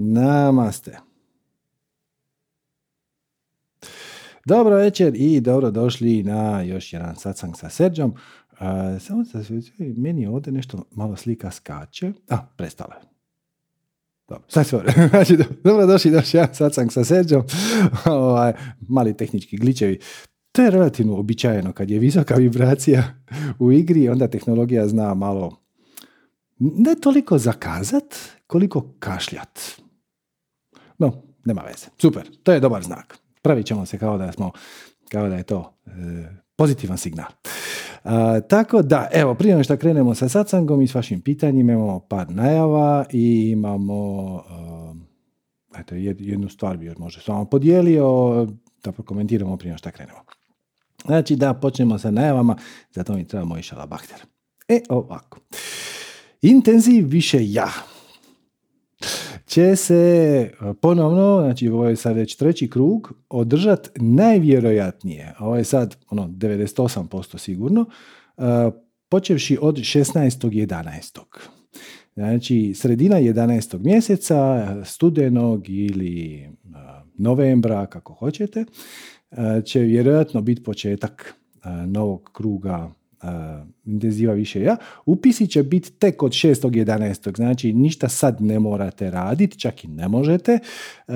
Namaste. Dobro večer i dobro došli na još jedan satsang sa Serđom. Samo da se meni ovdje nešto malo slika skače. A, prestala je. Dobro, sad sve. Znači, dobro došli još jedan satsang sa Serđom. ovaj, mali tehnički gličevi. To je relativno običajeno kad je visoka vibracija u igri, onda tehnologija zna malo ne toliko zakazat, koliko kašljat. No, nema veze. Super, to je dobar znak. Pravit ćemo se kao da smo, kao da je to e, pozitivan signal. tako da, evo, prije nego što krenemo sa satsangom i s vašim pitanjima, imamo par najava i imamo uh, eto, jednu stvar bi još možda s vama podijelio, da prokomentiramo prije nego što krenemo. Znači da počnemo sa najavama, zato mi treba moj šalabahter. E, ovako. Intenziv više ja će se e, ponovno, znači ovo je sad već treći krug, održat najvjerojatnije, ovo je sad ono 98% sigurno, uh, počevši od 16.11. Znači, sredina 11. mjeseca, studenog ili e, novembra, kako hoćete, će vjerojatno biti početak novog kruga intenziva više ja, upisi će biti tek od 6.11. Znači ništa sad ne morate raditi, čak i ne možete. E,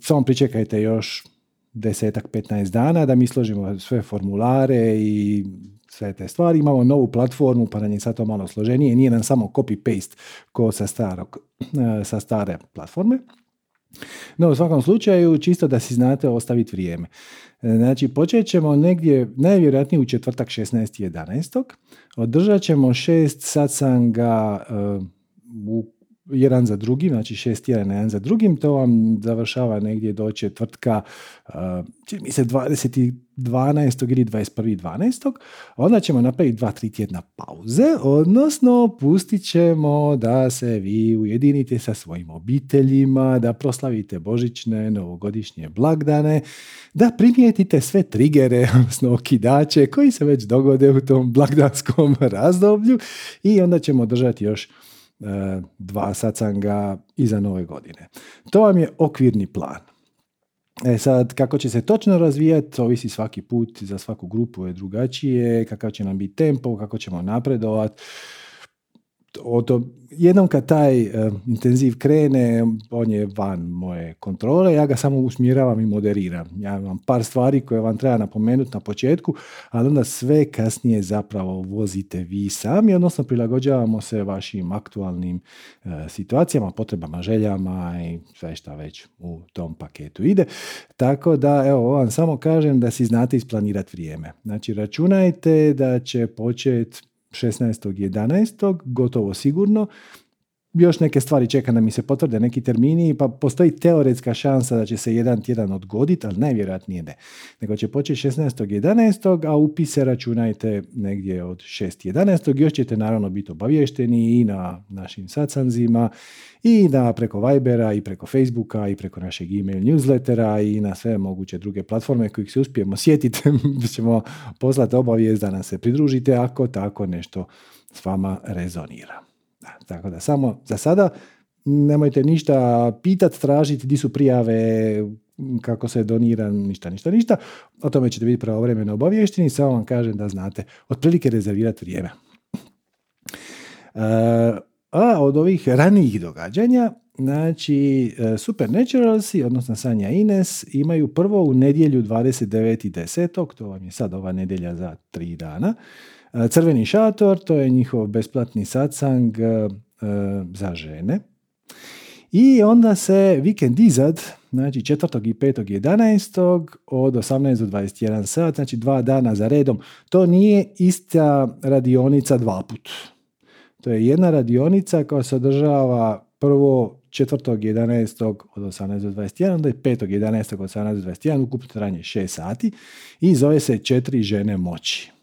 samo pričekajte još desetak, 15 dana da mi složimo sve formulare i sve te stvari. Imamo novu platformu, pa nam je sad to malo složenije. Nije nam samo copy-paste ko sa, starog, e, sa stare platforme. No, u svakom slučaju, čisto da si znate ostaviti vrijeme. E, znači, počet ćemo negdje, najvjerojatnije u četvrtak 16.11. Održat ćemo šest satsanga uh, u jedan za drugim, znači šest jedan jedan za drugim, to vam završava negdje do četvrtka, uh, čini mi se 20. 12. ili 21. 12. Onda ćemo napraviti dva, tri tjedna pauze, odnosno pustit ćemo da se vi ujedinite sa svojim obiteljima, da proslavite božićne, novogodišnje blagdane, da primijetite sve trigere, odnosno okidače koji se već dogode u tom blagdanskom razdoblju i onda ćemo držati još dva sacanga iza nove godine. To vam je okvirni plan. E sad, kako će se točno razvijati, ovisi svaki put, za svaku grupu je drugačije, kakav će nam biti tempo, kako ćemo napredovati to, jednom kad taj uh, intenziv krene, on je van moje kontrole, ja ga samo usmjeravam i moderiram. Ja imam par stvari koje vam treba napomenuti na početku, ali onda sve kasnije zapravo vozite vi sami, odnosno prilagođavamo se vašim aktualnim uh, situacijama, potrebama, željama i sve šta već u tom paketu ide. Tako da, evo, vam samo kažem da si znate isplanirati vrijeme. Znači, računajte da će početi 16.11. gotovo sigurno. Još neke stvari čeka da mi se potvrde neki termini, pa postoji teoretska šansa da će se jedan tjedan odgoditi, ali najvjerojatnije ne. Nego će početi 16.11. a upise računajte negdje od 6.11. Još ćete naravno biti obavješteni i na našim sacanzima i na preko Vibera i preko Facebooka i preko našeg email newslettera i na sve moguće druge platforme kojih se uspijemo sjetiti ćemo poslati obavijest da nam se pridružite ako tako nešto s vama rezonira. Tako da samo za sada nemojte ništa pitati, tražiti di su prijave, kako se donira, ništa, ništa, ništa. O tome ćete biti pravovremeno obavješteni, samo vam kažem da znate otprilike rezervirati vrijeme. E, a od ovih ranijih događanja, znači e, Supernaturalsi, odnosno Sanja Ines, imaju prvo u nedjelju 29.10. To vam je sad ova nedjelja za tri dana. E, Crveni šator, to je njihov besplatni satsang e, za žene. I onda se vikend izad, znači 4. i 5. 11. od 18 do 21 sat, znači dva dana za redom. To nije ista radionica dva put. To je jedna radionica koja se održava prvo 4.11. od 18 do 21, onda je 5.11. od 18 do 21, ukupno trajanje 6 sati i zove se Četiri žene moći.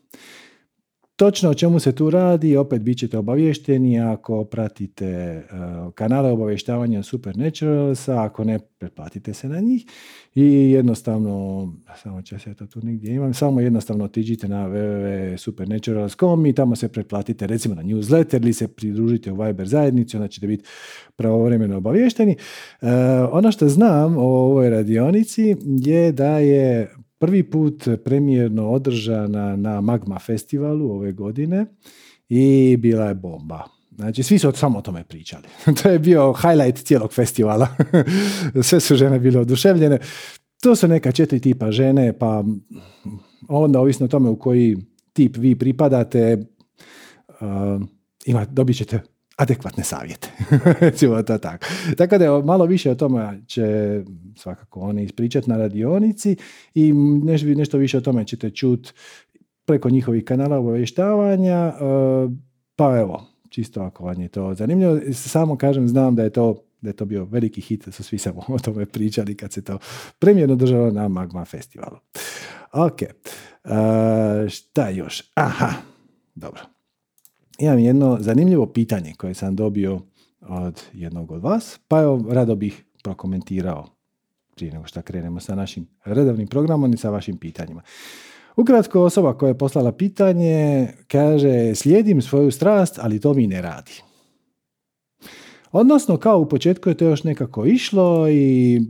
Točno o čemu se tu radi, opet bit ćete obavješteni ako pratite uh, kanale obavještavanja Supernaturalsa, ako ne, pretplatite se na njih i jednostavno, samo će se to tu negdje imam, samo jednostavno otiđite na www.supernaturals.com i tamo se pretplatite recimo na newsletter ili se pridružite u Viber zajednici, onda ćete biti pravovremeno obavješteni. Uh, ono što znam o ovoj radionici je da je prvi put premijerno održana na Magma festivalu ove godine i bila je bomba. Znači, svi su samo o tome pričali. to je bio highlight cijelog festivala. Sve su žene bile oduševljene. To su neka četiri tipa žene, pa onda ovisno o tome u koji tip vi pripadate, ima, dobit ćete adekvatne savjete. Recimo to tako. Tako da malo više o tome će svakako oni ispričati na radionici i nešto više o tome ćete čuti preko njihovih kanala obavještavanja. E, pa evo, čisto ako vam je to zanimljivo. Samo kažem, znam da je to da je to bio veliki hit, da su svi samo o tome pričali kad se to premijerno držalo na Magma festivalu. Ok, uh, šta još? Aha, dobro imam jedno zanimljivo pitanje koje sam dobio od jednog od vas, pa evo rado bih prokomentirao prije nego što krenemo sa našim redovnim programom i sa vašim pitanjima. Ukratko, osoba koja je poslala pitanje kaže slijedim svoju strast, ali to mi ne radi. Odnosno, kao u početku je to još nekako išlo i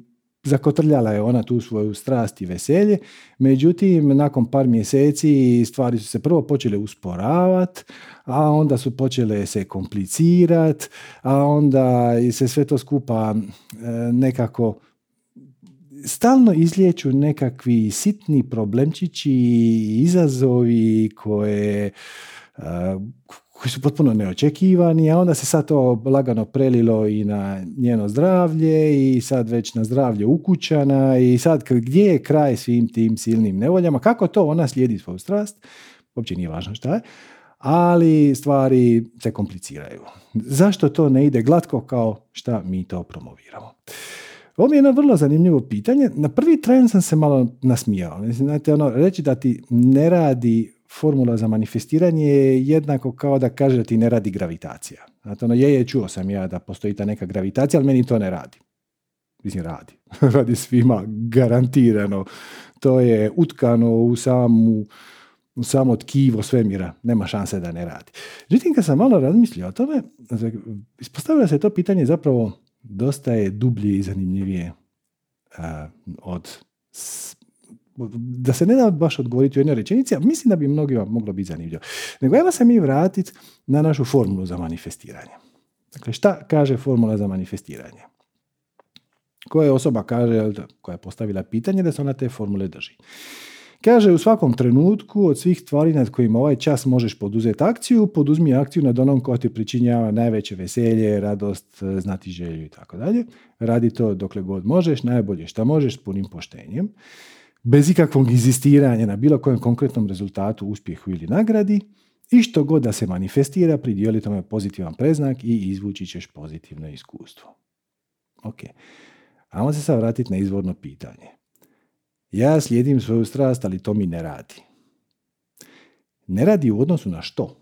zakotrljala je ona tu svoju strast i veselje, međutim nakon par mjeseci stvari su se prvo počele usporavati, a onda su počele se komplicirati, a onda se sve to skupa e, nekako stalno izliječu nekakvi sitni problemčići, izazovi koje e, koji su potpuno neočekivani, a onda se sad to lagano prelilo i na njeno zdravlje i sad već na zdravlje ukućana i sad gdje je kraj svim tim silnim nevoljama, kako to ona slijedi svoju strast, uopće nije važno šta je, ali stvari se kompliciraju. Zašto to ne ide glatko kao šta mi to promoviramo? Ovo mi je jedno vrlo zanimljivo pitanje. Na prvi tren sam se malo nasmijao. Znate, ono, reći da ti ne radi formula za manifestiranje je jednako kao da kaže da ti ne radi gravitacija. Znate, ono, je, je, čuo sam ja da postoji ta neka gravitacija, ali meni to ne radi. Mislim, radi. radi svima, garantirano. To je utkano u samu u samo tkivo svemira, nema šanse da ne radi. Međutim, kad sam malo razmislio o tome, ispostavilo se to pitanje zapravo dosta je dublje i zanimljivije od da se ne da baš odgovoriti u jednoj rečenici, a mislim da bi mnogima moglo biti zanimljivo. Nego ajmo se mi vratiti na našu formulu za manifestiranje. Dakle, šta kaže formula za manifestiranje? Koja osoba kaže, koja je postavila pitanje da se ona te formule drži. Kaže, u svakom trenutku od svih tvari nad kojima ovaj čas možeš poduzeti akciju, poduzmi akciju nad onom koja ti pričinjava najveće veselje, radost, znati želju i tako dalje. Radi to dokle god možeš, najbolje što možeš s punim poštenjem bez ikakvog inzistiranja na bilo kojem konkretnom rezultatu, uspjehu ili nagradi i što god da se manifestira, pridijeli tome pozitivan preznak i izvući ćeš pozitivno iskustvo. Ok, ajmo se sad vratiti na izvorno pitanje. Ja slijedim svoju strast, ali to mi ne radi. Ne radi u odnosu na što?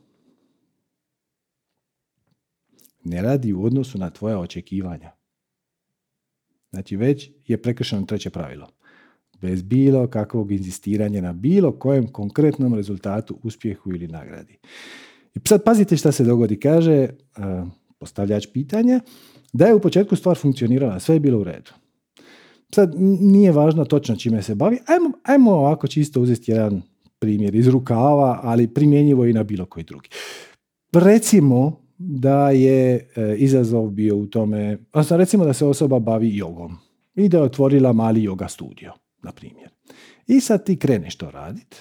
Ne radi u odnosu na tvoja očekivanja. Znači već je prekršeno treće pravilo bez bilo kakvog inzistiranja na bilo kojem konkretnom rezultatu, uspjehu ili nagradi. I sad pazite šta se dogodi. Kaže postavljač pitanja da je u početku stvar funkcionirala, sve je bilo u redu. Sad nije važno točno čime se bavi. Ajmo, ajmo ovako čisto uzeti jedan primjer iz rukava, ali primjenjivo i na bilo koji drugi. Recimo da je e, izazov bio u tome, odnosno recimo da se osoba bavi jogom i da je otvorila mali yoga studio na primjer. I sad ti kreneš to raditi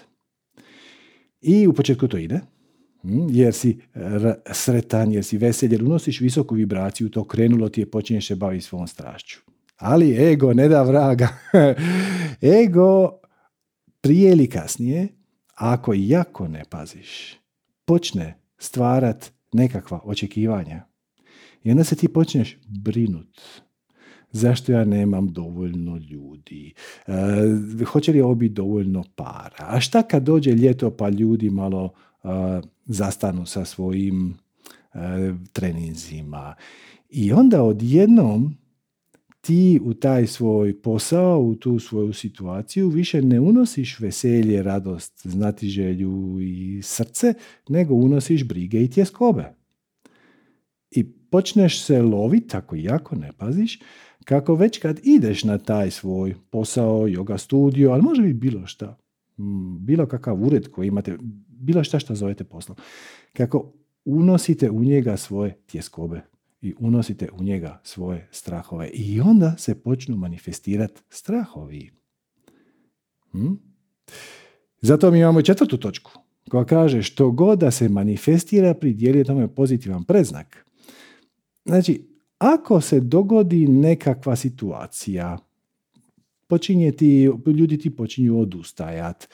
i u početku to ide, hm, jer si sretan, jer si vesel, jer unosiš visoku vibraciju, to krenulo ti je, počinješ se baviti svom strašću. Ali ego ne da vraga. ego prije ili kasnije, ako jako ne paziš, počne stvarat nekakva očekivanja. I onda se ti počneš brinut zašto ja nemam dovoljno ljudi, e, hoće li ovo biti dovoljno para, a šta kad dođe ljeto pa ljudi malo zastanu sa svojim treninzima. I onda odjednom ti u taj svoj posao, u tu svoju situaciju više ne unosiš veselje, radost, znatiželju i srce, nego unosiš brige i tjeskobe. Počneš se loviti, ako jako ne paziš, kako već kad ideš na taj svoj posao, yoga studio, ali može biti bilo šta, bilo kakav ured koji imate, bilo šta što zovete poslom, kako unosite u njega svoje tjeskobe i unosite u njega svoje strahove i onda se počnu manifestirati strahovi. Hm? Zato mi imamo četvrtu točku koja kaže što god da se manifestira pridijeli tome pozitivan preznak. Znači, ako se dogodi nekakva situacija, počinje ti, ljudi ti počinju odustajat,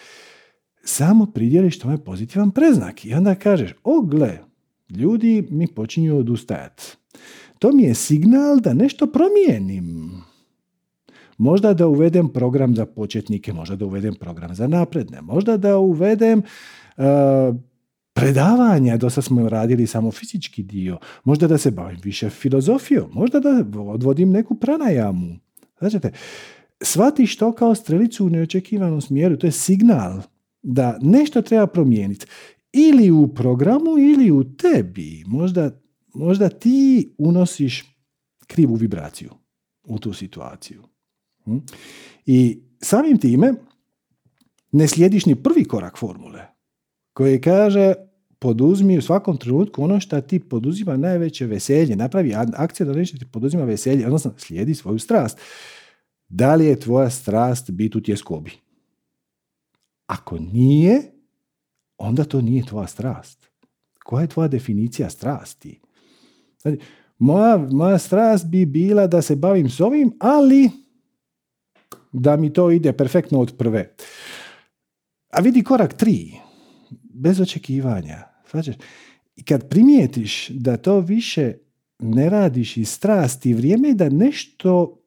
samo pridjeliš tome pozitivan preznak i onda kažeš, o gle, ljudi mi počinju odustajat. To mi je signal da nešto promijenim. Možda da uvedem program za početnike, možda da uvedem program za napredne, možda da uvedem uh, predavanja, do sad smo radili samo fizički dio, možda da se bavim više filozofijom, možda da odvodim neku pranajamu. Znači, shvatiš to kao strelicu u neočekivanom smjeru, to je signal da nešto treba promijeniti. Ili u programu, ili u tebi. Možda, možda ti unosiš krivu vibraciju u tu situaciju. Hm? I samim time ne slijediš ni prvi korak formule koji kaže poduzmi u svakom trenutku ono što ti poduzima najveće veselje. Napravi akcija da nešto ti poduzima veselje, odnosno slijedi svoju strast. Da li je tvoja strast biti u tjeskobi? Ako nije, onda to nije tvoja strast. Koja je tvoja definicija strasti? Znači, moja, moja strast bi bila da se bavim s ovim, ali da mi to ide perfektno od prve. A vidi korak tri bez očekivanja. I kad primijetiš da to više ne radiš iz strasti, vrijeme je da nešto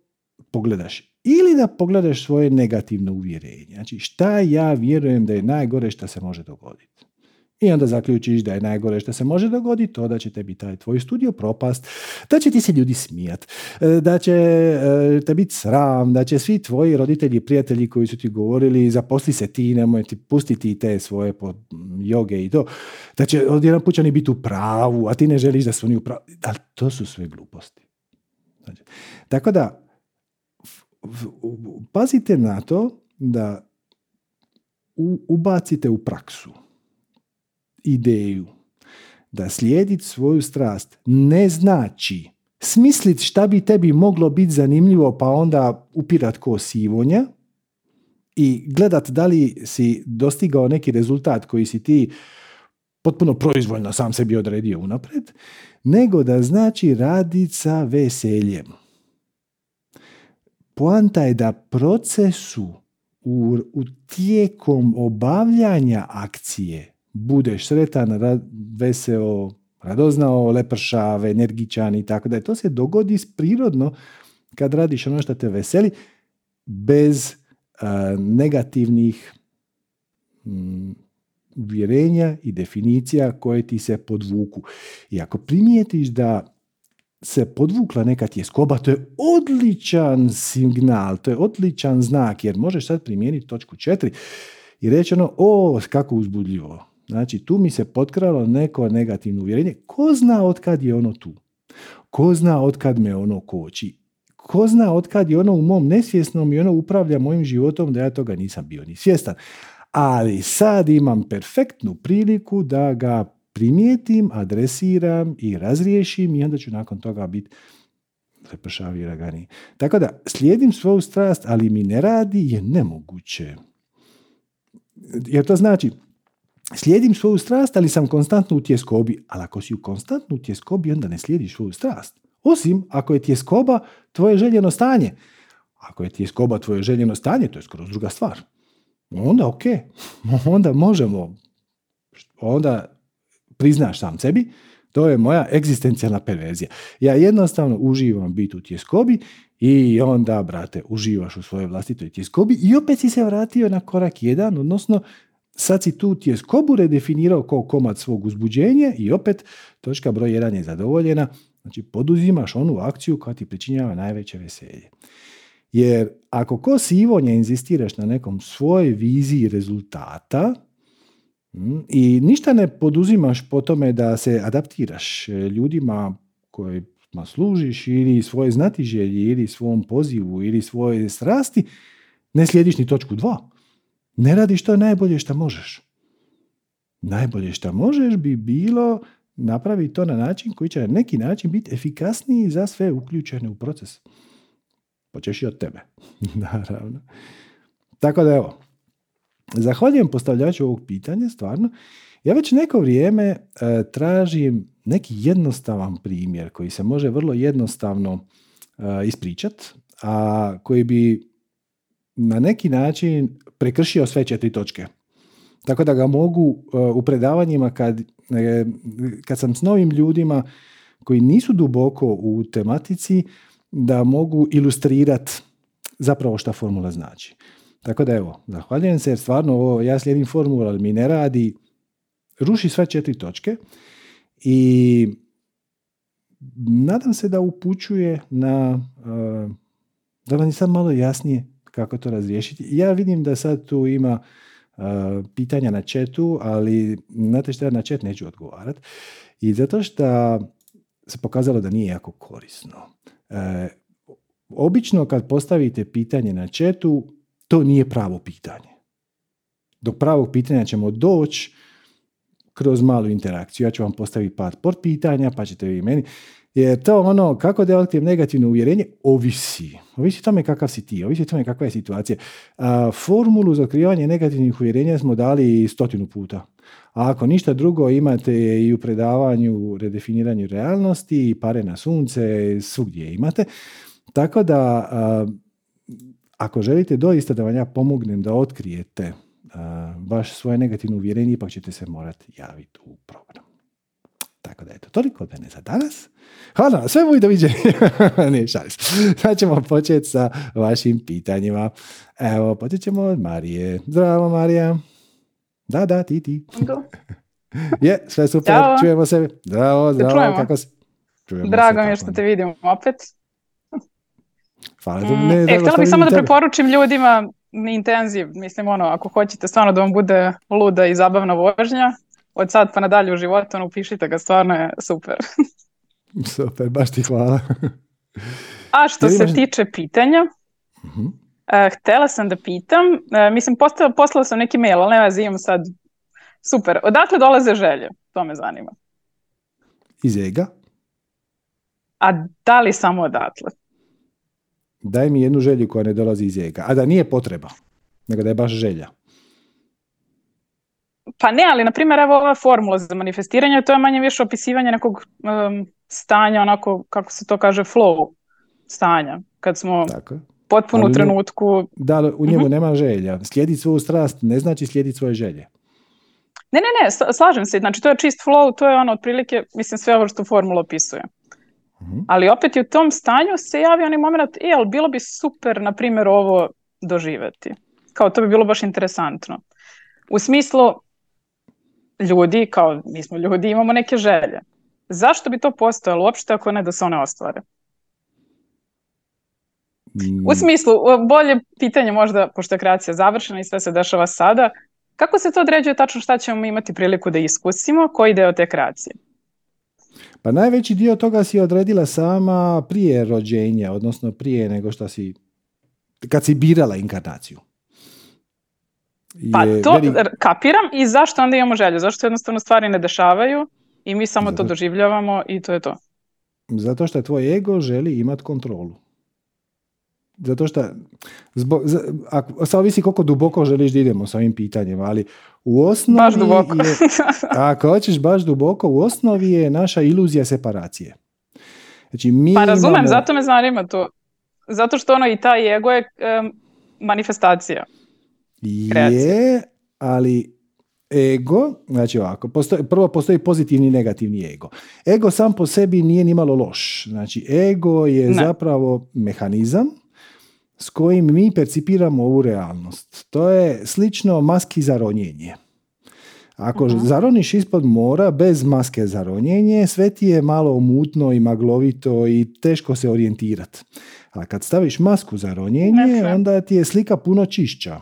pogledaš. Ili da pogledaš svoje negativno uvjerenje. Znači, šta ja vjerujem da je najgore što se može dogoditi. I onda zaključiš da je najgore što se može dogoditi to da će tebi taj tvoj studio propast, da će ti se ljudi smijat, e, da će e, te biti sram, da će svi tvoji roditelji prijatelji koji su ti govorili zaposli se ti, nemoj ti pustiti te svoje joge i to, da će odjedan pućani biti u pravu, a ti ne želiš da su oni u pravu. Ali to su sve gluposti. Znači, tako da, pazite na to da ubacite u praksu ideju da slijediti svoju strast ne znači smisliti šta bi tebi moglo biti zanimljivo pa onda upirat ko sivonja i gledat da li si dostigao neki rezultat koji si ti potpuno proizvoljno sam sebi odredio unaprijed, nego da znači raditi sa veseljem. Poanta je da procesu u, u tijekom obavljanja akcije budeš sretan, veseo, radoznao, lepršav, energičan i tako da. To se dogodi prirodno kad radiš ono što te veseli bez negativnih mm, uvjerenja i definicija koje ti se podvuku. I ako primijetiš da se podvukla neka tjeskoba, to je odličan signal, to je odličan znak, jer možeš sad primijeniti točku četiri i reći ono, o, kako uzbudljivo, Znači, tu mi se potkralo neko negativno uvjerenje. Ko zna od kad je ono tu? Ko zna od kad me ono koči? Ko zna od kad je ono u mom nesvjesnom i ono upravlja mojim životom da ja toga nisam bio ni svjestan. Ali sad imam perfektnu priliku da ga primijetim, adresiram i razriješim i onda ću nakon toga biti lepršavi i Tako da slijedim svoju strast, ali mi ne radi je nemoguće. Jer to znači, slijedim svoju strast, ali sam konstantno u tjeskobi. Ali ako si u konstantno u tjeskobi, onda ne slijediš svoju strast. Osim ako je tjeskoba tvoje željeno stanje. Ako je tjeskoba tvoje željeno stanje, to je skoro druga stvar. Onda ok, onda možemo, onda priznaš sam sebi, to je moja egzistencijalna perverzija. Ja jednostavno uživam biti u tjeskobi i onda, brate, uživaš u svojoj vlastitoj tjeskobi i opet si se vratio na korak jedan, odnosno sad si tu ti je skobu redefinirao kao komad svog uzbuđenja i opet točka broj jedan je zadovoljena, znači poduzimaš onu akciju koja ti pričinjava najveće veselje. Jer ako ko sivonje inzistiraš na nekom svojoj viziji rezultata mm, i ništa ne poduzimaš po tome da se adaptiraš ljudima kojima služiš ili svoje znatiželji ili svom pozivu ili svoje strasti, ne slijediš ni točku dva. Ne radiš to najbolje što možeš. Najbolje što možeš bi bilo napraviti to na način koji će na neki način biti efikasniji za sve uključene u proces. Počeš i od tebe, naravno. Tako da evo, zahvaljujem postavljaču ovog pitanja, stvarno. Ja već neko vrijeme e, tražim neki jednostavan primjer koji se može vrlo jednostavno e, ispričat, a koji bi na neki način prekršio sve četiri točke. Tako da ga mogu e, u predavanjima kad, e, kad sam s novim ljudima koji nisu duboko u tematici, da mogu ilustrirati zapravo šta formula znači. Tako da evo, zahvaljujem se jer stvarno ovo, ja slijedim formulu, ali mi ne radi, ruši sve četiri točke i nadam se da upućuje na, e, da vam je sad malo jasnije kako to razriješiti. Ja vidim da sad tu ima pitanja na četu, ali znate što ja na čet neću odgovarati. I zato što se pokazalo da nije jako korisno. E, obično kad postavite pitanje na četu, to nije pravo pitanje. Do pravog pitanja ćemo doći kroz malu interakciju. Ja ću vam postaviti par pod pitanja, pa ćete vi meni. Jer to ono, kako da negativno uvjerenje, ovisi. Ovisi tome kakav si ti, ovisi tome kakva je situacija. Formulu za otkrivanje negativnih uvjerenja smo dali stotinu puta. A ako ništa drugo imate i u predavanju redefiniranju realnosti, i pare na sunce, svugdje imate. Tako da, ako želite doista da vam ja pomognem da otkrijete baš svoje negativno uvjerenje, ipak ćete se morati javiti u program. Tako da eto, toliko od mene za danas. Hvala, sve moj doviđenja. ne, šalim Sad ćemo početi sa vašim pitanjima. Evo, počet ćemo od Marije. Zdravo, Marija. Da, da, ti, ti. je, sve super, Ćao. čujemo se. Zdravo, zdravo, kako si? Čujemo Drago mi je što te vidim opet. Hvala. Mm, ne, e, htjela bih samo da preporučim ljudima intenziv. Mislim, ono, ako hoćete stvarno da vam bude luda i zabavna vožnja, od sad pa nadalje u životu, ono, upišite ga, stvarno je super. super, baš ti hvala. A što se tiče pitanja, uh htjela sam da pitam, uh, mislim, poslala, poslala sam neki mail, ali ne vas imam sad, super, odakle dolaze želje? To me zanima. Iz ega? A da li samo odatle? Daj mi jednu želju koja ne dolazi iz ega, a da nije potreba, nego da je baš želja. Pa ne, ali na primjer evo ova formula za manifestiranje, to je manje više opisivanje nekog stanja, onako kako se to kaže flow stanja, kad smo Tako. potpuno u trenutku... Da, u njemu uh nema želja. Slijediti svoju strast ne znači slijediti svoje želje. Ne, ne, ne, slažem se. Znači, to je čist flow, to je ono otprilike, mislim, sve ovo što formula opisuje. uh Ali opet i u tom stanju se javi onaj moment, e, ali bilo bi super, na primjer, ovo doživjeti. Kao, to bi bilo baš interesantno. U smislu, ljudi, kao mi smo ljudi, imamo neke želje. Zašto bi to postojalo uopšte ako ne da se one ostvare? U mm. smislu, bolje pitanje možda, pošto je kreacija završena i sve se dešava sada, kako se to određuje tačno šta ćemo imati priliku da iskusimo, koji deo te kreacije? Pa najveći dio toga si odredila sama prije rođenja, odnosno prije nego što si, kad si birala inkarnaciju. Pa to kapiram i zašto onda imamo želju? Zašto jednostavno stvari ne dešavaju i mi samo to doživljavamo i to je to? Zato što tvoj ego želi imati kontrolu. Zato što, zbog, ako, sad ovisi koliko duboko želiš da idemo s ovim pitanjima, ali u osnovi... Baš duboko. je, ako hoćeš baš duboko, u osnovi je naša iluzija separacije. Znači, mi pa razumem, zato me zanima to. Zato što ono i taj ego je manifestacija. Je, ali ego, znači ovako, postoji, prvo postoji pozitivni i negativni ego. Ego sam po sebi nije ni malo loš. Znači, ego je zapravo mehanizam s kojim mi percipiramo ovu realnost. To je slično maski za ronjenje. Ako uh zaroniš ispod mora bez maske za ronjenje, sve ti je malo mutno i maglovito i teško se orijentirati. A kad staviš masku za ronjenje, onda ti je slika puno čišća.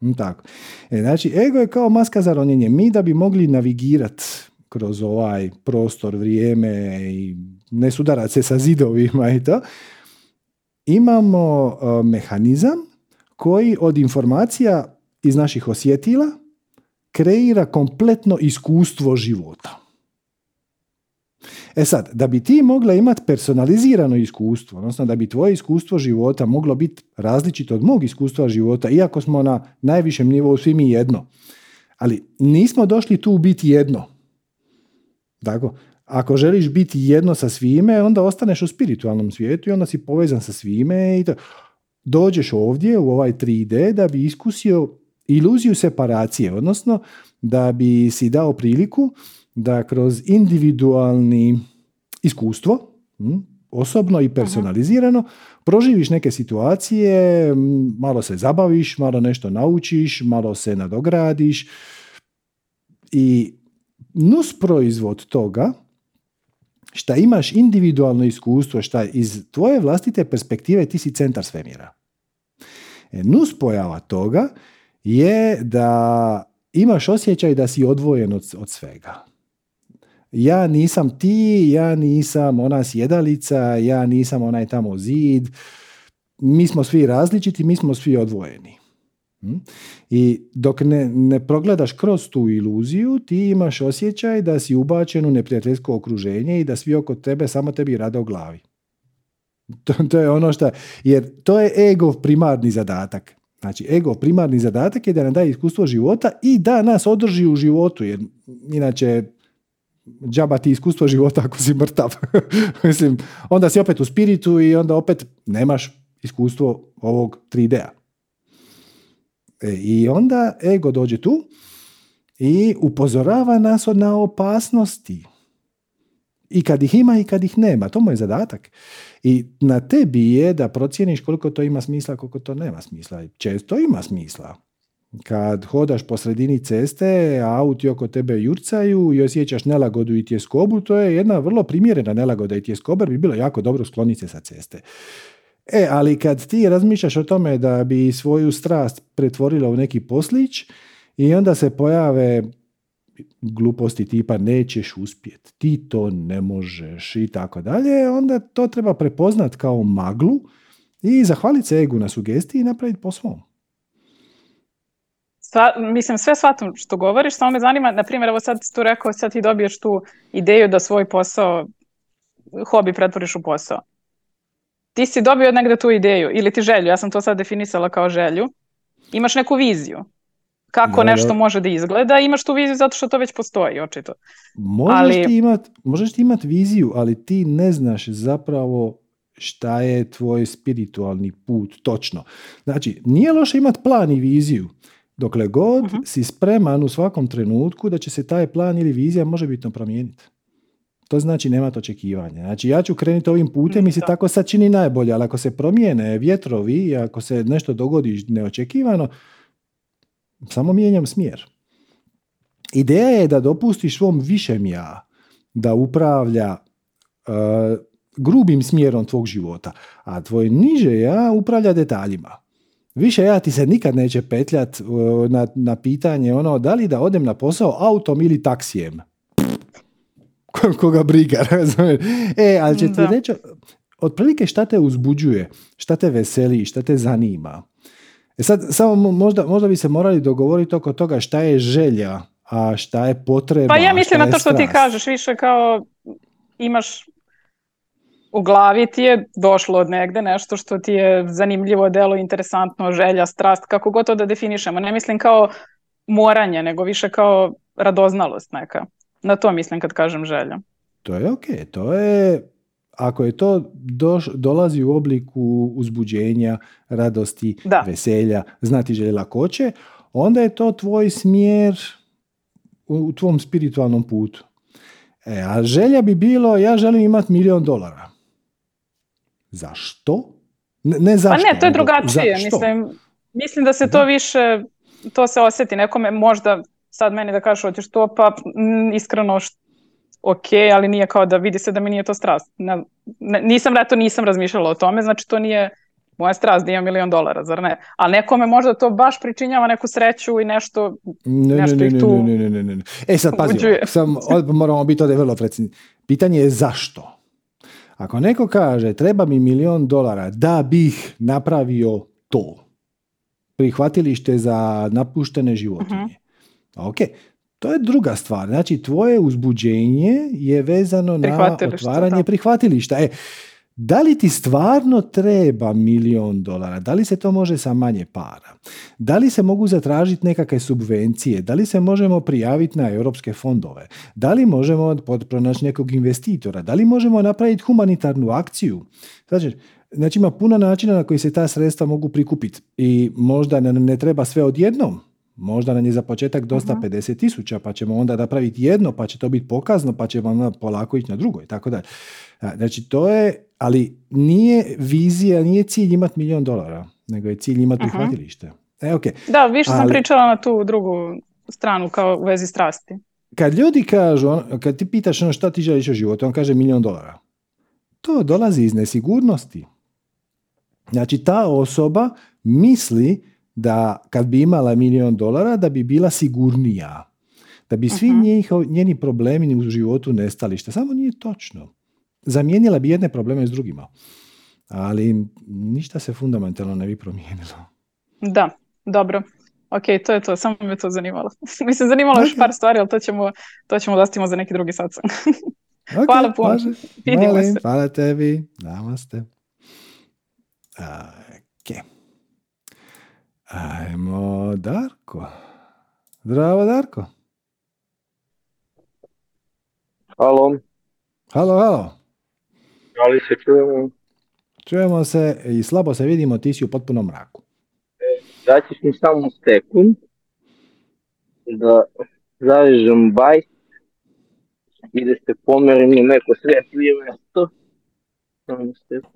Hm, tako. E, znači, ego je kao maska za ronjenje. Mi da bi mogli navigirati kroz ovaj prostor, vrijeme i ne sudarati se sa zidovima i to, imamo uh, mehanizam koji od informacija iz naših osjetila kreira kompletno iskustvo života. E sad, da bi ti mogla imati personalizirano iskustvo, odnosno da bi tvoje iskustvo života moglo biti različito od mog iskustva života, iako smo na najvišem nivou svi mi jedno. Ali nismo došli tu biti jedno. Tako, ako želiš biti jedno sa svime, onda ostaneš u spiritualnom svijetu i onda si povezan sa svime i to. Dođeš ovdje u ovaj 3D da bi iskusio iluziju separacije, odnosno da bi si dao priliku da kroz individualni iskustvo, hm, osobno i personalizirano, proživiš neke situacije, malo se zabaviš, malo nešto naučiš, malo se nadogradiš i nus proizvod toga šta imaš individualno iskustvo, šta iz tvoje vlastite perspektive ti si centar svemira. E, nus pojava toga je da imaš osjećaj da si odvojen od, od svega. Ja nisam ti, ja nisam ona sjedalica, ja nisam onaj tamo zid. Mi smo svi različiti, mi smo svi odvojeni. Hm? I dok ne, ne progledaš kroz tu iluziju, ti imaš osjećaj da si ubačen u neprijateljsko okruženje i da svi oko tebe samo tebi rade o glavi. To, to je ono što, jer to je ego primarni zadatak. Znači, ego primarni zadatak je da nam daje iskustvo života i da nas održi u životu, jer inače džaba ti iskustvo života ako si mrtav. Mislim, onda si opet u spiritu i onda opet nemaš iskustvo ovog 3D-a. E, I onda ego dođe tu i upozorava nas na opasnosti. I kad ih ima i kad ih nema. To mu je zadatak. I na tebi je da procijeniš koliko to ima smisla, koliko to nema smisla. Često ima smisla. Kad hodaš po sredini ceste, a auti oko tebe jurcaju i osjećaš nelagodu i tjeskobu, to je jedna vrlo primjerena nelagoda i tjeskoba, bi bilo jako dobro skloniti se sa ceste. E, ali kad ti razmišljaš o tome da bi svoju strast pretvorila u neki poslić i onda se pojave gluposti tipa nećeš uspjeti, ti to ne možeš i tako dalje, onda to treba prepoznat kao maglu i zahvaliti se egu na sugestiji i napraviti po svom. Sva, mislim, sve shvatam što govoriš, samo me zanima, na primjer, evo sad tu rekao, sad ti dobiješ tu ideju da svoj posao, hobi pretvoriš u posao. Ti si dobio negde tu ideju ili ti želju, ja sam to sad definisala kao želju. Imaš neku viziju kako nešto može da izgleda, imaš tu viziju zato što to već postoji, očito. Možeš, ali... ti imat, možeš ti imati viziju, ali ti ne znaš zapravo šta je tvoj spiritualni put točno. Znači, nije loše imati plan i viziju, dokle god uh si spreman u svakom trenutku da će se taj plan ili vizija može bitno promijeniti. To znači nemate očekivanja. Znači ja ću krenuti ovim putem i se tako sad čini najbolje, ali ako se promijene vjetrovi i ako se nešto dogodi neočekivano, samo mijenjam smjer. Ideja je da dopustiš svom višem ja da upravlja uh, grubim smjerom tvog života, a tvoj niže ja upravlja detaljima. Više ja ti se nikad neće petljat uh, na, na pitanje ono da li da odem na posao autom ili taksijem. Koga briga, E, ali će ti reći, otprilike šta te uzbuđuje, šta te veseli, šta te zanima. E sad, samo možda, možda bi se morali dogovoriti oko toga šta je želja, a šta je potreba. Pa ja mislim na to što ti kažeš, više kao imaš u glavi ti je došlo od negde nešto što ti je zanimljivo, delo, interesantno, želja, strast, kako god to da definišemo. Ne mislim kao moranje, nego više kao radoznalost neka. Na to mislim kad kažem želja. To je ok, to je ako je to dolazi u obliku uzbuđenja, radosti, da. veselja, znati želje lakoće, onda je to tvoj smjer u, tvom spiritualnom putu. E, a želja bi bilo, ja želim imati milion dolara. Zašto? Ne, ne zašto. Pa ne, to je drugačije. Mislim, mislim da se to više, to se osjeti nekome možda sad meni da kažeš hoćeš to, pa m, iskreno ok, ali nije kao da vidi se da mi nije to strast. Ne, ne, nisam, to nisam razmišljala o tome, znači to nije moja strast da imam milion dolara, zar ne? A nekome možda to baš pričinjava neku sreću i nešto, ne, nešto ne, ne, tu ne, ne, ne, ne, E sad pazi, sam, moramo biti ovdje vrlo precizni. Pitanje je zašto? Ako neko kaže treba mi milion dolara da bih napravio to, prihvatilište za napuštene životinje. Uh-huh. Ok, to je druga stvar. Znači, tvoje uzbuđenje je vezano na otvaranje prihvatilišta. E, da li ti stvarno treba milion dolara? Da li se to može sa manje para? Da li se mogu zatražiti nekakve subvencije? Da li se možemo prijaviti na europske fondove? Da li možemo pronaći nekog investitora? Da li možemo napraviti humanitarnu akciju? Znači, znači ima puno načina na koji se ta sredstva mogu prikupiti i možda nam ne treba sve odjednom, Možda nam je za početak dosta uh 50 tisuća, pa ćemo onda napraviti jedno, pa će to biti pokazno, pa ćemo onda polako ići na drugo i tako dalje. Znači to je, ali nije vizija, nije cilj imati milion dolara, nego je cilj imati prihvatilište. E, okay. Da, više sam pričala na tu drugu stranu kao u vezi strasti. Kad ljudi kažu, kad ti pitaš ono šta ti želiš u životu, on kaže milion dolara. To dolazi iz nesigurnosti. Znači ta osoba misli da kad bi imala milion dolara da bi bila sigurnija. Da bi svi uh njeni problemi u životu nestali. Što samo nije točno. Zamijenila bi jedne probleme s drugima. Ali ništa se fundamentalno ne bi promijenilo. Da, dobro. Ok, to je to, samo me to zanimalo. Mislim, zanimalo još par stvari, ali to ćemo, to ćemo dostimo za neki drugi satsang. okay, hvala puno. Vidimo se. Hvala tebi. Namaste. Ok. Ajmo Darko. Zdravo Darko. Halo. Halo, halo. Da li se čujemo? Čujemo se i slabo se vidimo, ti si u potpunom mraku. Daćeš mi samo sekund da zavežem bajs i da se pomerim na neko svetlije mjesto.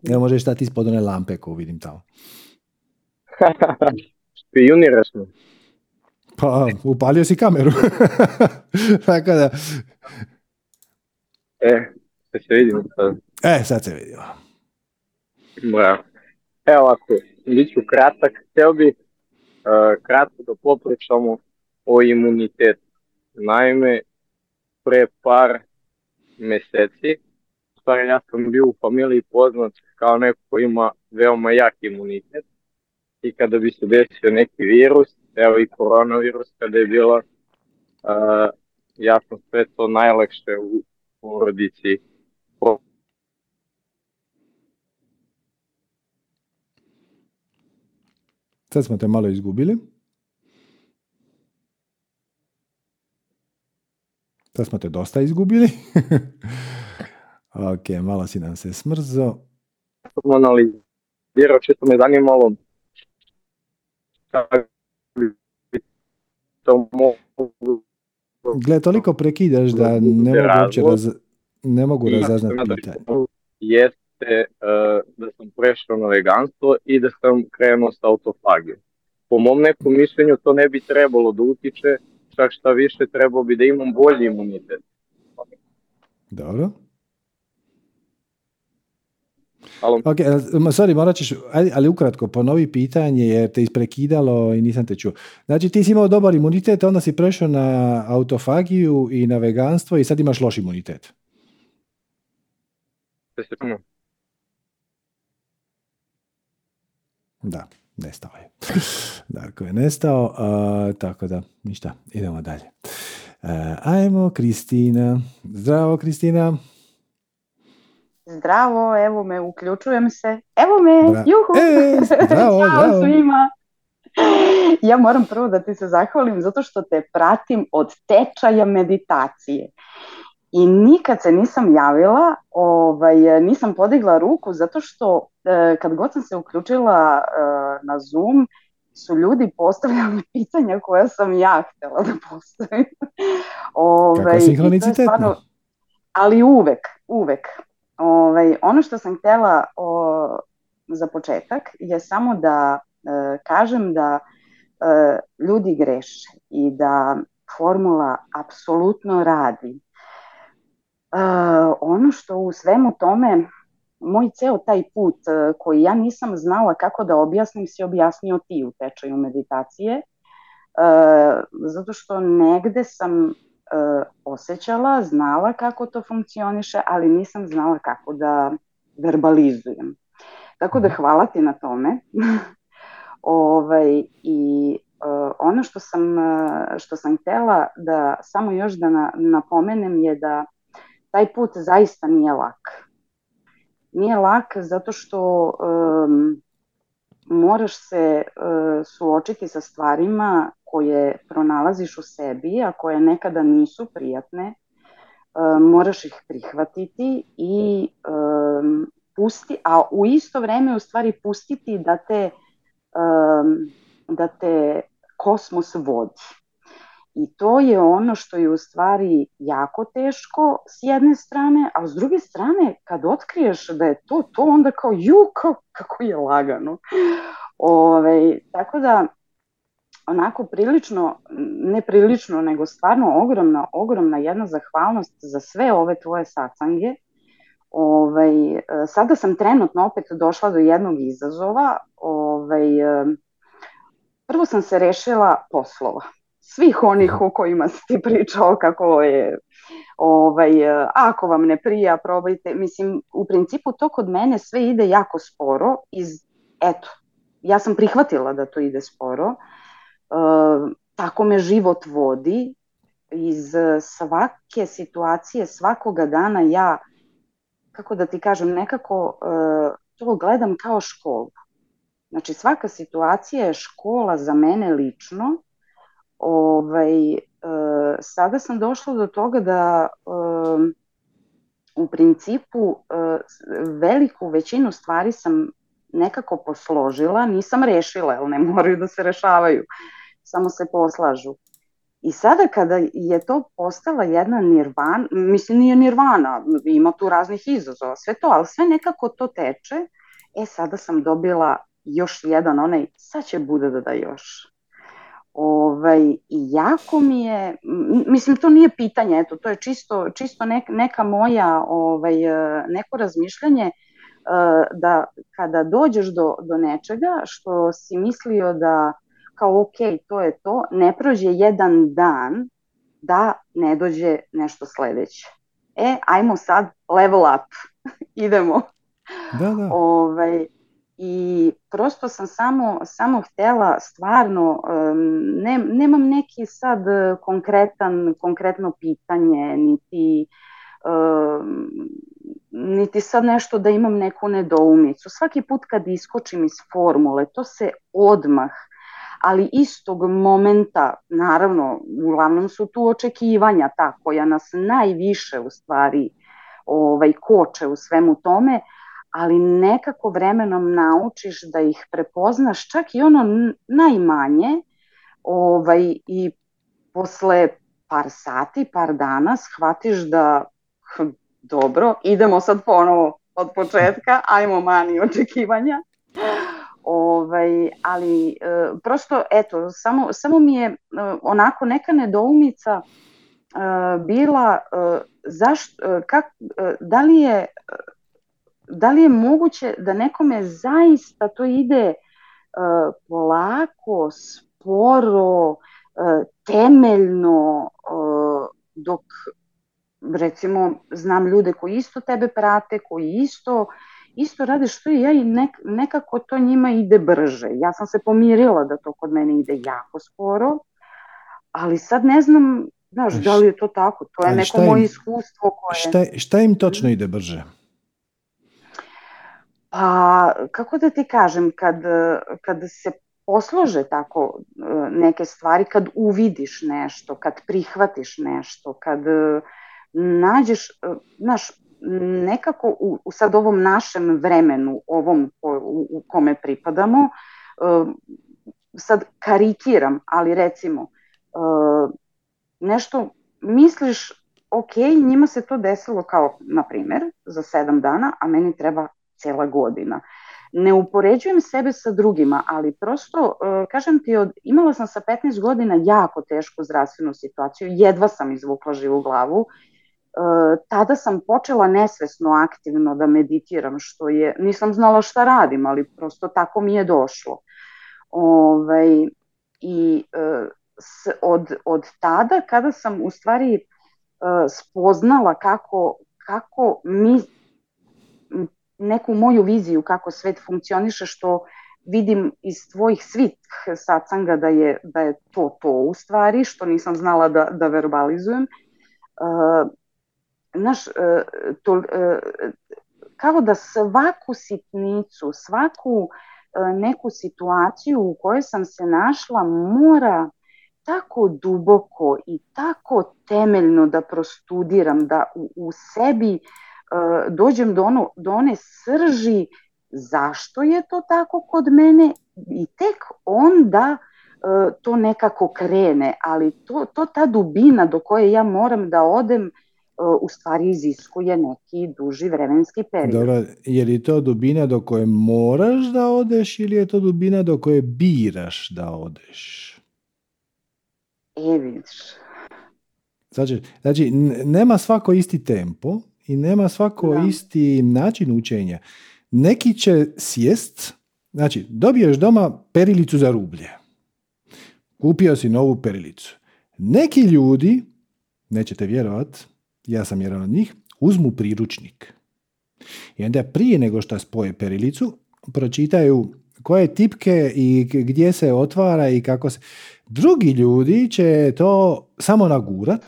Ne možeš stati ispod one lampe koju vidim tamo. Špijuniraš me. Pa, upalio si kameru. Tako da... E, se vidimo sad. E, sad se vidimo. Bravo. Evo ovako, bit ću kratak. Htio bi uh, kratko da popričamo o imunitetu. Naime, pre par meseci, stvari ja sam bio u familiji poznat kao neko ko ima veoma jak imunitet i kada bi se desio neki virus, evo i koronavirus kada je bila, uh, ja sam sve to najlakše u porodici Sad smo te malo izgubili. Sad smo te dosta izgubili. ok, malo si nam se smrzo. Analizirao, čisto me zanimalo Gle, toliko prekidaš da ne mogu uopće raz, ne mogu razaznati pitanje. Jeste uh, da sam prešao na veganstvo i da sam krenuo sa autofagijom. Po mom nekom mišljenju to ne bi trebalo da utiče, čak šta više trebao bi da imam bolji imunitet. Dobro. Ok, sorry, morat ćeš, ali ukratko, ponovi pitanje jer te isprekidalo i nisam te čuo. Znači ti si imao dobar imunitet, onda si prešao na autofagiju i na veganstvo i sad imaš loš imunitet. Da, nestao je. Darko je nestao, tako da, ništa, idemo dalje. Uh, ajmo, Kristina. Zdravo, Kristina. Zdravo, evo me, uključujem se. Evo me, Bra- juhu! E, zdravo, zdravo. svima. Ja moram prvo da ti se zahvalim zato što te pratim od tečaja meditacije. I nikad se nisam javila, ovaj, nisam podigla ruku zato što e, kad god sam se uključila e, na Zoom, su ljudi postavljali pitanja koja sam ja htjela da postavim. ovaj, Kako ali uvek, uvek. Ovaj, ono što sam htjela o, za početak je samo da e, kažem da e, ljudi greše i da formula apsolutno radi. Ono što u svemu tome, moj ceo taj put koji ja nisam znala kako da objasnim, si objasnio ti u tečaju meditacije, zato što negde sam osjećala, znala kako to funkcioniše, ali nisam znala kako da verbalizujem. Tako da mhm. hvala ti na tome. ovaj, I uh, ono što sam, uh, što sam htjela da samo još da na, napomenem je da taj put zaista nije lak. Nije lak zato što um, moraš se uh, suočiti sa stvarima koje pronalaziš u sebi, a koje nekada nisu prijatne, moraš ih prihvatiti i um, pusti, a u isto vrijeme u stvari pustiti da te, da te kosmos vodi. I to je ono što je u stvari jako teško s jedne strane, a s druge strane kad otkriješ da je to to, onda kao ju, kako je lagano. Ove, tako da onako prilično, ne prilično, nego stvarno ogromna, ogromna jedna zahvalnost za sve ove tvoje sacange Ovaj, sada sam trenutno opet došla do jednog izazova. Ovaj, prvo sam se rešila poslova. Svih onih o kojima si ti pričao kako je ovaj, e, ako vam ne prija, probajte. Mislim, u principu to kod mene sve ide jako sporo iz, eto, ja sam prihvatila da to ide sporo. tako me život vodi. Iz svake situacije, svakoga dana ja kako da ti kažem, nekako uh, to gledam kao školu. Znači svaka situacija je škola za mene lično. Ovaj, uh, sada sam došla do toga da uh, u principu veliku većinu stvari sam nekako posložila, nisam rešila, jer ne moraju da se rešavaju, samo se poslažu. I sada kada je to postala jedna nirvana, mislim nije nirvana, ima tu raznih izazova, sve to, ali sve nekako to teče, e sada sam dobila još jedan onaj, sad će bude da da još. Ovaj, I jako mi je, mislim to nije pitanje, eto, to je čisto, čisto neka moja, ovaj, neko razmišljanje, e, da kada dođeš do, do nečega što si mislio da kao ok, to je to, ne prođe jedan dan da ne dođe nešto sledeće. E, ajmo sad level up, idemo. Da, da. Ovaj, I prosto sam samo, samo htjela stvarno, ne, nemam neki sad konkretan, konkretno pitanje, niti, niti sad nešto da imam neku nedoumicu. Svaki put kad iskočim iz formule, to se odmah ali istog momenta, naravno, uglavnom su tu očekivanja ta koja nas najviše u stvari ovaj, koče u svemu tome, ali nekako vremenom naučiš da ih prepoznaš čak i ono najmanje ovaj, i posle par sati, par dana shvatiš da hm, dobro, idemo sad ponovo od početka, ajmo mani očekivanja. Ovaj, ali e, prosto, eto, samo, samo mi je e, onako neka nedoumica e, bila zašto, kak, da, li je, da li je moguće da nekome zaista to ide polako, sporo, temeljno, dok recimo znam ljude koji isto tebe prate, koji isto isto rade što i ja i nekako to njima ide brže. Ja sam se pomirila da to kod mene ide jako sporo, ali sad ne znam, znaš, da li je to tako, to je neko moje iskustvo koje... Šta, šta im točno ide brže? Pa, kako da ti kažem, kad, kad se poslože tako e, neke stvari, kad uvidiš nešto, kad prihvatiš nešto, kad e, nađeš, e, znaš, nekako u, u sad ovom našem vremenu, ovom u, u kome pripadamo, sad karikiram, ali recimo nešto misliš ok, njima se to desilo kao, na primjer, za sedam dana, a meni treba cijela godina. ne upoređujem sebe sa drugima, ali prosto, e, kažem ti, od, imala sam sa 15 godina jako tešku zdravstvenu situaciju, jedva sam izvukla živu glavu, e, tada sam počela nesvesno aktivno da meditiram, što je, nisam znala šta radim, ali prosto tako mi je došlo. Ovaj, I e, od, od tada, kada sam u stvari spoznala kako, kako mi neku moju viziju kako svet funkcioniše što vidim iz tvojih svih sacanga da je, da je to to u stvari, što nisam znala da, da verbalizujem. Uh, naš, uh, to, uh, kao da svaku sitnicu, svaku neku situaciju u kojoj sam se našla mora tako duboko i tako temeljno da prostudiram, da u, u sebi E, dođem do, ono, do one srži zašto je to tako kod mene i tek onda e, to nekako krene, ali to, to ta dubina do koje ja moram da odem e, u stvari iziskuje neki duži vremenski period. Dobro, je li to dubina do koje moraš da odeš ili je to dubina do koje biraš da odeš? E, vidiš. Znači, znači, nema svako isti tempo, i nema svako da. isti način učenja. Neki će sjest, znači dobiješ doma perilicu za rublje. Kupio si novu perilicu. Neki ljudi, nećete vjerovat, ja sam jedan od njih, uzmu priručnik. I onda prije nego što spoje perilicu, pročitaju koje tipke i gdje se otvara i kako se... Drugi ljudi će to samo nagurat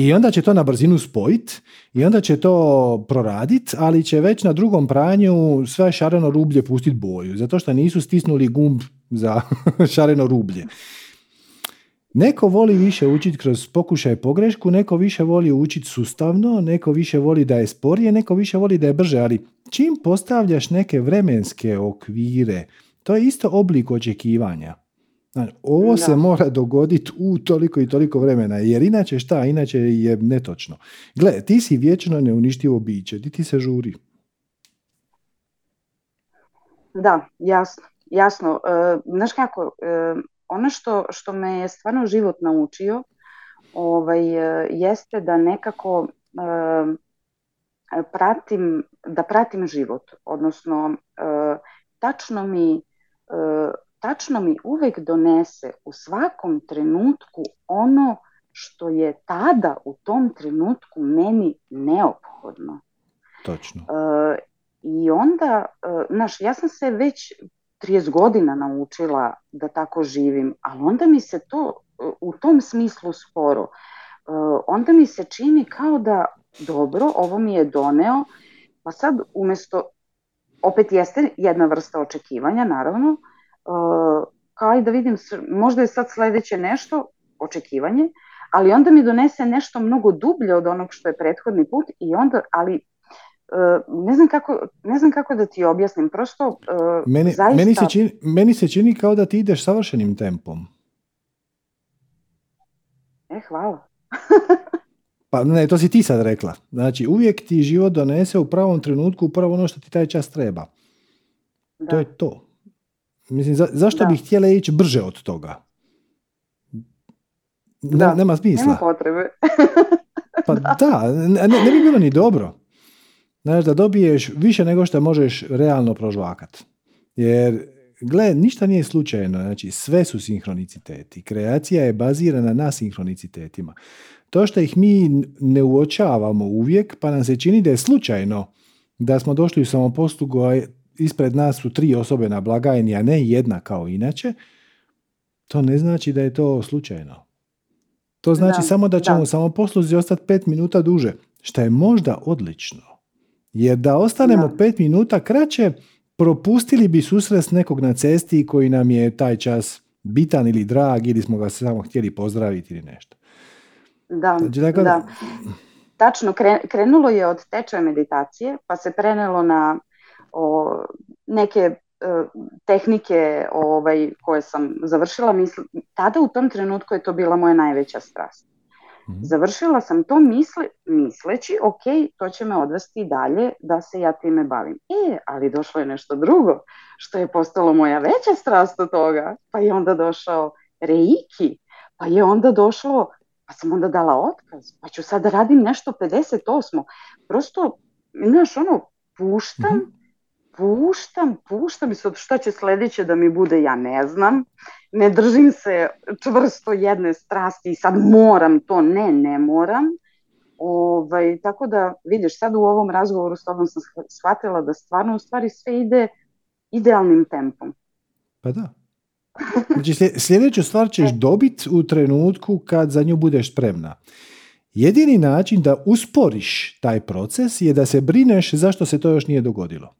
i onda će to na brzinu spojit i onda će to proradit, ali će već na drugom pranju sve šareno rublje pustiti boju, zato što nisu stisnuli gumb za šareno rublje. Neko voli više učiti kroz pokušaj pogrešku, neko više voli učiti sustavno, neko više voli da je sporije, neko više voli da je brže, ali čim postavljaš neke vremenske okvire, to je isto oblik očekivanja. Znači, ovo se mora dogoditi u toliko i toliko vremena, jer inače šta, inače je netočno. Gle, ti si vječno neuništivo biće, ti ti se žuri. Da, jasno. jasno. E, znaš kako, e, ono što, što me je stvarno život naučio ovaj, e, jeste da nekako e, pratim, da pratim život, odnosno e, tačno mi tačno mi uvek donese u svakom trenutku ono što je tada u tom trenutku meni neophodno. Točno. E, I onda, e, znaš, ja sam se već 30 godina naučila da tako živim, ali onda mi se to e, u tom smislu sporo. E, onda mi se čini kao da dobro, ovo mi je doneo, pa sad umesto, opet jeste jedna vrsta očekivanja, naravno, kao i da vidim, možda je sad sledeće nešto, očekivanje, ali onda mi donese nešto mnogo dublje od onog što je prethodni put i onda, ali e, ne znam kako, ne znam kako da ti objasnim, prosto e, meni, zaista... Meni se, čini, meni se čini kao da ti ideš savršenim tempom. E, hvala. pa ne, to si ti sad rekla. Znači, uvijek ti život donese u pravom trenutku upravo ono što ti taj čas treba. Da. To je to. Mislim, za, zašto da. bi htjela ići brže od toga? Ne, da. Nema smisla. Nema potrebe. pa da, da ne, ne bi bilo ni dobro. Znaš, da dobiješ više nego što možeš realno prožvakat. Jer, gle, ništa nije slučajno. Znači, sve su sinhroniciteti. Kreacija je bazirana na sinhronicitetima. To što ih mi ne uočavamo uvijek, pa nam se čini da je slučajno da smo došli u samoposlugu, ispred nas su tri osobe na blagajni, a ne jedna kao inače, to ne znači da je to slučajno. To znači da, samo da ćemo da. samo posluzi ostati pet minuta duže, što je možda odlično. Jer da ostanemo da. pet minuta kraće, propustili bi susret nekog na cesti koji nam je taj čas bitan ili drag ili smo ga samo htjeli pozdraviti ili nešto. Da, znači, dakle, da. Tačno, krenulo je od tečaja meditacije, pa se prenelo na o, neke e, tehnike ovaj, koje sam završila, mislim, tada u tom trenutku je to bila moja najveća strast. Mhm. Završila sam to misli, misleći, ok, to će me odvesti dalje da se ja time bavim. E, ali došlo je nešto drugo, što je postalo moja veća strast od toga. Pa je onda došao reiki, pa je onda došlo, pa sam onda dala otkaz, pa ću sad radim nešto 58. Prosto, znaš, ono, puštam, mhm. Puštam, puštam i sad šta će sljedeće da mi bude, ja ne znam ne držim se čvrsto jedne strasti i sad moram to, ne, ne moram. Ovaj, tako da, vidiš, sad u ovom razgovoru s tobom sam shvatila da stvarno u stvari sve ide idealnim tempom. Pa da. Znači sljedeću stvar ćeš e. dobiti u trenutku kad za nju budeš spremna. Jedini način da usporiš taj proces je da se brineš zašto se to još nije dogodilo.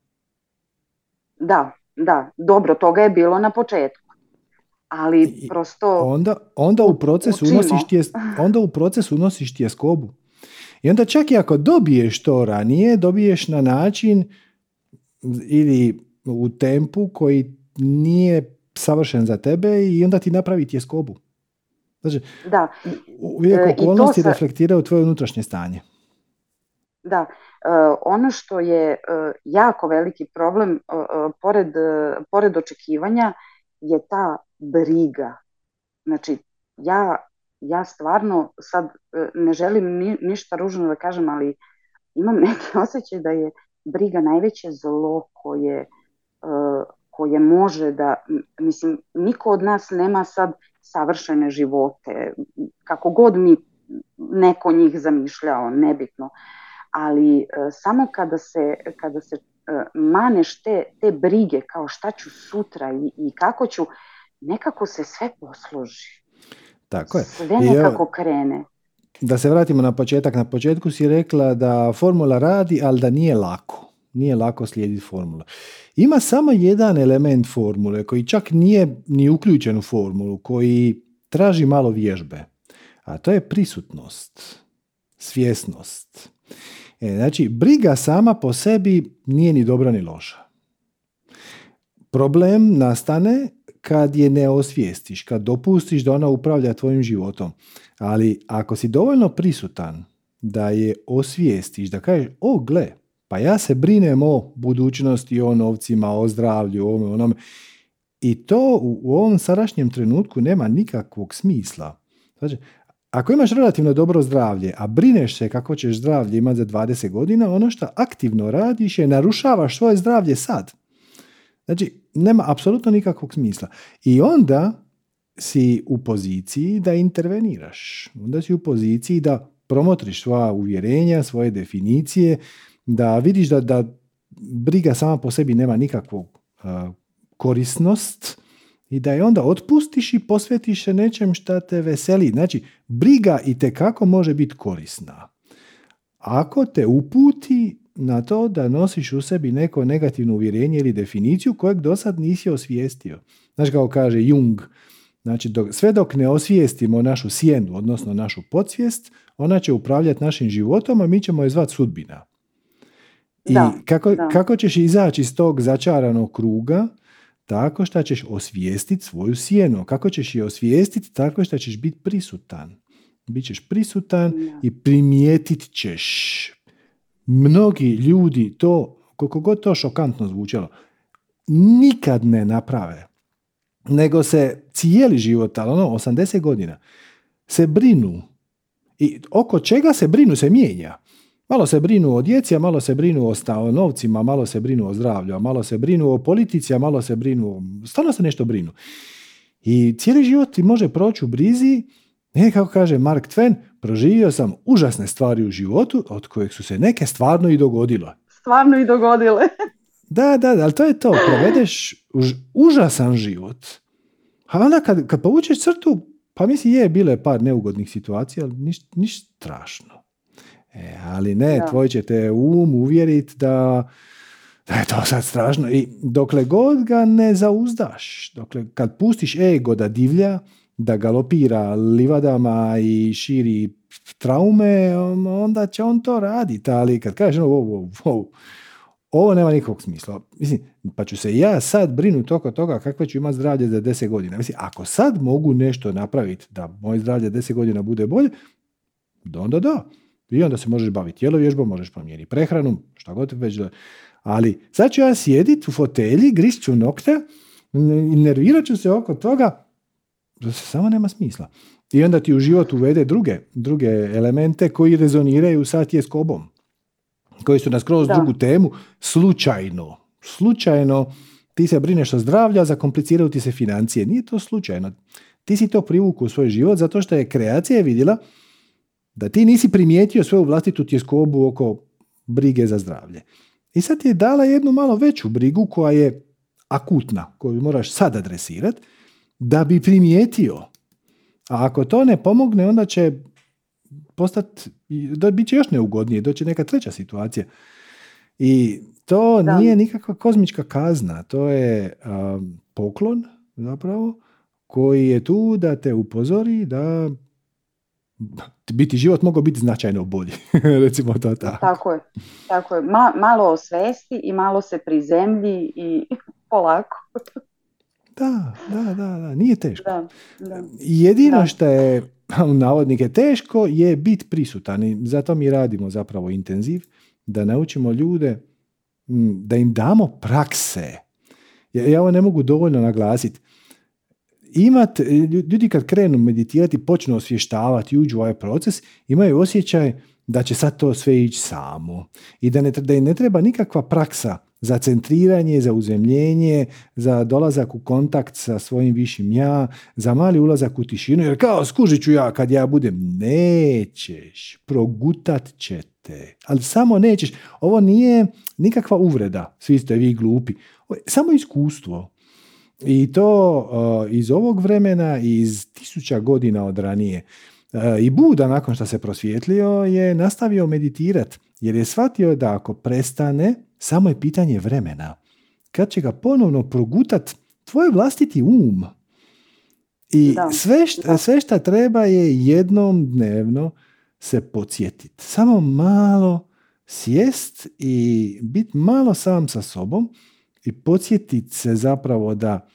Da, da, dobro, toga je bilo na početku ali prosto... Onda, onda, u proces unosiš tjes, onda u proces unosiš tjeskobu. I onda čak i ako dobiješ to ranije, dobiješ na način ili u tempu koji nije savršen za tebe i onda ti napravi tjeskobu. Znači, da. uvijek e, okolnosti sa... reflektiraju tvoje unutrašnje stanje. Da, e, ono što je e, jako veliki problem pored, pored očekivanja je ta briga. Znači, ja, ja stvarno sad e, ne želim ni, ništa ružno da kažem, ali imam neki osjećaj da je briga najveće zlo koje, e, koje može da, mislim, niko od nas nema sad savršene živote, kako god mi neko njih zamišljao, nebitno, ali e, samo kada se, kada se maneš te, te brige kao šta ću sutra i, i kako ću, nekako se sve posloži. Tako je. Sve nekako krene. Da se vratimo na početak. Na početku si rekla da formula radi, ali da nije lako. Nije lako slijediti formulu. Ima samo jedan element formule koji čak nije ni uključen u formulu, koji traži malo vježbe. A to je prisutnost, svjesnost. E, znači, briga sama po sebi nije ni dobra ni loša. Problem nastane kad je ne osvijestiš, kad dopustiš da ona upravlja tvojim životom. Ali ako si dovoljno prisutan da je osvijestiš, da kažeš, o gle, pa ja se brinem o budućnosti, o novcima, o zdravlju, o onome. I to u, ovom sadašnjem trenutku nema nikakvog smisla. Znači, ako imaš relativno dobro zdravlje, a brineš se kako ćeš zdravlje imati za 20 godina, ono što aktivno radiš je narušavaš svoje zdravlje sad. Znači, nema apsolutno nikakvog smisla. I onda si u poziciji da interveniraš. Onda si u poziciji da promotriš svoja uvjerenja, svoje definicije, da vidiš da, da briga sama po sebi nema nikakvu korisnost i da je onda otpustiš i posvetiš se nečem šta te veseli. Znači, briga i kako može biti korisna. Ako te uputi na to da nosiš u sebi neko negativno uvjerenje ili definiciju kojeg do sad nisi osvijestio. Znaš kao kaže Jung, znači dok, sve dok ne osvijestimo našu sjenu, odnosno našu podsvijest, ona će upravljati našim životom, a mi ćemo je zvati sudbina. I kako, kako ćeš izaći iz tog začaranog kruga? Tako što ćeš osvijestiti svoju sjenu. Kako ćeš je osvijestiti? Tako što ćeš biti prisutan. Bićeš prisutan i primijetit ćeš mnogi ljudi to, koliko god to šokantno zvučalo, nikad ne naprave. Nego se cijeli život, ali ono, 80 godina, se brinu. I oko čega se brinu se mijenja. Malo se brinu o djeci, a malo se brinu o novcima, malo se brinu o zdravlju, a malo se brinu o politici, a malo se brinu o... Stalno se nešto brinu. I cijeli život ti može proći u brizi ne, kako kaže Mark Twain, proživio sam užasne stvari u životu, od kojih su se neke stvarno i dogodile. Stvarno i dogodile. da, da, ali to je to. Provedeš užasan život. A onda kad, kad povučeš crtu, pa misli je, bile par neugodnih situacija, ali ništa niš strašno. E, ali ne, da. tvoj će te um uvjeriti da, da je to sad strašno. I dokle god ga ne zauzdaš, dokle kad pustiš ego da divlja, da galopira livadama i širi traume, onda će on to raditi. Ali kad kažeš ovo, ovo, ovo nema nikakvog smisla. Mislim, pa ću se ja sad brinuti oko toga kakve ću imati zdravlje za 10 godina. Mislim, ako sad mogu nešto napraviti da moje zdravlje 10 godina bude bolje, onda da. I onda se možeš baviti tjelovježbom, možeš promijeniti prehranu, šta god već da... Ali sad ću ja sjediti u fotelji, grišću nokte i nervirat ću se oko toga da se samo nema smisla. I onda ti u život uvede druge, druge elemente koji rezoniraju sa tjeskobom. Koji su na skroz drugu temu. Slučajno. Slučajno ti se brineš o zdravlja, zakompliciraju ti se financije. Nije to slučajno. Ti si to privukao u svoj život zato što je kreacija vidjela da ti nisi primijetio svoju vlastitu tjeskobu oko brige za zdravlje. I sad ti je dala jednu malo veću brigu koja je akutna, koju moraš sad adresirati, da bi primijetio. A ako to ne pomogne, onda će postati, da bit će još neugodnije, doće neka treća situacija. I to nije nikakva kozmička kazna, to je poklon zapravo koji je tu da te upozori da biti život mogao biti značajno bolji, recimo to tako. Tako je, tako je. Ma, malo osvesti i malo se prizemlji i polako. da, da, da, da, nije teško. Da, da. Jedino što je u navodnike teško je biti prisutan i zato mi radimo zapravo intenziv, da naučimo ljude, da im damo prakse. Ja, ja ovo ne mogu dovoljno naglasiti imat, ljudi kad krenu meditirati, počnu osvještavati uđu u ovaj proces, imaju osjećaj da će sad to sve ići samo. I da, ne, da im ne treba nikakva praksa za centriranje, za uzemljenje, za dolazak u kontakt sa svojim višim ja, za mali ulazak u tišinu, jer kao skužit ću ja kad ja budem, nećeš, progutat ćete, ali samo nećeš. Ovo nije nikakva uvreda, svi ste vi glupi, samo iskustvo. I to uh, iz ovog vremena i iz tisuća godina od ranije. Uh, I Buda nakon što se prosvjetlio je nastavio meditirati jer je shvatio da ako prestane, samo je pitanje vremena. Kad će ga ponovno progutat tvoj vlastiti um. I sve, šta, sve šta treba je jednom dnevno se podsjetiti. Samo malo sjest i biti malo sam sa sobom i podsjetiti se zapravo da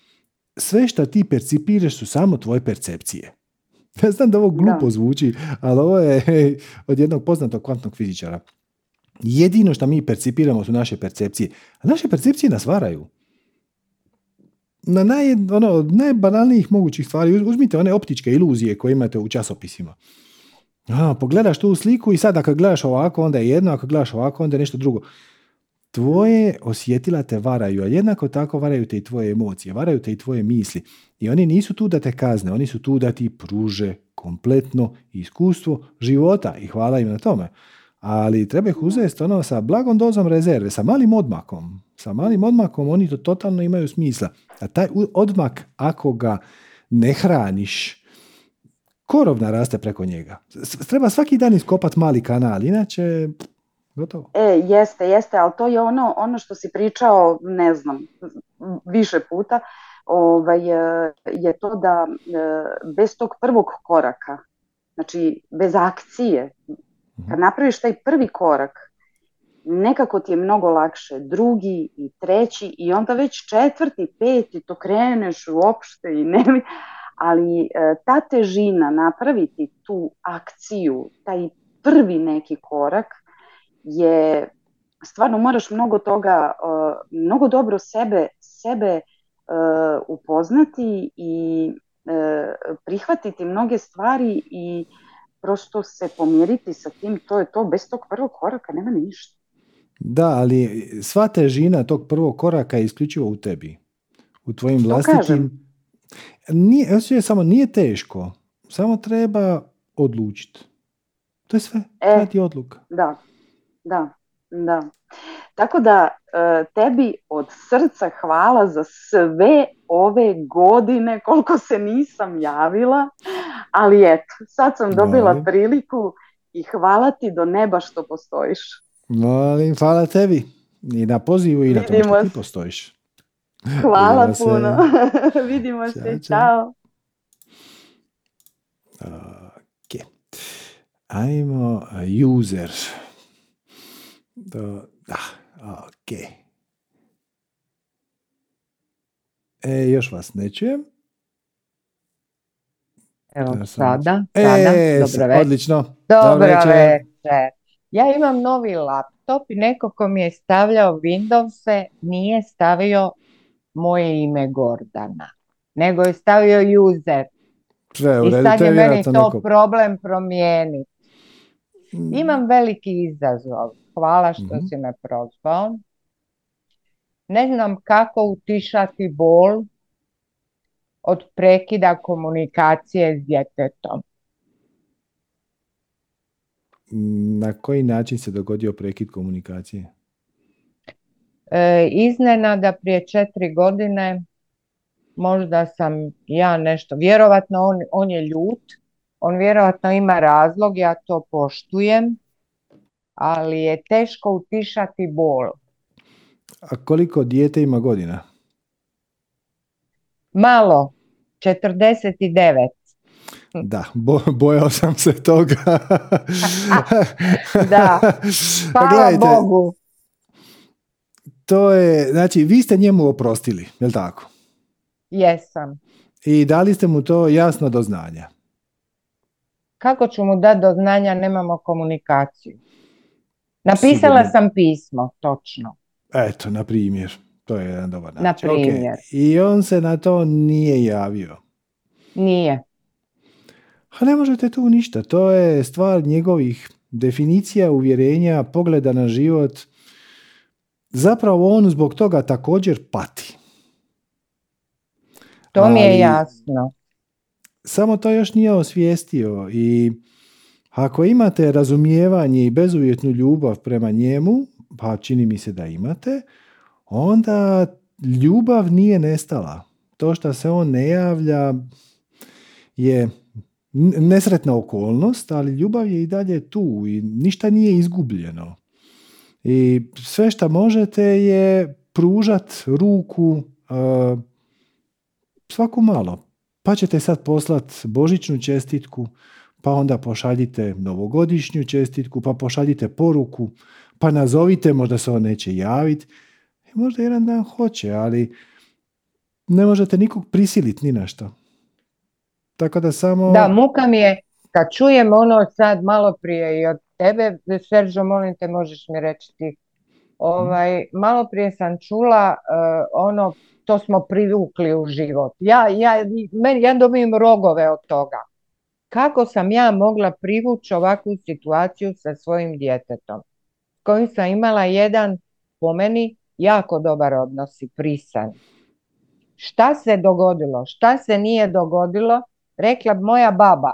sve što ti percipiraš su samo tvoje percepcije. Ja znam da ovo glupo zvuči, ali ovo je od jednog poznatog kvantnog fizičara. Jedino što mi percipiramo su naše percepcije. A naše percepcije nas varaju. Na naj, ono, od najbanalnijih mogućih stvari. Uzmite one optičke iluzije koje imate u časopisima. A, pogledaš tu sliku i sad ako gledaš ovako, onda je jedno, ako gledaš ovako, onda je nešto drugo tvoje osjetila te varaju, a jednako tako varaju te i tvoje emocije, varaju te i tvoje misli. I oni nisu tu da te kazne, oni su tu da ti pruže kompletno iskustvo života i hvala im na tome. Ali treba ih uzeti ono sa blagom dozom rezerve, sa malim odmakom. Sa malim odmakom oni to totalno imaju smisla. A taj odmak, ako ga ne hraniš, korov naraste preko njega. Treba svaki dan iskopati mali kanal, inače Gotovo. E, jeste, jeste, ali to je ono, ono što si pričao, ne znam, više puta, ovaj, e, je to da e, bez tog prvog koraka, znači bez akcije, mhm. kad napraviš taj prvi korak, nekako ti je mnogo lakše drugi i treći i onda već četvrti, peti, to kreneš uopšte i ne ali e, ta težina napraviti tu akciju, taj prvi neki korak, je stvarno moraš mnogo toga, mnogo dobro sebe, sebe upoznati i uh, prihvatiti mnoge stvari i prosto se pomiriti sa tim, to je to, bez tog prvog koraka nema ništa. Da, ali sva težina tog prvog koraka je isključivo u tebi. U tvojim Što vlastitim... Nije, samo nije teško. Samo treba odlučiti. To je sve. E, ti odluka. Da, da, da. Tako da e, tebi od srca hvala za sve ove godine koliko se nisam javila, ali eto, sad sam dobila priliku i hvala ti do neba što postojiš. Molim, hvala tebi i na pozivu i na tome što ti postojiš. Hvala puno. Vidimo se. Ćao. Ok. Ajmo user. Da, da, ok. E, još vas ne čujem. Evo sada, sada, e, dobro večer. Odlično. Dobro večer. večer. Ja imam novi laptop i neko ko mi je stavljao Windowse nije stavio moje ime Gordana, nego je stavio user. Sve, I sad je meni to neko- problem promijeniti. Mm, Imam veliki izazov. Hvala što Mhm. si me prozvao. Ne znam kako utišati bol od prekida komunikacije s djetetom. Na koji način se dogodio prekid komunikacije? E, iznenada prije četiri godine možda sam ja nešto, vjerovatno on, on je ljut, on vjerovatno ima razlog, ja to poštujem, ali je teško utišati bol. A koliko dijete ima godina? Malo, 49. Da, bo- bojao sam se toga. Da, Hvala gledajte, Bogu. to je, znači, vi ste njemu oprostili, je li tako? Jesam. I dali ste mu to jasno do znanja. Kako ću mu dati do znanja, nemamo komunikaciju. Napisala Sigurno. sam pismo, točno. Eto, na primjer. To je jedan dobar Na način. Ok. primjer. I on se na to nije javio. Nije. A ne možete tu ništa. To je stvar njegovih definicija, uvjerenja, pogleda na život. Zapravo on zbog toga također pati. To mi je jasno. Samo to još nije osvijestio i ako imate razumijevanje i bezuvjetnu ljubav prema njemu, pa čini mi se da imate, onda ljubav nije nestala. To što se on ne javlja je nesretna okolnost, ali ljubav je i dalje tu i ništa nije izgubljeno. I sve što možete je pružat ruku uh, svaku malo. Pa ćete sad poslat božićnu čestitku, pa onda pošaljite novogodišnju čestitku, pa pošaljite poruku, pa nazovite, možda se on neće javiti. Možda jedan dan hoće, ali ne možete nikog prisiliti ni na što. Tako da samo... Da, muka mi je kad čujem ono sad malo prije i od tebe, Seržo, molim te, možeš mi reći ti. Ovaj, malo prije sam čula eh, ono, to smo privukli u život. Ja, ja, meni, ja dobijem rogove od toga. Kako sam ja mogla privući ovakvu situaciju sa svojim djetetom? Kojim sam imala jedan, po meni, jako dobar odnos i prisan. Šta se dogodilo? Šta se nije dogodilo? Rekla bi moja baba,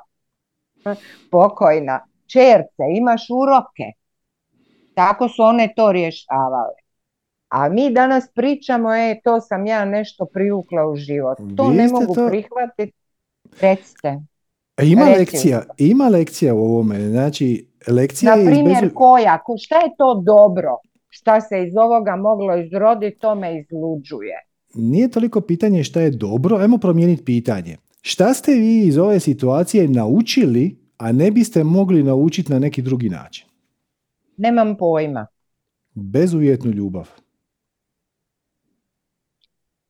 pokojna, čerce, imaš uroke. Tako su one to rješavale. A mi danas pričamo, e, to sam ja nešto privukla u život. To Vi ne mogu to- prihvatiti. Recite. E, Ima Reci lekcija, ima lekcija u ovome. Znači, lekcija Na primjer, bezu- koja? Ko- Šta je to dobro? Šta se iz ovoga moglo izroditi, to me izluđuje. nije toliko pitanje šta je dobro, ajmo promijeniti pitanje. Šta ste vi iz ove situacije naučili, a ne biste mogli naučiti na neki drugi način? Nemam pojma. Bezuvjetnu ljubav.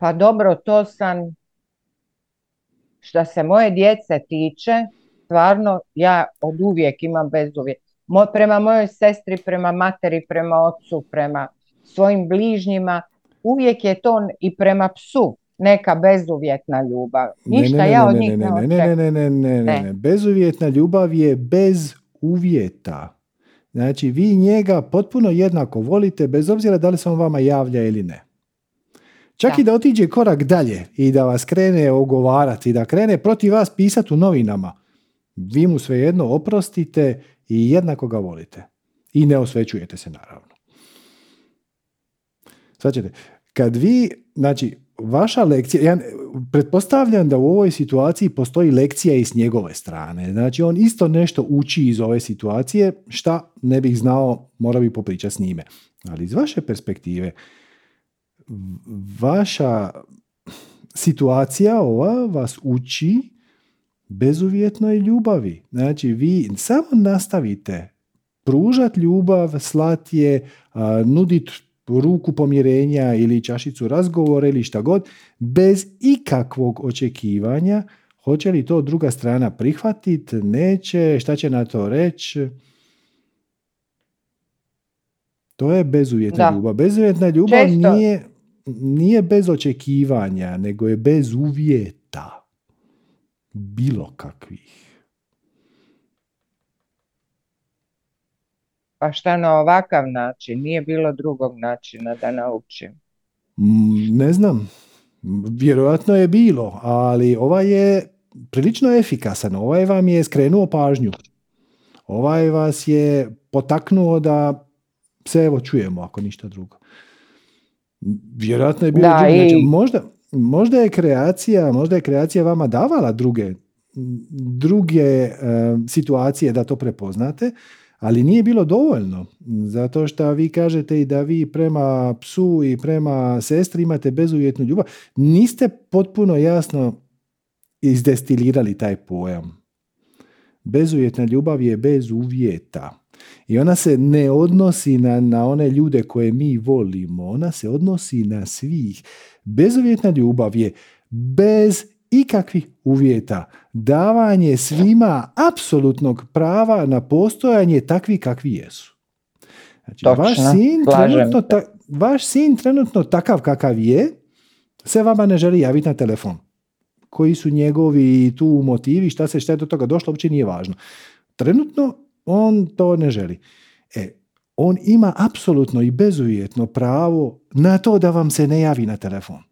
Pa dobro, to sam, što se moje djece tiče, stvarno ja od uvijek imam bezuvjet. Mo, prema mojoj sestri, prema materi, prema ocu, prema svojim bližnjima, uvijek je to i prema psu neka bezuvjetna ljubav. Ništa ne, ne, ja od njih ne, ne ne, ne, očekujem. ne, ne, ne, ne, Ne. ne. Bezuvjetna ljubav je bez uvjeta. Znači, vi njega potpuno jednako volite, bez obzira da li se on vama javlja ili ne. Čak Da. i da otiđe korak dalje i da vas krene ogovarati da krene protiv vas pisati u novinama, vi mu svejedno oprostite i jednako ga volite. I ne osvećujete se, naravno. Sad ćete, kad vi, znači, vaša lekcija, ja pretpostavljam da u ovoj situaciji postoji lekcija i s njegove strane. Znači, on isto nešto uči iz ove situacije, šta ne bih znao, morao bi popričati s njime. Ali iz vaše perspektive, vaša situacija ova vas uči bezuvjetnoj ljubavi. Znači, vi samo nastavite pružat ljubav, slat je, a, nudit ruku pomirenja ili čašicu razgovora ili šta god, bez ikakvog očekivanja, Hoće li to druga strana prihvatiti, neće, šta će na to reći? To je bezuvjetna ljubav. Bezuvjetna ljubav nije, nije bez očekivanja, nego je bez uvjeta. Bilo kakvih. Pa šta na ovakav način? Nije bilo drugog načina da naučim. Mm, ne znam. Vjerojatno je bilo, ali ovaj je prilično efikasan. Ovaj vam je skrenuo pažnju. Ovaj vas je potaknuo da se evo čujemo, ako ništa drugo. Vjerojatno je bilo da, i... možda, možda je kreacija, možda je kreacija vama davala druge, druge e, situacije da to prepoznate, ali nije bilo dovoljno, zato što vi kažete i da vi prema psu i prema sestri imate bezuvjetnu ljubav. Niste potpuno jasno izdestilirali taj pojam. Bezuvjetna ljubav je bez uvjeta. I ona se ne odnosi na, na one ljude koje mi volimo, ona se odnosi na svih. Bezuvjetna ljubav je bez ikakvih uvjeta. Davanje svima apsolutnog prava na postojanje takvi kakvi jesu. Znači, vaš, sin trenutno, vaš sin trenutno takav kakav je, se vama ne želi javiti na telefon. Koji su njegovi tu motivi, šta se šta je do toga došlo, uopće nije važno. Trenutno on to ne želi. E, on ima apsolutno i bezuvjetno pravo na to da vam se ne javi na telefon.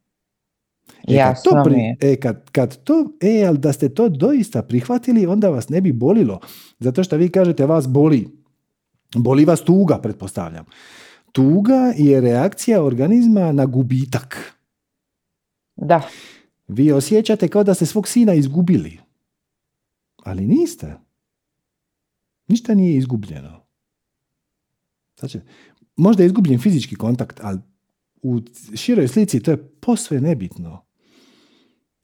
E, kad to, e, kad, kad to, e, ali da ste to doista prihvatili, onda vas ne bi bolilo. Zato što vi kažete vas boli. Boli vas tuga, pretpostavljam. Tuga je reakcija organizma na gubitak. Da. Vi osjećate kao da ste svog sina izgubili. Ali niste. Ništa nije izgubljeno. Znači, možda je izgubljen fizički kontakt, ali u široj slici to je posve nebitno.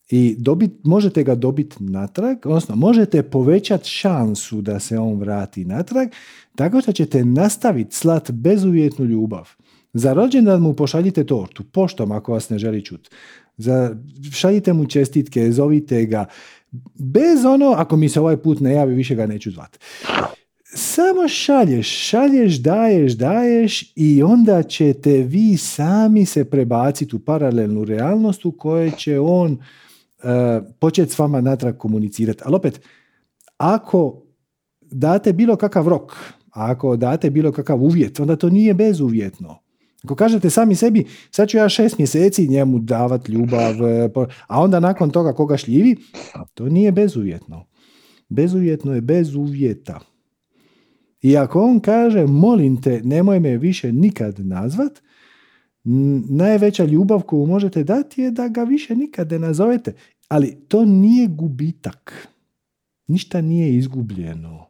I dobit, možete ga dobiti natrag, odnosno možete povećati šansu da se on vrati natrag, tako što ćete nastaviti slat bezuvjetnu ljubav. Za rođendan mu pošaljite tortu, poštom ako vas ne želi čuti. Šaljite mu čestitke, zovite ga. Bez ono, ako mi se ovaj put ne javi, više ga neću zvati samo šalješ, šalješ, daješ, daješ i onda ćete vi sami se prebaciti u paralelnu realnost u kojoj će on uh, početi s vama natrag komunicirati. Ali opet, ako date bilo kakav rok, ako date bilo kakav uvjet, onda to nije bezuvjetno. Ako kažete sami sebi, sad ću ja šest mjeseci njemu davati ljubav, e, a onda nakon toga koga šljivi, to nije bezuvjetno. Bezuvjetno je bez uvjeta. I ako on kaže, molim te, nemoj me više nikad nazvat, najveća ljubav koju možete dati je da ga više nikad ne nazovete. Ali to nije gubitak. Ništa nije izgubljeno.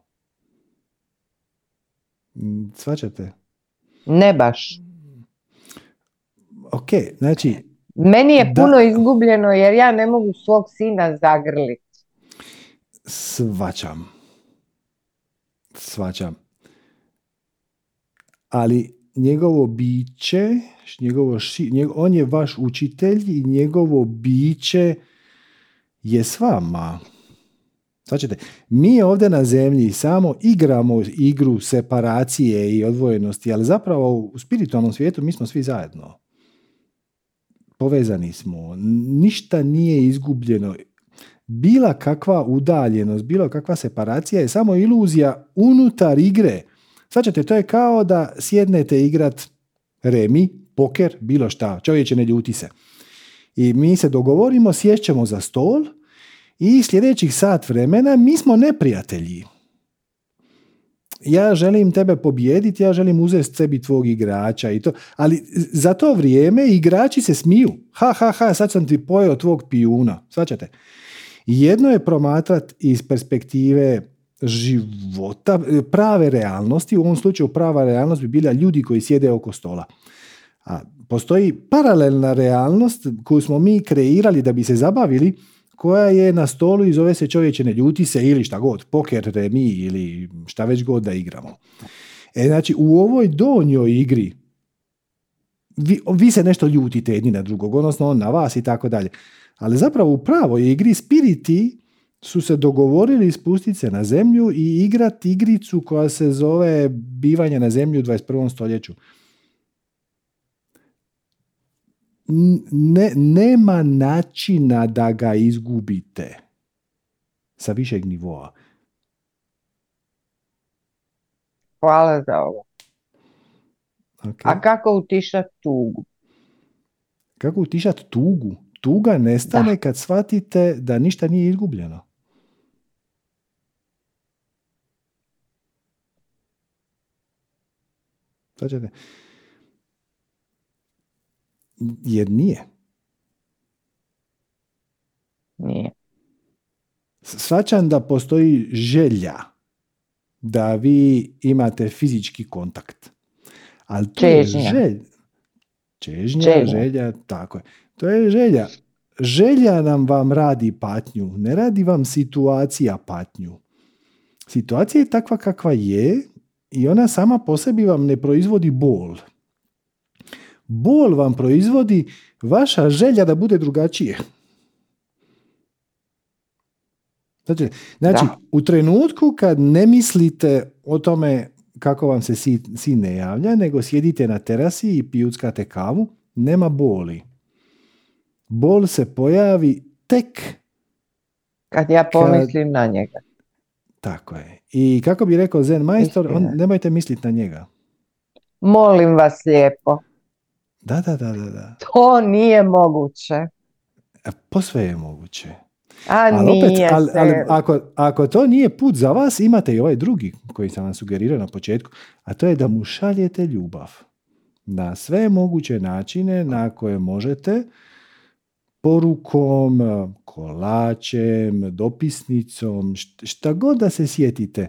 Svačate? Ne baš. Ok, znači... Meni je puno izgubljeno jer ja ne mogu svog sina zagrliti. Svačam. Svačam ali njegovo biće, njegovo on je vaš učitelj i njegovo biće je s vama. Znači, mi ovdje na zemlji samo igramo igru separacije i odvojenosti, ali zapravo u spiritualnom svijetu mi smo svi zajedno. Povezani smo. Ništa nije izgubljeno. Bila kakva udaljenost, bilo kakva separacija je samo iluzija unutar igre Svačate, to je kao da sjednete igrat remi, poker, bilo šta, čovječe ne ljuti se. I mi se dogovorimo, sješćemo za stol i sljedećih sat vremena mi smo neprijatelji. Ja želim tebe pobijediti, ja želim uzeti sebi tvog igrača i to, ali za to vrijeme igrači se smiju. Ha, ha, ha, sad sam ti pojeo tvog pijuna. Svačate. Jedno je promatrat iz perspektive života, prave realnosti, u ovom slučaju prava realnost bi bila ljudi koji sjede oko stola. A postoji paralelna realnost koju smo mi kreirali da bi se zabavili, koja je na stolu i zove se čovječe ne ljuti se ili šta god, poker, remi ili šta već god da igramo. E, znači, u ovoj donjoj igri vi, vi se nešto ljutite jedni na drugog, odnosno on na vas i tako dalje. Ali zapravo u pravoj igri spiriti su se dogovorili spustiti se na zemlju i igrati igricu koja se zove bivanje na zemlju u 21. stoljeću. Ne, nema načina da ga izgubite sa višeg nivoa. Hvala za ovo. A kako utišati tugu? Kako utišati tugu? Tuga nestane kad shvatite da ništa nije izgubljeno. Znači, jer nije. Nije. Svačam da postoji želja da vi imate fizički kontakt. Ali to je želja. Čežnja, želja, tako je. To je želja. Želja nam vam radi patnju, ne radi vam situacija patnju. Situacija je takva kakva je i ona sama po sebi vam ne proizvodi bol. Bol vam proizvodi vaša želja da bude drugačije. Znači, znači u trenutku kad ne mislite o tome kako vam se sin ne javlja, nego sjedite na terasi i pijuckate kavu, nema boli. Bol se pojavi tek kad ja pomislim na njega. Tako je. I kako bi rekao Zen majstor, on, nemojte misliti na njega. Molim vas lijepo. Da, da, da, da. da. To nije moguće. E, posve je moguće. A ali nije ali, ali, ako, ako to nije put za vas, imate i ovaj drugi koji sam vam sugerirao na početku, a to je da mu šaljete ljubav na sve moguće načine na koje možete porukom, kolačem, dopisnicom, šta god da se sjetite.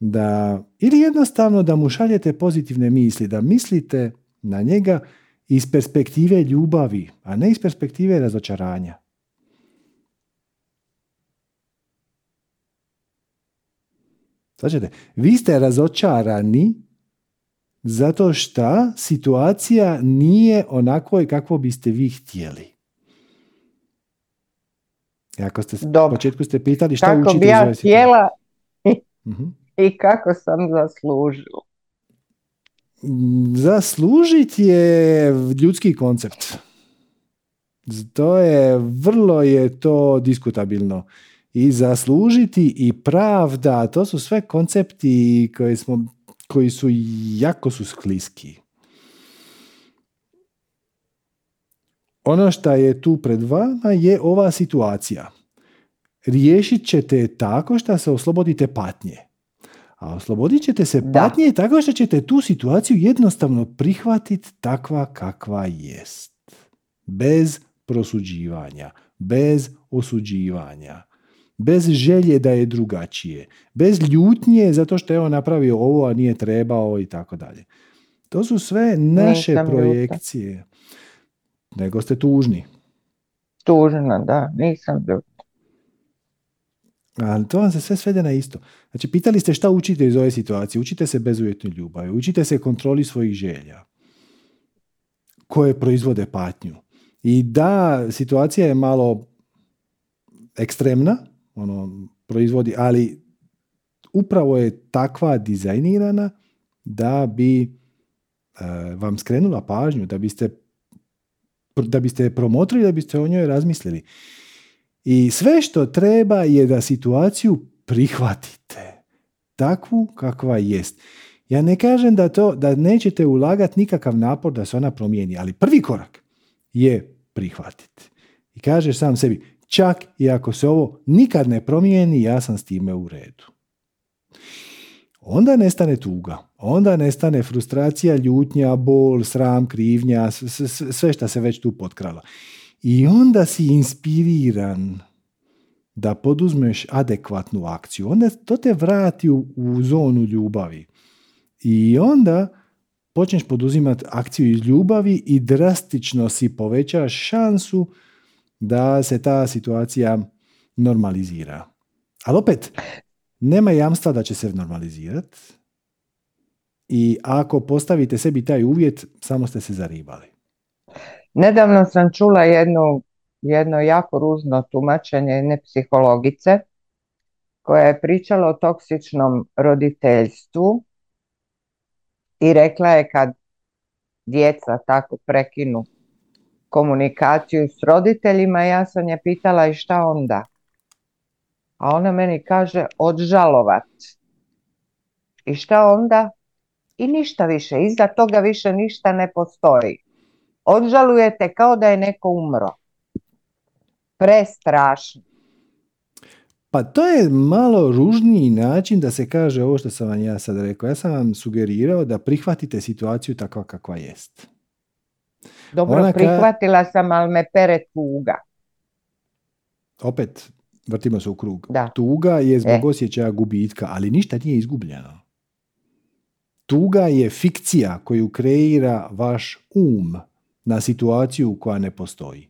Da, ili jednostavno da mu šaljete pozitivne misli, da mislite na njega iz perspektive ljubavi, a ne iz perspektive razočaranja. Znači, vi ste razočarani zato što situacija nije onako kako biste vi htjeli. I ako ste u početku ste pitali šta kako učite bi ja htjela mhm. i kako sam zaslužila. Zaslužiti je ljudski koncept. To je, vrlo je to diskutabilno i zaslužiti i pravda, to su sve koncepti koji, smo, koji su jako su skliski. Ono što je tu pred vama je ova situacija. Riješit ćete tako što se oslobodite patnje. A oslobodit ćete se patnje tako što ćete tu situaciju jednostavno prihvatiti takva kakva jest. Bez prosuđivanja, bez osuđivanja bez želje da je drugačije, bez ljutnje zato što je on napravio ovo, a nije trebao i tako dalje. To su sve naše projekcije. Nego ste tužni. Tužna, da, nisam ljuta. Ali to vam se sve svede na isto. Znači, pitali ste šta učite iz ove situacije. Učite se bezuvjetnoj ljubavi, učite se kontroli svojih želja koje proizvode patnju. I da, situacija je malo ekstremna, ono, proizvodi, ali upravo je takva dizajnirana da bi e, vam skrenula pažnju, da biste da biste promotrili, da biste o njoj razmislili. I sve što treba je da situaciju prihvatite. Takvu kakva jest. Ja ne kažem da, to, da nećete ulagati nikakav napor da se ona promijeni, ali prvi korak je prihvatiti. I kažeš sam sebi, Čak i ako se ovo nikad ne promijeni, ja sam s time u redu. Onda nestane tuga, onda nestane frustracija, ljutnja, bol, sram, krivnja, sve što se već tu potkralo. I onda si inspiriran da poduzmeš adekvatnu akciju. Onda to te vrati u, u zonu ljubavi. I onda počneš poduzimati akciju iz ljubavi i drastično si povećaš šansu da se ta situacija normalizira. Ali opet, nema jamstva da će se normalizirati i ako postavite sebi taj uvjet, samo ste se zaribali. Nedavno sam čula jednu jedno jako ružno tumačenje jedne psihologice koja je pričala o toksičnom roditeljstvu i rekla je kad djeca tako prekinu komunikaciju s roditeljima, ja sam je pitala i šta onda? A ona meni kaže odžalovat. I šta onda? I ništa više, iza toga više ništa ne postoji. Odžalujete kao da je neko umro. Prestrašno. Pa to je malo ružniji način da se kaže ovo što sam vam ja sad rekao. Ja sam vam sugerirao da prihvatite situaciju takva kakva jest. Dobro, prihvatila sam, ali me pere tuga. Opet, vrtimo se u krug. Da. Tuga je zbog e. osjećaja gubitka, ali ništa nije izgubljeno. Tuga je fikcija koju kreira vaš um na situaciju koja ne postoji.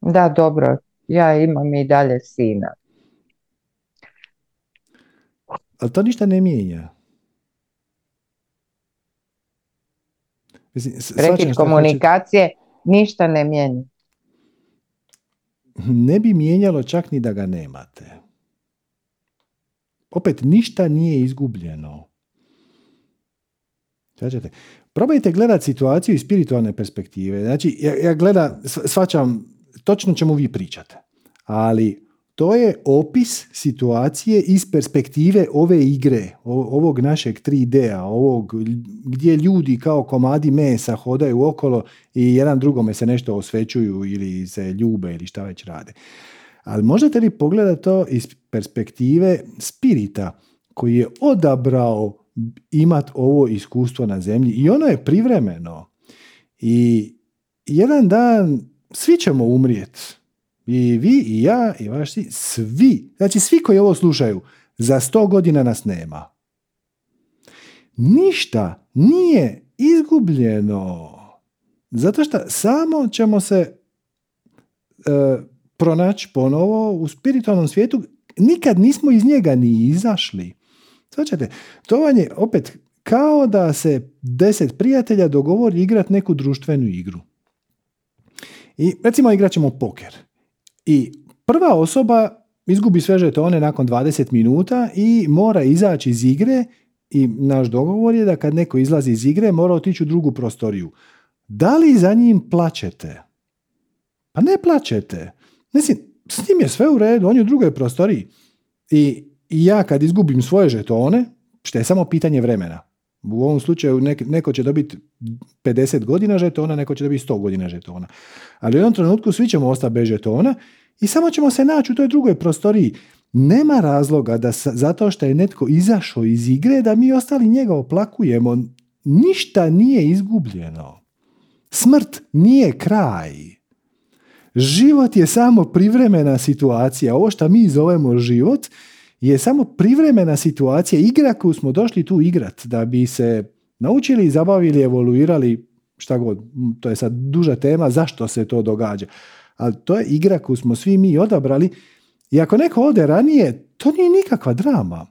Da, dobro. Ja imam i dalje sina. Ali to ništa ne mijenja. Mislim, komunikacije ništa ne mijenja. Ne bi mijenjalo čak ni da ga nemate. Opet, ništa nije izgubljeno. Svačate? Probajte gledati situaciju iz spiritualne perspektive. Znači, ja, ja gledam, svačam, točno čemu vi pričate. Ali to je opis situacije iz perspektive ove igre, ovog našeg 3D-a, ovog gdje ljudi kao komadi mesa hodaju okolo i jedan drugome se nešto osvećuju ili se ljube ili šta već rade. Ali možete li pogledati to iz perspektive spirita koji je odabrao imat ovo iskustvo na zemlji i ono je privremeno. I jedan dan svi ćemo umrijeti i vi, i ja, i vaš svi, znači svi koji ovo slušaju, za sto godina nas nema. Ništa nije izgubljeno. Zato što samo ćemo se e, pronaći ponovo u spiritualnom svijetu. Nikad nismo iz njega ni izašli. Svačate, to vam je opet kao da se deset prijatelja dogovori igrati neku društvenu igru. I recimo igrat ćemo poker. I prva osoba izgubi sve žetone nakon 20 minuta i mora izaći iz igre i naš dogovor je da kad neko izlazi iz igre mora otići u drugu prostoriju. Da li za njim plaćete? Pa ne plaćete. Mislim, s njim je sve u redu, on je u drugoj prostoriji. I, i ja kad izgubim svoje žetone, što je samo pitanje vremena. U ovom slučaju neko će dobiti 50 godina žetona, neko će dobiti 100 godina žetona. Ali u jednom trenutku svi ćemo ostati bez žetona i samo ćemo se naći u toj drugoj prostoriji. Nema razloga da zato što je netko izašao iz igre da mi ostali njega oplakujemo. Ništa nije izgubljeno. Smrt nije kraj. Život je samo privremena situacija. Ovo što mi zovemo život je samo privremena situacija, igra koju smo došli tu igrat da bi se naučili, zabavili, evoluirali, šta god, to je sad duža tema, zašto se to događa. Ali to je igra koju smo svi mi odabrali i ako neko ode ranije, to nije nikakva drama.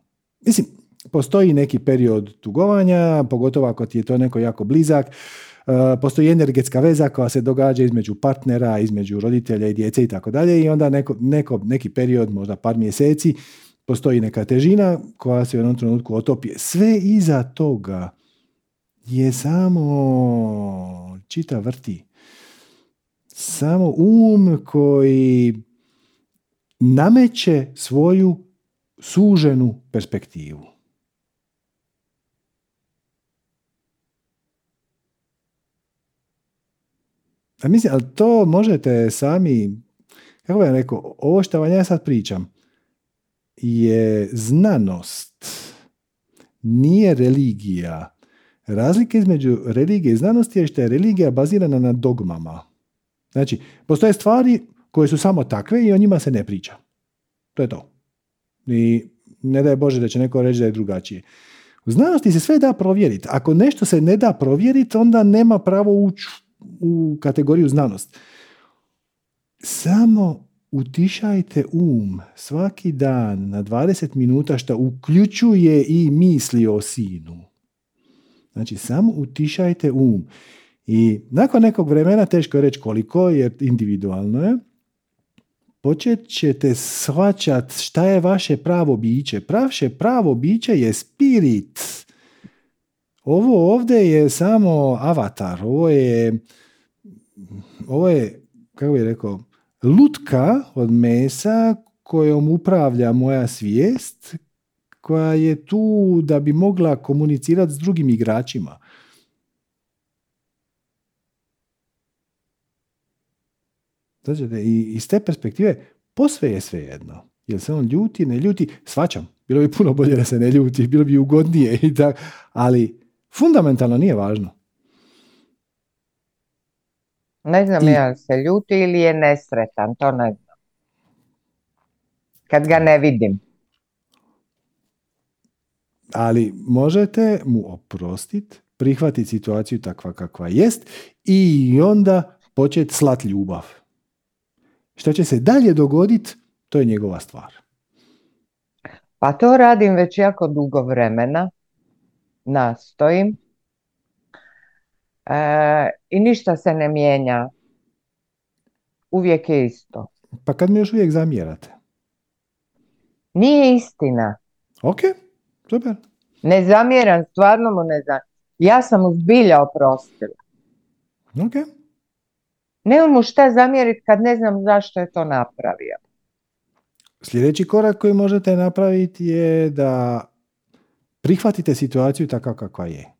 Mislim, postoji neki period tugovanja, pogotovo ako ti je to neko jako blizak, e, postoji energetska veza koja se događa između partnera, između roditelja i djece i tako dalje i onda neko, neko, neki period, možda par mjeseci, postoji neka težina koja se u jednom trenutku otopi. Sve iza toga je samo čita vrti. Samo um koji nameće svoju suženu perspektivu. A mislim, ali to možete sami, kako bih rekao, ovo što vam ja sad pričam, je znanost, nije religija. Razlika između religije i znanosti je što je religija bazirana na dogmama. Znači, postoje stvari koje su samo takve i o njima se ne priča. To je to. I ne daj Bože da će neko reći da je drugačije. U znanosti se sve da provjeriti. Ako nešto se ne da provjeriti, onda nema pravo ući u kategoriju znanost. Samo utišajte um svaki dan na 20 minuta što uključuje i misli o sinu. Znači, samo utišajte um I nakon nekog vremena, teško je reći koliko, jer individualno je, počet ćete shvaćat šta je vaše pravo biće. Vaše pravo biće je spirit. Ovo ovdje je samo avatar. Ovo je, ovo je, kako bih rekao, lutka od mesa kojom upravlja moja svijest, koja je tu da bi mogla komunicirati s drugim igračima. I iz te perspektive posve je sve jedno. Jel se on ljuti, ne ljuti, svačam. Bilo bi puno bolje da se ne ljuti, bilo bi ugodnije i tako, ali fundamentalno nije važno. Ne znam je se ljuti ili je nesretan, to ne znam. Kad ga ne vidim. Ali možete mu oprostiti, prihvatiti situaciju takva kakva jest i onda početi slat ljubav. Što će se dalje dogoditi, to je njegova stvar. Pa to radim već jako dugo vremena. Nastojim. E, I ništa se ne mijenja. Uvijek je isto. Pa kad mi još uvijek zamjerate? Nije istina. Ok, super. Ne zamjeram, stvarno mu ne zamjeram. Ja sam mu zbilja oprostila. Ok. Ne mu šta zamjeriti kad ne znam zašto je to napravio. Sljedeći korak koji možete napraviti je da prihvatite situaciju tako kakva je.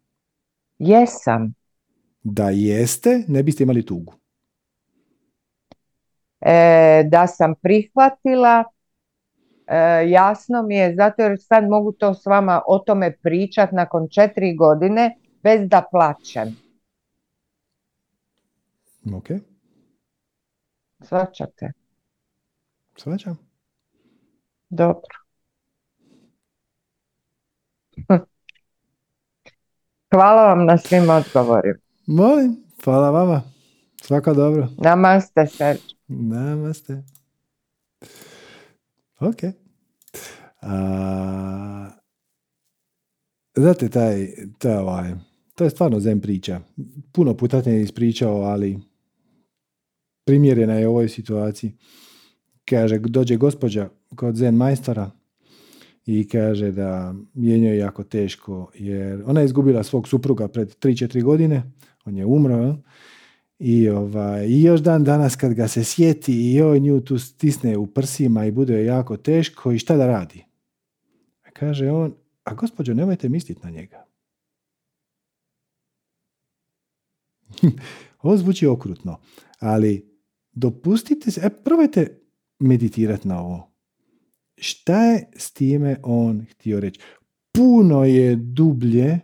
Jesam. Da jeste, ne biste imali tugu. E, da sam prihvatila, e, jasno mi je, zato jer sad mogu to s vama o tome pričat nakon četiri godine bez da plaćem. Ok. Svačate? Svačam. Dobro. Hvala vam na svim odgovorima. Molim, hvala vama. Svako dobro. Namaste, Serđ. Namaste. Ok. A, znate, taj, taj, ovaj, to je stvarno zen priča. Puno puta te ispričao, ali primjerena je u ovoj situaciji. Kaže, dođe gospođa kod zen majstora i kaže da je njoj jako teško jer ona je izgubila svog supruga pred 3-4 godine, on je umro i, ovaj, i još dan danas kad ga se sjeti i joj nju tu stisne u prsima i bude jako teško i šta da radi? Kaže on, a gospođo nemojte misliti na njega. Ovo zvuči okrutno, ali dopustite se, e, probajte meditirati na ovo. Šta je s time on htio reći? Puno je dublje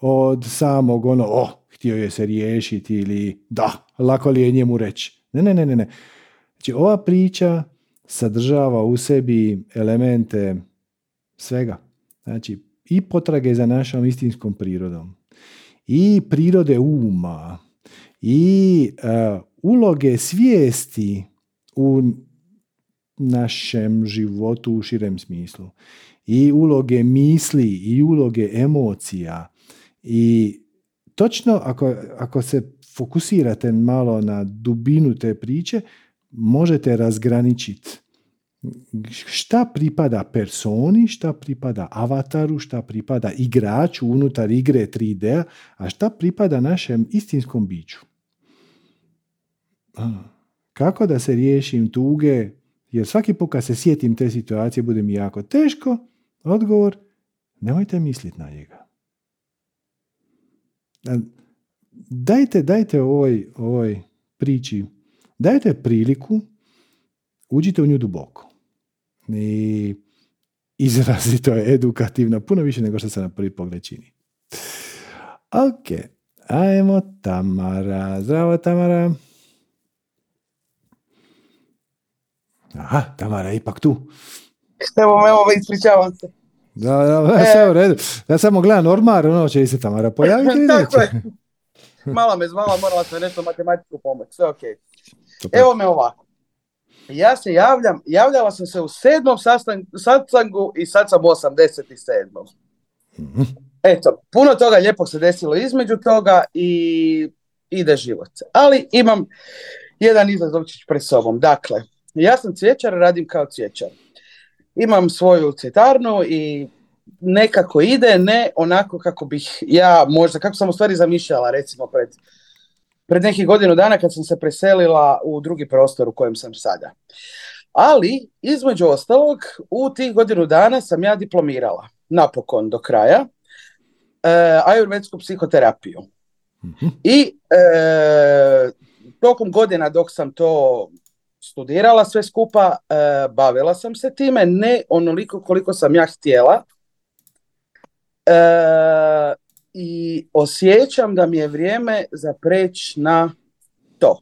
od samog ono, oh, htio je se riješiti ili da, lako li je njemu reći. Ne, ne, ne, ne. Znači, ova priča sadržava u sebi elemente svega. Znači, i potrage za našom istinskom prirodom, i prirode uma, i uh, uloge svijesti u našem životu u širem smislu i uloge misli i uloge emocija i točno ako, ako se fokusirate malo na dubinu te priče možete razgraničiti šta pripada personi, šta pripada avataru, šta pripada igraču unutar igre 3D, a šta pripada našem istinskom biću. Kako da se riješim tuge, jer svaki put kad se sjetim te situacije bude mi jako teško, odgovor, nemojte misliti na njega. Dajte, dajte ovoj, ovoj priči, dajte priliku, uđite u nju duboko. I izrazito je edukativna, puno više nego što se na prvi pogled čini. Ok, ajmo Tamara. Zdravo Tamara. Aha, Tamara je ipak tu. Evo, evo, ispričavam se. Da, da, sve u redu. Ja samo gledam ormar, ono će se Tamara pojaviti. Tako je. Malo me zvala, morala sam nešto matematiku pomoć, sve ok. Evo me ovako. Ja se javljam, javljala sam se u sedmom sastangu i sad sam u 87. Mm-hmm. Eto, puno toga lijepog se desilo između toga i ide život. Ali imam jedan izazovčić pred sobom. Dakle, ja sam cvjećar, radim kao cvjećar. Imam svoju cvjetarnu i nekako ide, ne onako kako bih ja možda, kako sam u stvari zamišljala recimo pred, pred nekih godinu dana kad sam se preselila u drugi prostor u kojem sam sada. Ali, između ostalog, u tih godinu dana sam ja diplomirala, napokon do kraja, e, ajurvedsku psihoterapiju. Mhm. I e, tokom godina dok sam to studirala sve skupa, e, bavila sam se time, ne onoliko koliko sam ja htjela. E, I osjećam da mi je vrijeme za preć na to.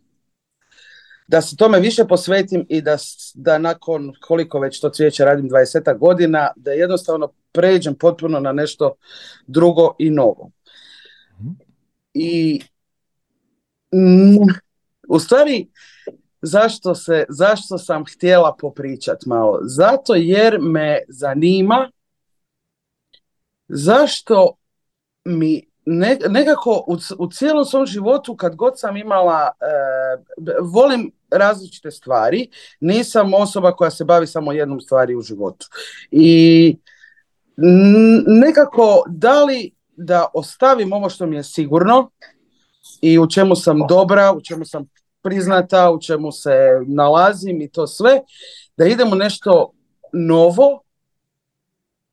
Da se tome više posvetim i da, da nakon koliko već to cvijeće radim 20 godina, da jednostavno pređem potpuno na nešto drugo i novo. Mhm. I u stvari, zašto, se, zašto sam htjela popričat malo? Zato jer me zanima zašto mi nekako u, u cijelom svom životu kad god sam imala, e, volim različite stvari, nisam osoba koja se bavi samo jednom stvari u životu. I nekako da li da ostavim ovo što mi je sigurno i u čemu sam dobra, u čemu sam priznata, u čemu se nalazim i to sve, da idemo nešto novo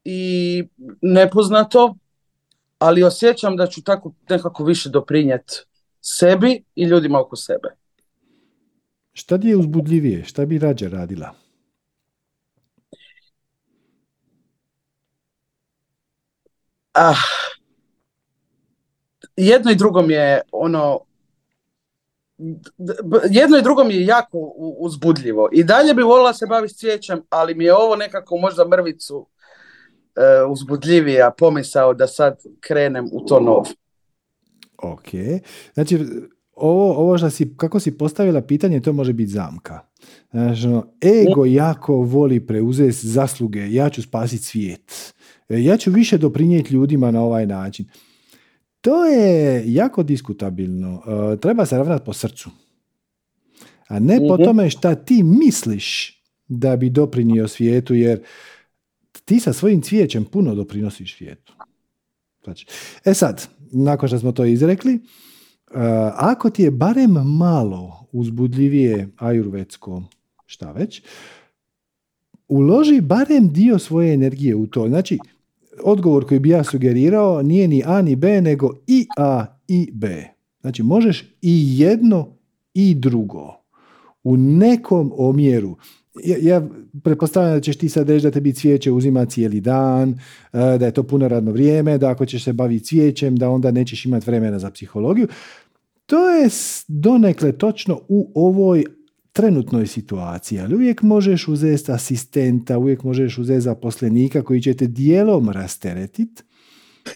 i nepoznato, ali osjećam da ću tako nekako više doprinijeti sebi i ljudima oko sebe. Šta ti je uzbudljivije? Šta bi rađe radila? Ah, jedno i drugo mi je ono jedno i drugo mi je jako uzbudljivo. I dalje bi volila se baviti cvijećem, ali mi je ovo nekako možda mrvicu e, uzbudljivija pomisao da sad krenem u to novo. Ok. Znači, ovo, ovo što si, kako si postavila pitanje, to može biti zamka. Znači, ono, ego mm. jako voli preuzeti zasluge, ja ću spasiti svijet. E, ja ću više doprinijeti ljudima na ovaj način. To je jako diskutabilno. E, treba se ravnati po srcu. A ne po mhm. tome šta ti misliš da bi doprinio svijetu, jer ti sa svojim cvijećem puno doprinosiš svijetu. Znači, e sad, nakon što smo to izrekli, e, ako ti je barem malo uzbudljivije ajurvedsko šta već, uloži barem dio svoje energije u to. Znači, odgovor koji bi ja sugerirao nije ni A ni B, nego i A i B. Znači možeš i jedno i drugo. U nekom omjeru. Ja, ja pretpostavljam da ćeš ti sad reći da tebi cvijeće uzima cijeli dan, e, da je to puno radno vrijeme, da ako ćeš se baviti cvijećem, da onda nećeš imati vremena za psihologiju. To je donekle točno u ovoj trenutnoj situaciji, ali uvijek možeš uzeti asistenta, uvijek možeš uzeti zaposlenika koji će te dijelom rasteretiti,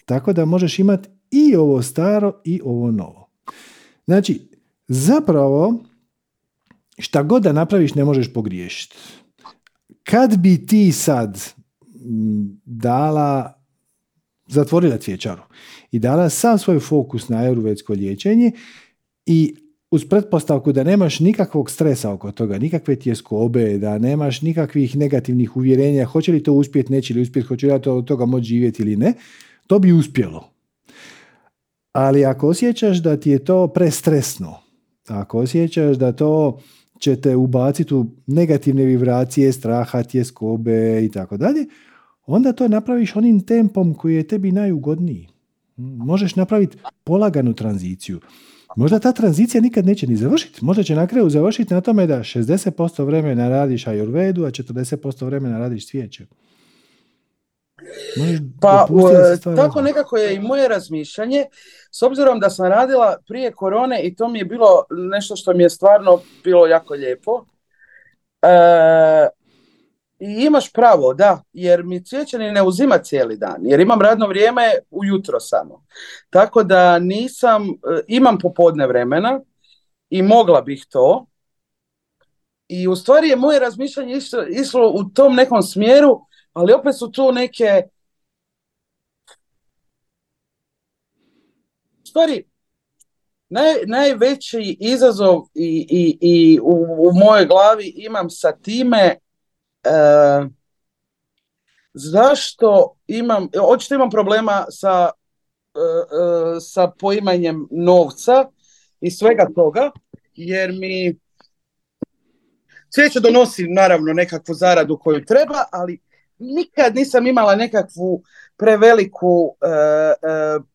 tako da možeš imati i ovo staro i ovo novo. Znači, zapravo, šta god da napraviš ne možeš pogriješiti. Kad bi ti sad dala, zatvorila cvjećaru i dala sam svoj fokus na ayurvedsko liječenje i uz pretpostavku da nemaš nikakvog stresa oko toga, nikakve tjeskobe, da nemaš nikakvih negativnih uvjerenja, hoće li to uspjeti, neće li uspjeti, hoće li to od toga moći živjeti ili ne, to bi uspjelo. Ali ako osjećaš da ti je to prestresno, ako osjećaš da to će te ubaciti u negativne vibracije, straha, tjeskobe i tako dalje, onda to napraviš onim tempom koji je tebi najugodniji. Možeš napraviti polaganu tranziciju. Možda ta tranzicija nikad neće ni završiti. Možda će na kraju završiti na tome da 60% vremena radiš ajurvedu, a 40% vremena radiš cvijeće. Pa tako nekako je i moje razmišljanje, s obzirom da sam radila prije korone i to mi je bilo nešto što mi je stvarno bilo jako lijepo. E, i imaš pravo, da, jer mi cvijećani ne uzima cijeli dan, jer imam radno vrijeme ujutro samo. Tako da nisam, e, imam popodne vremena i mogla bih to. I u stvari je moje razmišljanje išlo, išlo u tom nekom smjeru, ali opet su tu neke... U stvari, naj, najveći izazov i, i, i u, u mojoj glavi imam sa time e, zašto imam, očito imam problema sa, e, e, sa poimanjem novca i svega toga, jer mi svijeće donosi naravno nekakvu zaradu koju treba, ali nikad nisam imala nekakvu preveliku e,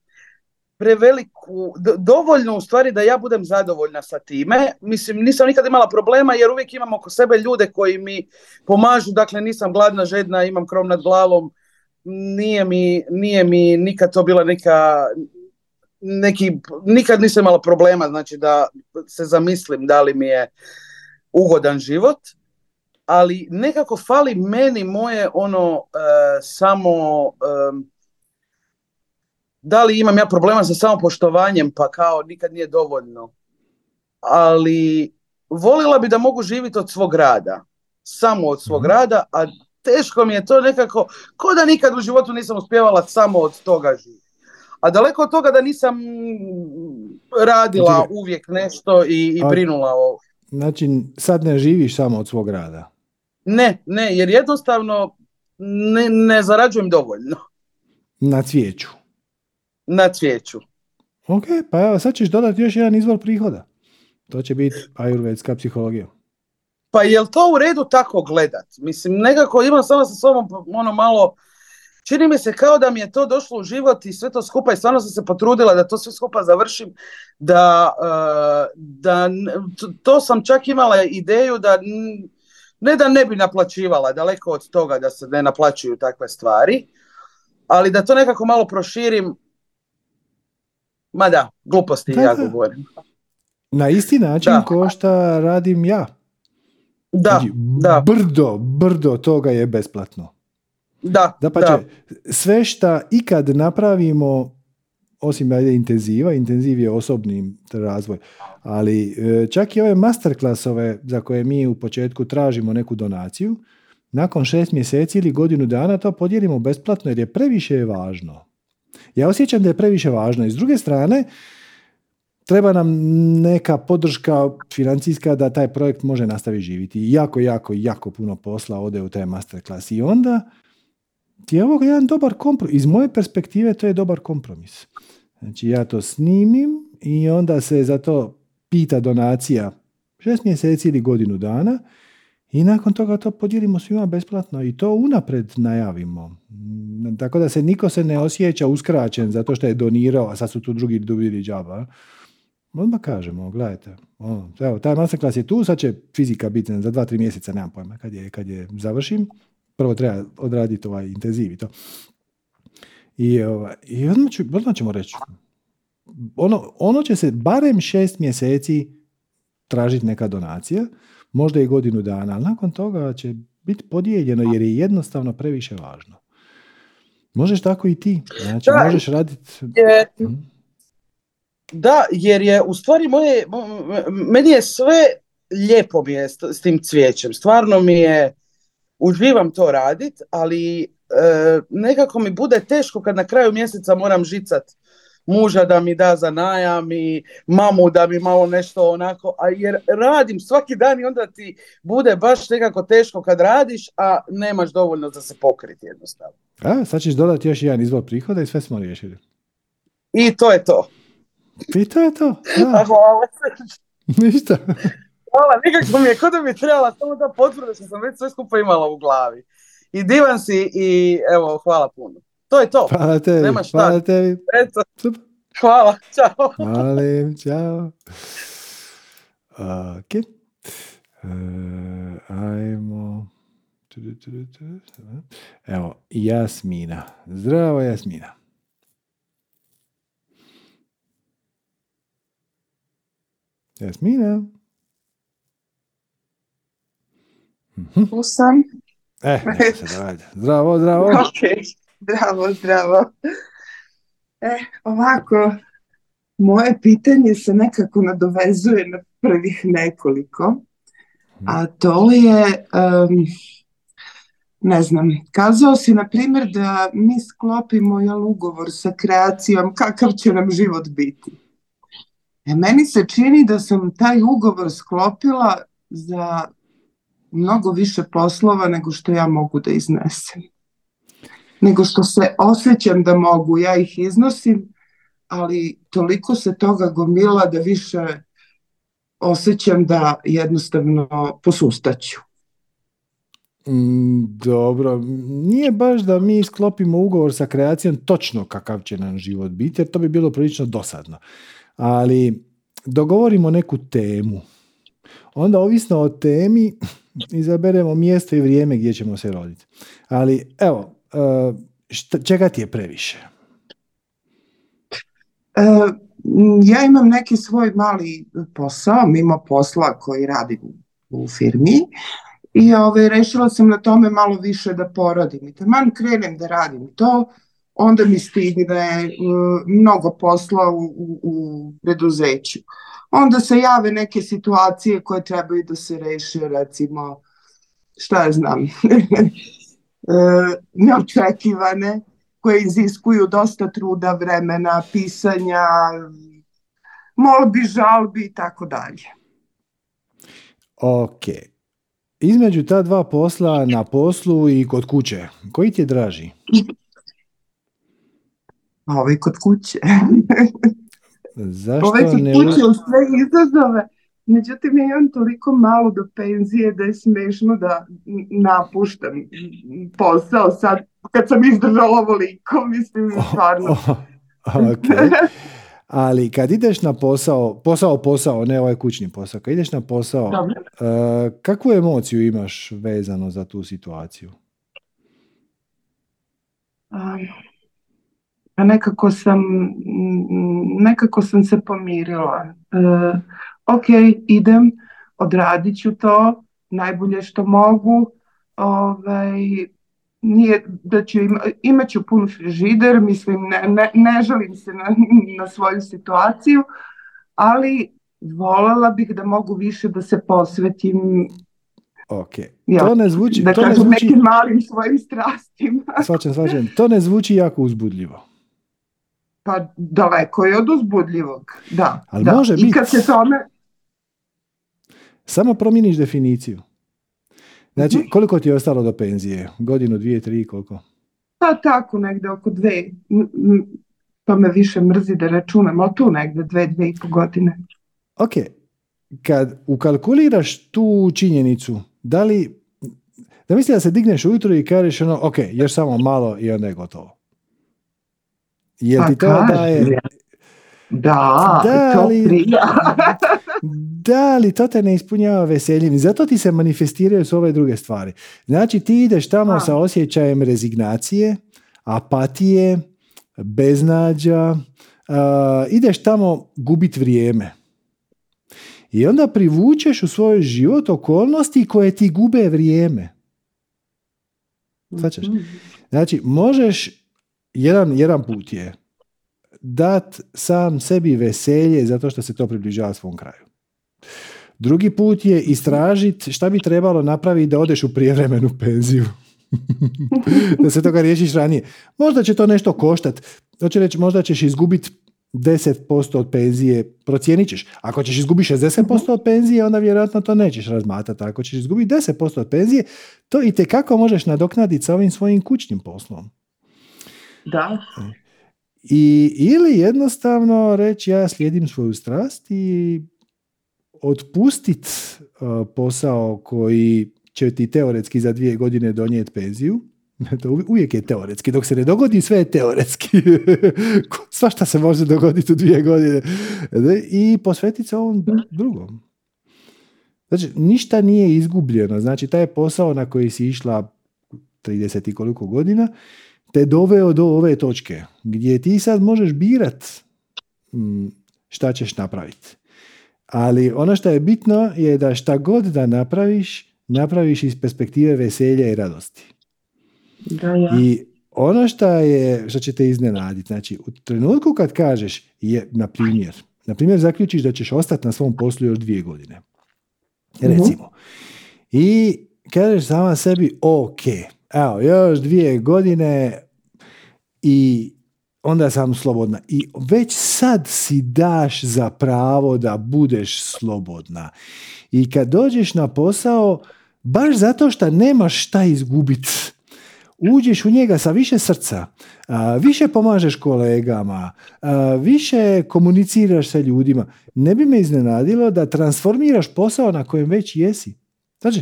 preveliku, dovoljno u stvari da ja budem zadovoljna sa time. Mislim, nisam nikad imala problema jer uvijek imam oko sebe ljude koji mi pomažu, dakle nisam gladna, žedna, imam krov nad glavom, nije mi, nije mi nikad to bila neka, neki, nikad nisam imala problema, znači da se zamislim da li mi je ugodan život, ali nekako fali meni moje ono e, samo e, da li imam ja problema sa samopoštovanjem, pa kao nikad nije dovoljno. Ali volila bi da mogu živjeti od svog rada, samo od svog mhm. rada, a teško mi je to nekako, ko da nikad u životu nisam uspjevala samo od toga živjeti. A daleko od toga da nisam radila znači, uvijek nešto i, i brinula o... Znači, sad ne živiš samo od svog rada? Ne, ne, jer jednostavno ne, ne zarađujem dovoljno. Na cvijeću? Na cvijeću. Ok, pa evo sad ćeš dodati još jedan izvor prihoda. To će biti ajurvedska psihologija. Pa je li to u redu tako gledat? Mislim, nekako imam samo sa sobom ono malo, čini mi se kao da mi je to došlo u život i sve to skupa i stvarno sam se potrudila da to sve skupa završim, da, uh, da to sam čak imala ideju da ne da ne bi naplaćivala, daleko od toga da se ne naplaćuju takve stvari, ali da to nekako malo proširim Ma da, gluposti da, ja govorim. Na isti način da. ko što radim ja. Da, znači, da. Brdo, brdo toga je besplatno. Da, da. Pa će, sve što ikad napravimo, osim ajde intenziva, intenziv je osobni razvoj, ali e, čak i ove masterklasove za koje mi u početku tražimo neku donaciju, nakon šest mjeseci ili godinu dana to podijelimo besplatno jer je previše važno. Ja osjećam da je previše važno. I s druge strane, treba nam neka podrška financijska da taj projekt može nastaviti živjeti. Jako, jako, jako puno posla ode u taj masterclass. I onda je ovo jedan dobar kompromis. Iz moje perspektive to je dobar kompromis. Znači ja to snimim i onda se za to pita donacija šest mjeseci ili godinu dana i nakon toga to podijelimo svima besplatno i to unapred najavimo. Tako da se niko se ne osjeća uskraćen zato što je donirao, a sad su tu drugi dobili džaba. Odmah kažemo, gledajte, ono, evo, taj masterclass je tu, sad će fizika biti za dva, tri mjeseca, nemam pojma, kad je, kad je završim. Prvo treba odraditi ovaj intenziv i to. I, ovaj, i odmah, ću, odmah ćemo reći, ono, ono će se barem šest mjeseci tražiti neka donacija, možda i godinu dana, ali nakon toga će biti podijeljeno jer je jednostavno previše važno. Možeš tako i ti, znači da, možeš raditi... Mhm. Da, jer je u stvari moje, meni je sve lijepo mi je s, tim cvijećem, stvarno mi je, uživam to radit, ali e, nekako mi bude teško kad na kraju mjeseca moram žicat muža da mi da za najam i mamu da mi malo nešto onako, a jer radim svaki dan i onda ti bude baš nekako teško kad radiš, a nemaš dovoljno za se pokriti jednostavno. A, sad ćeš dodati još jedan izvor prihoda i sve smo riješili. I to je to. I to je to. Da. Hvala. Ništa. Hvala, nikako mi je, kod da mi je trebala samo da potvrda što sam već sve skupa imala u glavi. I divan si i evo, hvala puno. To je to. Hvala tebi. Nema šta. Hvala tebi. Eto. Hvala. Ćao. Hvala, čao. Ok. Uh, ajmo. Evo, Jasmina. Zdravo, Jasmina. Jasmina. Tu sam. E, zdravo, zdravo. Ok. Zdravo, zdravo. E, ovako, moje pitanje se nekako nadovezuje na prvih nekoliko, a to je, ne znam, kazao si na primjer da mi sklopimo jel, ugovor sa kreacijom kakav će nam život biti. E, meni se čini da sam taj ugovor sklopila za mnogo više poslova nego što ja mogu da iznesem. Nego što se osjećam da mogu, ja ih iznosim, ali toliko se toga gomila da više osjećam da jednostavno posustaću. Mm, dobro, nije baš da mi sklopimo ugovor sa kreacijom točno kakav će nam život biti, jer to bi bilo prilično dosadno. Ali dogovorimo neku temu. Onda ovisno o temi izaberemo mjesto i vrijeme gdje ćemo se roditi. Ali evo, šta, čega ti je previše? E, ja imam neki svoj mali posao, mimo posla koji radim u firmi i ove, ovaj, rešila sam na tome malo više da poradim. I taman krenem da radim to, onda mi stigne uh, mnogo posla u, u, u preduzeću. Onda se jave neke situacije koje trebaju da se reše, recimo, šta ja znam, neočekivane, koje iziskuju dosta truda, vremena, pisanja, molbi, žalbi i tako dalje. Ok. Između ta dva posla na poslu i kod kuće, koji ti je draži? A ovaj kod kuće. Zašto ovaj kod ne... kuće u sve izazove. Međutim, ja imam toliko malo do penzije da je smešno da napuštam posao sad kad sam izdržala ovoliko, mislim, stvarno. Oh, ok. Ali kad ideš na posao, posao, posao, ne ovaj kućni posao, kad ideš na posao, uh, kakvu emociju imaš vezano za tu situaciju? Pa nekako sam, nekako sam se pomirila. Uh, ok, idem, odradit ću to, najbolje što mogu, ovaj, nije da ću ima, imat ću pun frižider, mislim ne, ne, ne žalim se na, na svoju situaciju, ali voljela bih da mogu više da se posvetim Ok, to ne zvuči... Da to ne zvuči, nekim malim svojim strastima. Svačam, svačam. To ne zvuči jako uzbudljivo. Pa daleko je od uzbudljivog, da. Ali da. može I biti. kad se tome... Samo promijeniš definiciju. Znači, koliko ti je ostalo do penzije? Godinu, dvije, tri, koliko? Pa tako, negde oko dve. To me više mrzi da računam, ali tu negde dve, dve i po godine. Ok, kad ukalkuliraš tu činjenicu, da li, da misli da se digneš ujutro i kažeš ono, ok, još samo malo i onda je gotovo. Jel Pa ti to daje... Da, Da, to ali- prija. Da, ali to te ne ispunjava veseljem i zato ti se manifestiraju s ove druge stvari. Znači ti ideš tamo A. sa osjećajem rezignacije, apatije, beznađa, a, ideš tamo gubit vrijeme. I onda privučeš u svoj život okolnosti koje ti gube vrijeme. Shvaćaš? Znači, možeš, jedan, jedan put je dat sam sebi veselje zato što se to približava svom kraju. Drugi put je istražiti šta bi trebalo napraviti da odeš u prijevremenu penziju. da se toga riješiš ranije. Možda će to nešto koštat. Hoće reći, možda ćeš izgubiti 10% od penzije, procijenit ćeš. Ako ćeš izgubiti 60% od penzije, onda vjerojatno to nećeš razmatrati. Ako ćeš izgubiti 10% od penzije, to i kako možeš nadoknaditi sa ovim svojim kućnim poslom. Da. I, ili jednostavno reći ja slijedim svoju strast i otpustit uh, posao koji će ti teoretski za dvije godine donijeti penziju. To uvi- uvijek je teoretski. Dok se ne dogodi, sve je teoretski. Svašta se može dogoditi u dvije godine. I posvetiti se ovom drugom. Znači, ništa nije izgubljeno. Znači, taj posao na koji si išla 30 i koliko godina, te doveo do ove točke gdje ti sad možeš birat mm, šta ćeš napraviti. Ali ono što je bitno je da šta god da napraviš, napraviš iz perspektive veselja i radosti. Da, ja. I ono što je, što će te iznenaditi, znači u trenutku kad kažeš, je, na primjer, na primjer zaključiš da ćeš ostati na svom poslu još dvije godine. Recimo. I kažeš sama sebi, ok, evo, još dvije godine i onda sam slobodna. I već sad si daš za pravo da budeš slobodna. I kad dođeš na posao, baš zato što nemaš šta izgubiti, uđeš u njega sa više srca, više pomažeš kolegama, više komuniciraš sa ljudima. Ne bi me iznenadilo da transformiraš posao na kojem već jesi. Znači,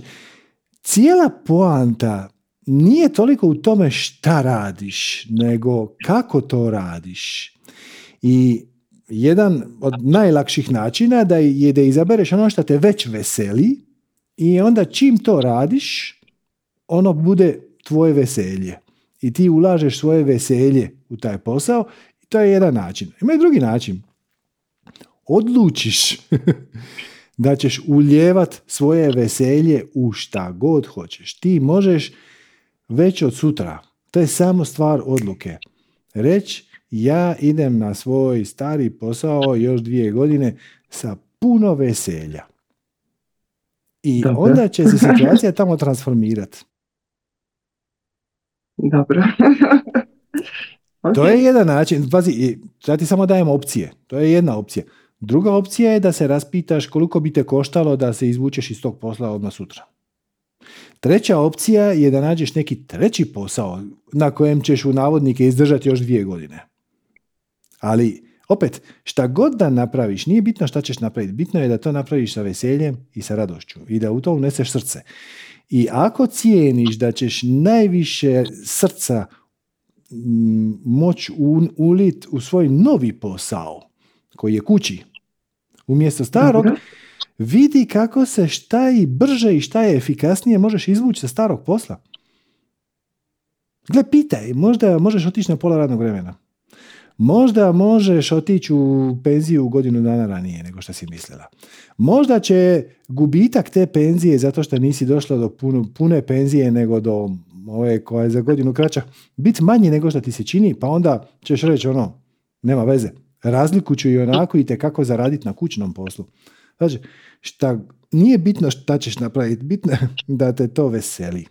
cijela poanta nije toliko u tome šta radiš, nego kako to radiš. I jedan od najlakših načina da je da izabereš ono što te već veseli i onda čim to radiš, ono bude tvoje veselje. I ti ulažeš svoje veselje u taj posao i to je jedan način. Ima i drugi način. Odlučiš da ćeš uljevat svoje veselje u šta god hoćeš. Ti možeš već od sutra. To je samo stvar odluke. Reći ja idem na svoj stari posao još dvije godine sa puno veselja. I onda će se situacija tamo transformirati. Dobro. To je jedan način. Pazi, ja ti samo dajem opcije. To je jedna opcija. Druga opcija je da se raspitaš koliko bi te koštalo da se izvučeš iz tog posla odmah sutra. Treća opcija je da nađeš neki treći posao na kojem ćeš u navodnike izdržati još dvije godine. Ali, opet, šta god da napraviš, nije bitno šta ćeš napraviti. Bitno je da to napraviš sa veseljem i sa radošću i da u to uneseš srce. I ako cijeniš da ćeš najviše srca moć ulit u svoj novi posao, koji je kući, umjesto starog, vidi kako se šta i brže i šta je efikasnije možeš izvući sa starog posla. Gle, pitaj, možda možeš otići na pola radnog vremena. Možda možeš otići u penziju godinu dana ranije nego što si mislila. Možda će gubitak te penzije zato što nisi došla do pune penzije nego do ove koja je za godinu kraća biti manji nego što ti se čini pa onda ćeš reći ono nema veze. Razliku ću i onako i te kako zaraditi na kućnom poslu. Znači, šta, nije bitno šta ćeš napraviti, bitno je da te to veseli.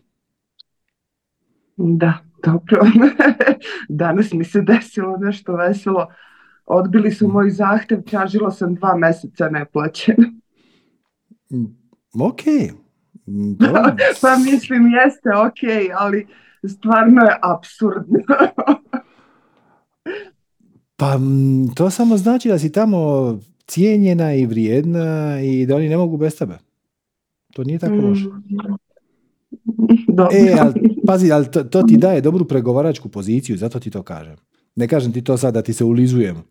Da, dobro. Danas mi se desilo nešto veselo. Odbili su moj zahtjev, tražila sam dva mjeseca neplaćeno. Mm, ok. pa mislim jeste ok, ali stvarno je absurdno. pa to samo znači da si tamo cijenjena i vrijedna i da oni ne mogu bez tebe. To nije tako loše. Mm. E, ali, pazi, ali to, to, ti daje dobru pregovaračku poziciju, zato ti to kažem. Ne kažem ti to sad da ti se ulizujem.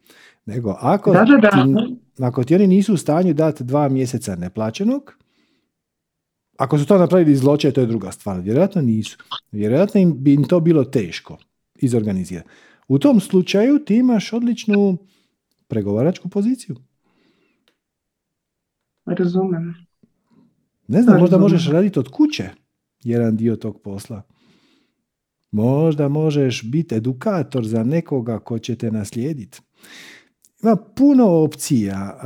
Nego, ako, da, da, Ti, ako ti oni nisu u stanju dati dva mjeseca neplaćenog, ako su to napravili zloče, to je druga stvar. Vjerojatno nisu. Vjerojatno im bi im to bilo teško izorganizirati. U tom slučaju ti imaš odličnu pregovaračku poziciju. Razumem. Ne znam, možda možeš raditi od kuće jedan dio tog posla. Možda možeš biti edukator za nekoga ko će te naslijediti. Ima puno opcija.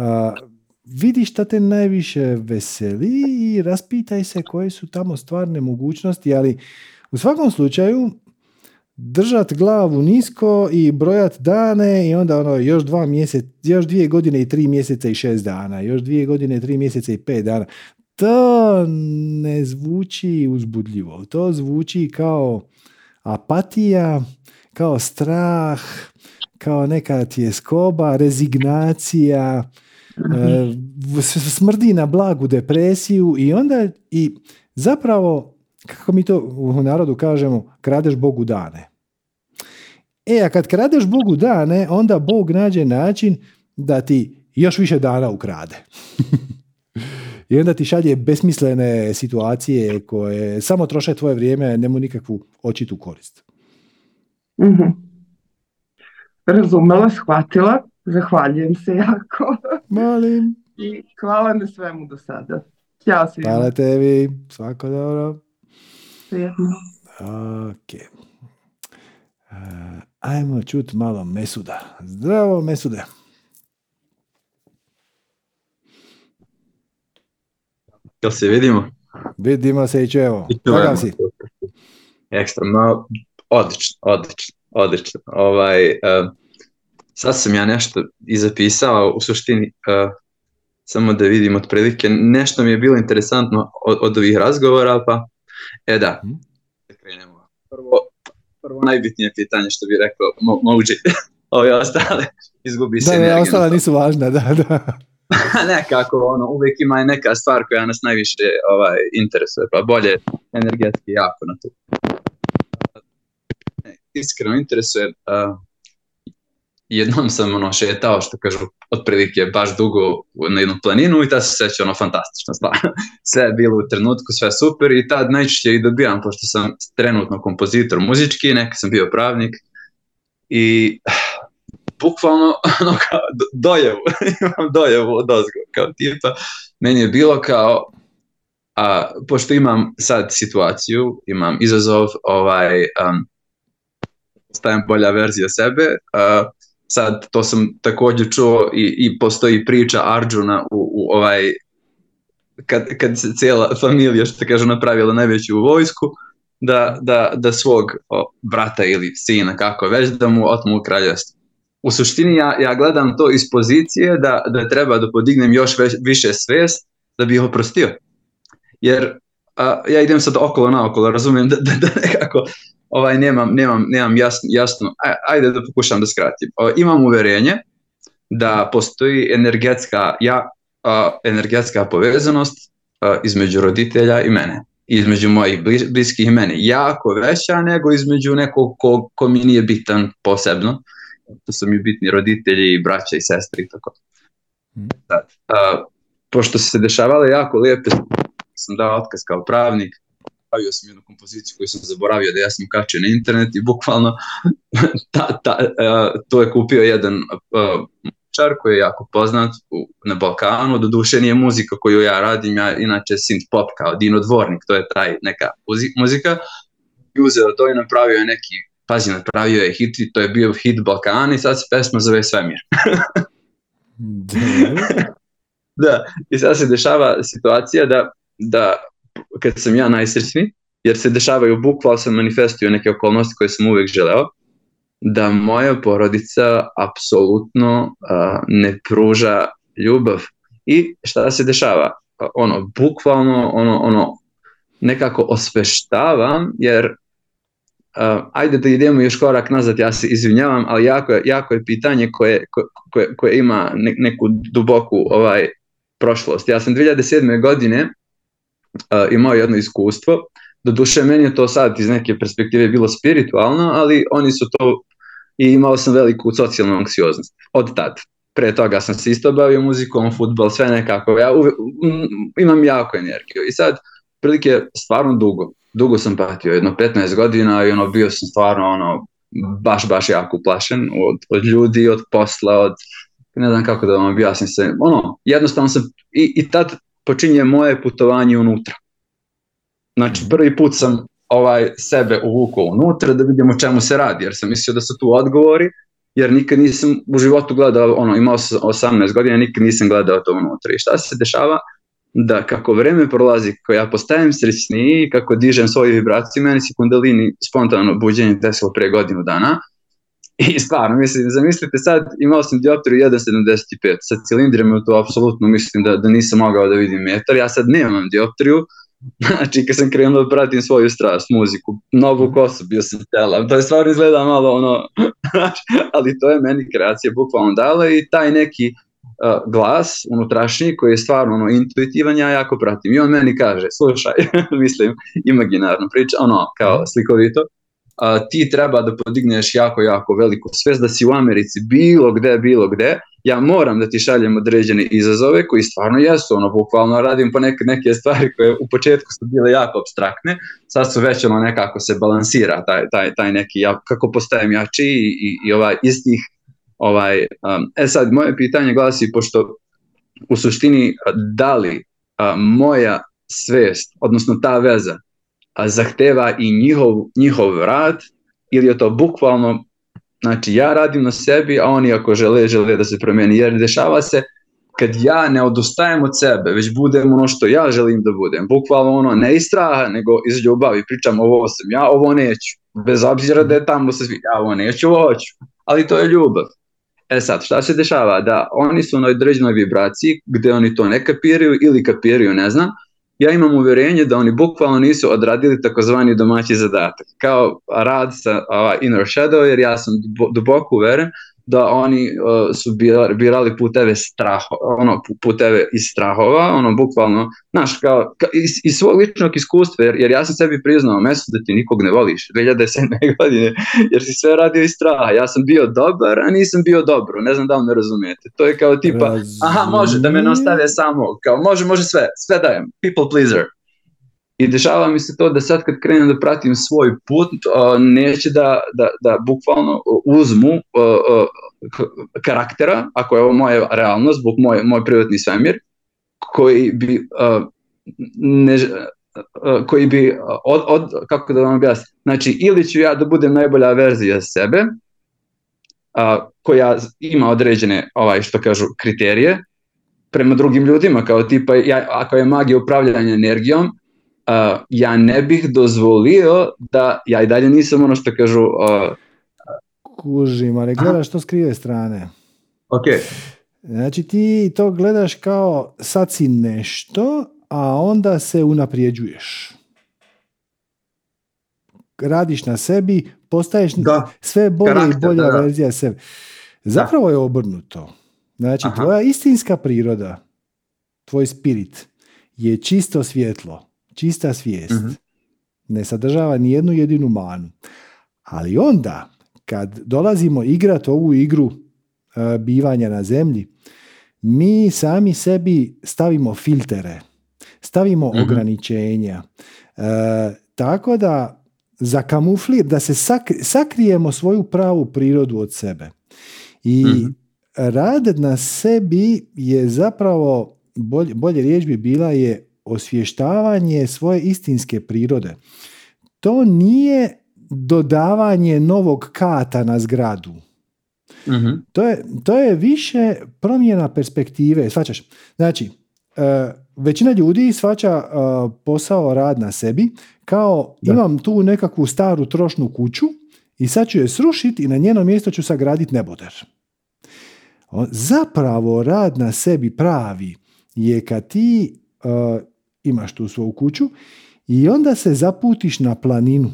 vidi šta te najviše veseli i raspitaj se koje su tamo stvarne mogućnosti, ali u svakom slučaju držat glavu nisko i brojat dane i onda ono još dva mjeseca, još dvije godine i tri mjeseca i šest dana, još dvije godine, tri mjeseca i pet dana. To ne zvuči uzbudljivo. To zvuči kao apatija, kao strah, kao neka tjeskoba, rezignacija, e, smrdi na blagu depresiju i onda i zapravo kako mi to u narodu kažemo, kradeš Bogu dane. E, a kad kradeš Bogu dane, onda Bog nađe način da ti još više dana ukrade. I onda ti šalje besmislene situacije koje samo troše tvoje vrijeme, nemu nikakvu očitu korist. mm Razumela, shvatila. Zahvaljujem se jako. Molim. I hvala na svemu do sada. Ćao svima. Hvala tebi. Svako dobro. Prijetno. Ok. Uh, ajmo čut malo Mesuda. Zdravo Mesude. Jel se vidimo? Vidimo se i čevo. Kakav si? Ekstra, no, odlično, odlično, odlično. Ovaj, uh, sad sam ja nešto i zapisao, u suštini, uh, samo da vidim otprilike, nešto mi je bilo interesantno od, od ovih razgovora, pa, e da, mm. da krenemo. Prvo, prvo najbitnije pitanje što bi rekao mo, moguće, ove ostale, izgubi se da. Da, ostale nisu važne, da, da. nekako, ono, uvijek ima neka stvar koja nas najviše ovaj, interesuje, pa bolje energetski jako na to. Iskreno interesuje, uh, jednom sam ono šetao, što kažu, otprilike baš dugo na jednu planinu i ta se seća ono fantastična stvar. sve je bilo u trenutku, sve super i tad najčešće i dobijam, pošto sam trenutno kompozitor muzički, nekad sam bio pravnik i bukvalno ono kao dojevu, imam dojevu od ozgo, kao tipa, meni je bilo kao, a, pošto imam sad situaciju, imam izazov, ovaj, um, stajem bolja verzija sebe, uh, sad to sam također čuo i, i postoji priča Arjuna u, u ovaj kad, kad se cijela familija što kaže napravila najveću vojsku da, da, da svog o, brata ili sina kako već da mu otmu kraljevstvo. U suštini ja, ja gledam to iz pozicije da, da treba da podignem još već, više svest da bi ih oprostio. Jer a, ja idem sad okolo naokolo, razumijem da, da, da nekako ovaj, nemam, nemam, nemam jasno, jasno, ajde da pokušam da skratim. O, imam uverenje da postoji energetska, ja, energetska povezanost između roditelja i mene, između mojih bliskih i mene, jako veća nego između nekog ko, ko mi nije bitan posebno, to su mi bitni roditelji i braća i sestri i tako. Sad, a, pošto se dešavale jako lijepe, sam dao otkaz kao pravnik, stavio sam jednu kompoziciju koju sam zaboravio da ja sam kačio na internet i bukvalno ta, ta, uh, to je kupio jedan uh, čar koji je jako poznat u, na Balkanu, do duše nije muzika koju ja radim, ja inače synth pop kao Dino Dvornik, to je taj neka muzika, i uzeo to i napravio je neki, pazi, napravio je hit, to je bio hit Balkan i sad se pesma zove Svemir. da, i sad se dešava situacija da, da kad sam ja najsrećniji, jer se dešavaju bukvalno sam manifestuju neke okolnosti koje sam uvek želeo, da moja porodica apsolutno ne pruža ljubav. I šta se dešava? Ono, bukvalno, ono, ono, nekako osveštavam, jer uh, ajde da idemo još korak nazad, ja se izvinjavam, ali jako je, jako je pitanje koje, koje, koje ima ne, neku duboku ovaj prošlost. Ja sam 2007. godine imao jedno iskustvo. Doduše, meni je to sad iz neke perspektive bilo spiritualno, ali oni su to i imao sam veliku socijalnu anksioznost od tad. Pre toga sam se isto bavio muzikom, futbol, sve nekako. Ja uve, imam jako energiju. I sad, prilike, stvarno dugo. Dugo sam patio, jedno 15 godina i ono, bio sam stvarno ono, baš, baš jako uplašen od, od ljudi, od posla, od, ne znam kako da vam objasnim se, ono, jednostavno sam, i, i tad počinje moje putovanje unutra. Znači, prvi put sam ovaj sebe uvukao unutra da vidimo čemu se radi, jer sam mislio da su tu odgovori, jer nikad nisam u životu gledao, ono, imao sam 18 godina, nikad nisam gledao to unutra. I šta se dešava? Da kako vreme prolazi, kako ja postajem srećniji, kako dižem svoju vibraciju, meni se kundalini spontano buđenje desilo pre godinu dana, I stvarno, mislim, zamislite sad, imao sam dioptriju 1.75, sa cilindrima to apsolutno mislim da, da nisam mogao da vidim metar, ja sad nemam dioptriju, znači kad sam krenuo da pratim svoju strast, muziku, novu kosu, bio sam tela, to je stvarno izgleda malo ono, ali to je meni kreacija bukvalno dala i taj neki uh, glas unutrašnji koji je stvarno ono, intuitivan, ja jako pratim i on meni kaže, slušaj, mislim, imaginarno priča, ono, kao slikovito, a, ti treba da podigneš jako, jako veliku svest da si u Americi bilo gde, bilo gde, ja moram da ti šaljem određene izazove koji stvarno jesu, ono, bukvalno radim po neke, neke stvari koje u početku su bile jako abstraktne, sad su već ono nekako se balansira taj, taj, taj neki, ja, kako postajem jači i, i, i ovaj istih, ovaj, um, e sad, moje pitanje glasi, pošto u suštini da li a, moja svest, odnosno ta veza zahteva i njihov, njihov rad ili je to bukvalno znači ja radim na sebi a oni ako žele žele da se promeni jer dešava se kad ja ne odustajem od sebe već budem ono što ja želim da budem. Bukvalno ono ne iz straha nego iz ljubavi. Pričam ovo sam ja ovo neću. Bez obzira da je tamo se svi ja ovo neću ovo hoću. Ali to je ljubav. E sad, šta se dešava? Da oni su na određenoj vibraciji gde oni to ne kapiraju ili kapiraju, ne znam, ja imam uverenje da oni bukvalno nisu odradili takozvani domaći zadatak. Kao rad sa uh, Inner Shadow, jer ja sam duboko uveren da oni uh, su birali puteve straho, ono, puteve iz strahova, ono, bukvalno, znaš, kao, kao iz, iz svog ličnog iskustva, jer, jer ja sam sebi priznao mesto da ti nikog ne voliš, 2007. godine, jer si sve radio iz straha, ja sam bio dobar, a nisam bio dobro, ne znam da li me razumijete, to je kao tipa, Razum... aha, može da me ne samo, kao, može, može sve, sve dajem, people pleaser, I dešava mi se to da sad kad krenem da pratim svoj put, neće da, da, da bukvalno uzmu uh, uh, karaktera, ako je ovo moja realnost, zbog moj, moj privatni svemir, koji bi ne, koji bi od, od, kako da vam objasnim, znači ili ću ja da budem najbolja verzija sebe, koja ima određene, ovaj, što kažu, kriterije, prema drugim ljudima, kao tipa, ja, ako je magija upravljanja energijom, uh, ja ne bih dozvolio da ja i dalje nisam ono što kažu uh, kužim, ali gledaš to s krive strane. Ok. Znači ti to gledaš kao sad si nešto, a onda se unaprijeđuješ. Radiš na sebi, postaješ da. sve bolja Karakter, i bolja da, da. verzija sebe. Zapravo je obrnuto. Znači, Aha. tvoja istinska priroda, tvoj spirit, je čisto svjetlo čista svijest. Mm-hmm. Ne sadržava ni jednu jedinu manu. Ali onda, kad dolazimo igrati ovu igru e, bivanja na zemlji, mi sami sebi stavimo filtere, stavimo mm-hmm. ograničenja. E, tako da zakamuflir, da se sakri, sakrijemo svoju pravu prirodu od sebe. I mm-hmm. rad na sebi je zapravo, bolje, bolje riječ bi bila je osvještavanje svoje istinske prirode. To nije dodavanje novog kata na zgradu. Mm-hmm. To, je, to je više promjena perspektive. Svačaš? Znači, uh, većina ljudi svača uh, posao rad na sebi kao da. imam tu nekakvu staru trošnu kuću i sad ću je srušiti i na njeno mjesto ću sagraditi neboder. Zapravo rad na sebi pravi je kad ti uh, imaš tu svoju kuću i onda se zaputiš na planinu.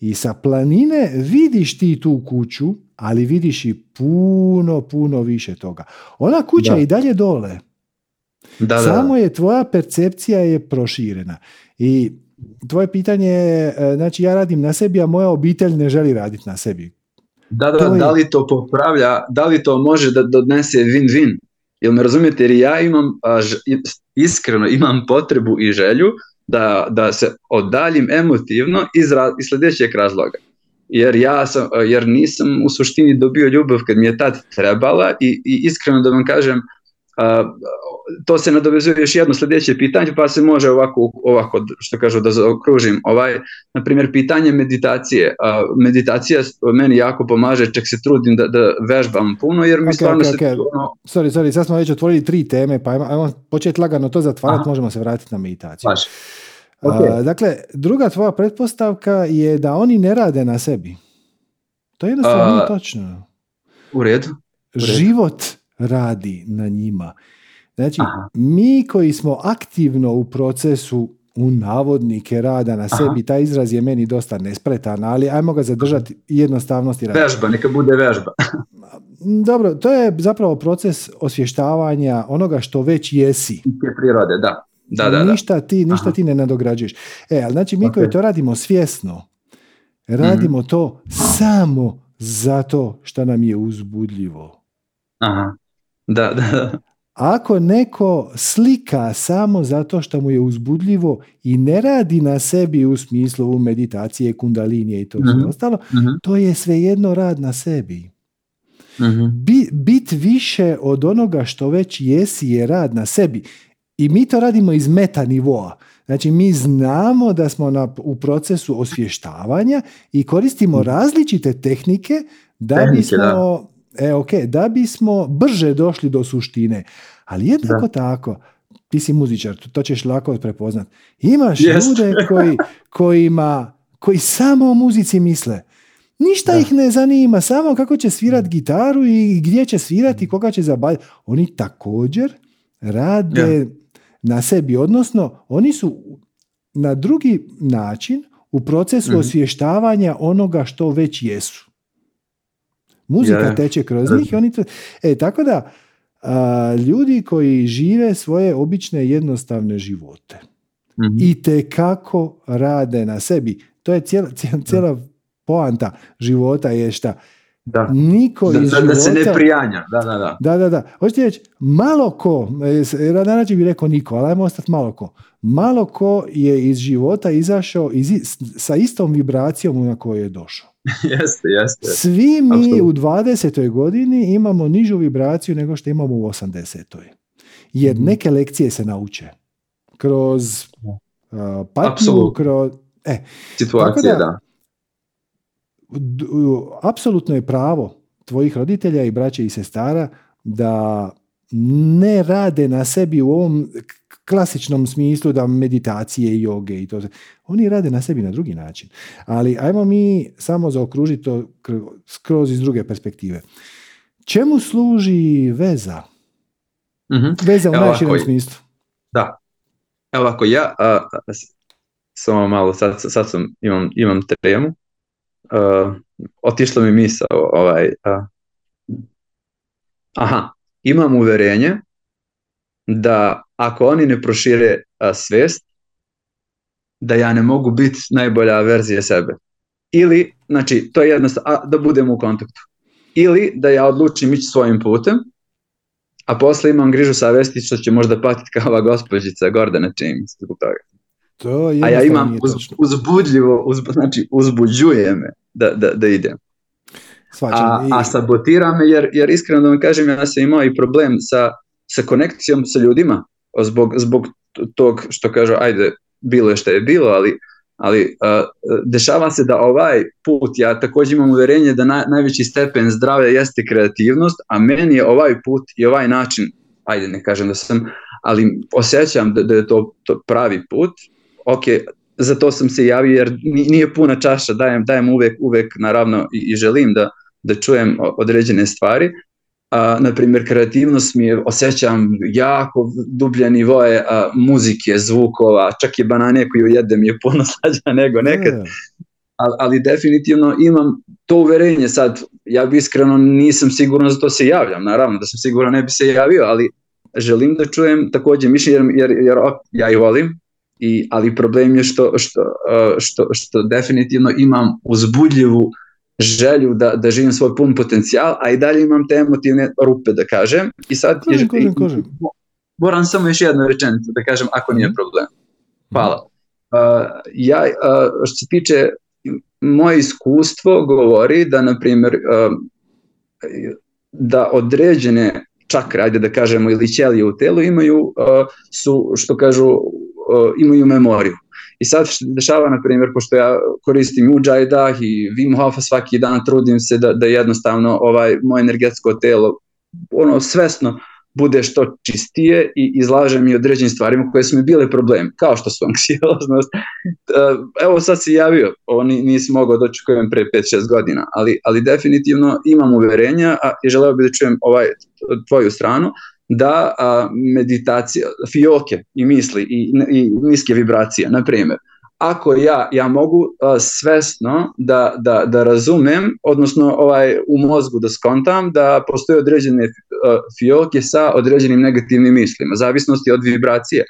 I sa planine vidiš ti tu kuću, ali vidiš i puno, puno više toga. Ona kuća da. je i dalje dole. Da, Samo da. je tvoja percepcija je proširena. I tvoje pitanje je, e, znači ja radim na sebi, a moja obitelj ne želi raditi na sebi. Da, da, je... da li to popravlja, da li to može da donese win-win? Jel me razumijete? Jer ja imam, a, ž, iskreno imam potrebu i želju da, da se odaljim emotivno iz, ra, iz sljedećeg razloga. Jer ja sam, jer nisam u suštini dobio ljubav kad mi je tad trebala i, i iskreno da vam kažem, to se nadovezuje još jedno sljedeće pitanje, pa se može ovako, ovako što kažu, da zaokružim. Ovaj, na primjer, pitanje meditacije. Meditacija meni jako pomaže, čak se trudim da, da vežbam puno, jer mi okay, stvarno okay, se... Okay. Ono... Sorry, sorry, sad smo već otvorili tri teme, pa ajmo, ajmo početi lagano to zatvarati, možemo se vratiti na meditaciju. Baš. Okay. Dakle, druga tvoja pretpostavka je da oni ne rade na sebi. To je jednostavno nije točno. U redu. U redu. Život radi na njima. Znači, Aha. mi koji smo aktivno u procesu u navodnike rada na sebi, Aha. taj izraz je meni dosta nespretan, ali ajmo ga zadržati jednostavnosti rada. Vežba, neka bude vežba. Dobro, to je zapravo proces osvještavanja onoga što već jesi. prirode, da. Da, da, ništa ti, ništa ti ne nadograđuješ. E, ali znači mi okay. koji to radimo svjesno, radimo mm-hmm. to samo zato što nam je uzbudljivo. Aha. Da, da. Ako neko slika samo zato što mu je uzbudljivo i ne radi na sebi u smislu meditacije, kundalinije i to mm-hmm. sve ostalo, mm-hmm. to je svejedno rad na sebi. Mm-hmm. Bi, bit više od onoga što već jesi je rad na sebi. I mi to radimo iz meta nivoa. Znači mi znamo da smo na, u procesu osvještavanja i koristimo mhm. različite tehnike da tehnike, bismo da E, ok, da bismo brže došli do suštine. Ali jednako da. tako, ti si muzičar, to ćeš lako prepoznat. Imaš yes. ljude koji, kojima, koji samo o muzici misle. Ništa ih ne zanima, samo kako će svirat gitaru i gdje će svirati i koga će zabaviti. Oni također rade na sebi, odnosno oni su na drugi način u procesu mm osvještavanja onoga što već jesu. Muzika teče kroz njih i oni to... E, tako da, ljudi koji žive svoje obične jednostavne živote mm i te kako rade na sebi. To je cijela, cijela, poanta života je šta da. Niko da, iz da, života... Da se ne prijanja, da, da, da. Da, da, da. Hoćete reći, malo ko, danas bi rekao niko, ali ajmo ostati malo ko. Malo ko je iz života izašao iz, sa istom vibracijom na kojoj je došao. jeste, jeste. Svi mi u 20. godini imamo nižu vibraciju nego što imamo u 80. Jer mhm. neke lekcije se nauče. Kroz uh, patnju, kroz... E, Situacije, da, da. Apsolutno je pravo tvojih roditelja i braće i sestara da ne rade na sebi u ovom klasičnom smislu da meditacije i joge i to. Oni rade na sebi na drugi način. Ali ajmo mi samo zaokružiti to skroz iz druge perspektive. Čemu služi veza? mm Veza u najširem smislu. Da. Evo ovako, ja a, samo malo, sad, sad sam, imam, imam temu. Uh, otišla mi misao, ovaj, aha, imam uverenje da ako oni ne prošire svest, da ja ne mogu biti najbolja verzija sebe. Ili, znači, to je jednostavno, da budem u kontaktu. Ili da ja odlučim ići svojim putem, a posle imam grižu savesti što će možda patiti kao ova gospođica Gordana James zbog toga. To a ja imam uz, uzbudljivo, uz, znači uzbuđuje me da, da, da idem. A, a sabotira me jer, jer iskreno da vam kažem ja sam imao i problem sa, sa konekcijom sa ljudima zbog, zbog tog što kažu ajde bilo je što je bilo ali, ali dešava se da ovaj put ja također imam uverenje da najveći stepen zdravlja jeste kreativnost a meni je ovaj put i ovaj način ajde ne kažem da sam ali osjećam da, da je to, to pravi put ok, za to sam se javio jer nije puna čaša, dajem, dajem uvek, uvek naravno i, i želim da, da čujem određene stvari. A, na primjer, kreativnost mi je, osjećam jako dublje nivoje a, muzike, zvukova, čak i banane koju jedem je puno slađa nego nekad. Ali, ali definitivno imam to uverenje sad, ja bi iskreno nisam siguran za to se javljam, naravno da sam siguran ne bi se javio, ali želim da čujem također mišljenje jer, jer, jer ja ih volim, i, ali problem je što, što, što, što definitivno imam uzbudljivu želju da, da živim svoj pun potencijal, a i dalje imam te emotivne rupe da kažem. I sad kažem, moram samo još jednu rečenicu da kažem ako nije mhm. problem. Hvala. Uh, ja, uh, što se tiče moje iskustvo govori da, na primjer, da određene čakre, ajde da kažemo, ili ćelije u telu imaju, su, što kažu, imaju memoriju. I sad što dešava, na primjer, pošto ja koristim Ujjayi i Wim Hofa svaki dan, trudim se da, da jednostavno ovaj moje energetsko telo ono svesno bude što čistije i izlaže mi određenim stvarima koje su mi bile problem, kao što su anksioznost. Evo sad se javio, ovo nisi mogao doći kojem pre 5-6 godina, ali, ali definitivno imam uverenja a, i želeo bih da čujem ovaj, tvoju stranu, da a, meditacija, fioke i misli i, i niske vibracije, na primjer, ako ja, ja mogu a, svesno da, da, da razumem, odnosno ovaj, u mozgu da skontam da postoje određene fioke sa određenim negativnim mislima, zavisnosti od vibracije.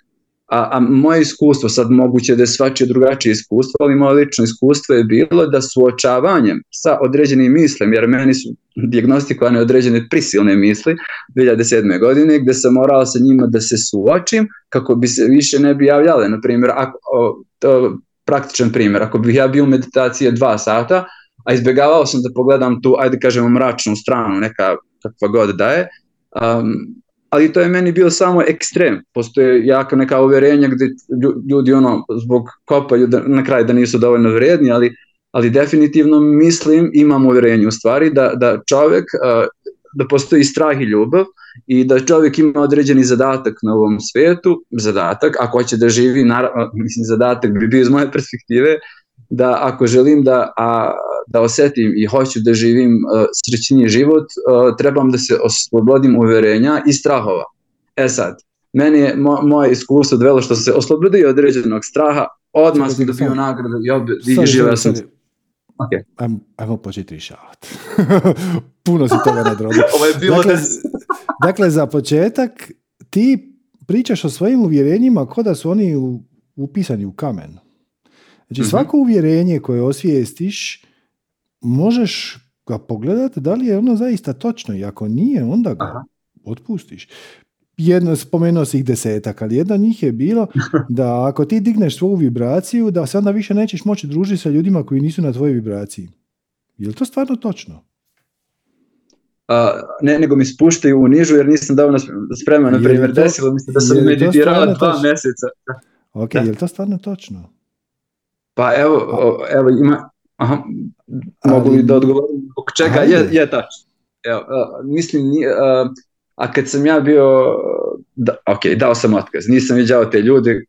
A, a moje iskustvo, sad moguće da je svačije drugačije iskustvo, ali moje lično iskustvo je bilo da suočavanjem sa određenim mislem, jer meni su diagnostikovane određene prisilne misli 2007. godine, gde sam morao sa njima da se suočim kako bi se više ne bi javljale. Na primjer, ako, to, praktičan primjer, ako bih ja bio u meditaciji dva sata, a izbjegavao sam da pogledam tu, ajde kažemo, mračnu stranu, neka kakva god da je, um, ali to je meni bio samo ekstrem. Postoje jaka neka uverenja gdje ljudi ono zbog kopaju da, na kraju da nisu dovoljno vrijedni, ali, ali definitivno mislim, imam uverenje u stvari da, da čovjek, da postoji strah i ljubav i da čovjek ima određeni zadatak na ovom svijetu, zadatak, ako hoće da živi, naravno, mislim, zadatak bi bio iz moje perspektive, da ako želim da, a, da osjetim i hoću da živim uh, srećniji život, uh, trebam da se oslobodim uverenja i strahova. E sad, meni je mo, moje iskustvo dvelo što se oslobodio određenog straha, odmah sam dobio nagradu i, ob, i živeo sam. Okay. Ajmo, ajmo početi rješavati. Puno si toga nadrobio. Ovo je bilo dakle, des... dakle, za početak, ti pričaš o svojim uvjerenjima kao da su oni u, upisani u kamen. Znači, mm-hmm. svako uvjerenje koje osvijestiš, možeš ga pogledati da li je ono zaista točno i ako nije, onda ga Aha. otpustiš. Jedno, spomenuo si ih desetak, ali jedna od njih je bilo da ako ti digneš svoju vibraciju, da se onda više nećeš moći družiti sa ljudima koji nisu na tvojoj vibraciji. Je li to stvarno točno? A, ne, nego mi spuštaju u nižu jer nisam dovoljno spreman. Na primjer, desilo mi se da sam meditirao dva točno? mjeseca. Ok, da. je li to stvarno točno? Pa evo, evo ima, aha, mogu li da odgovorim zbog čega, je, je tačno. Evo, uh, mislim, uh, a kad sam ja bio, da, ok, dao sam otkaz, nisam viđao te ljude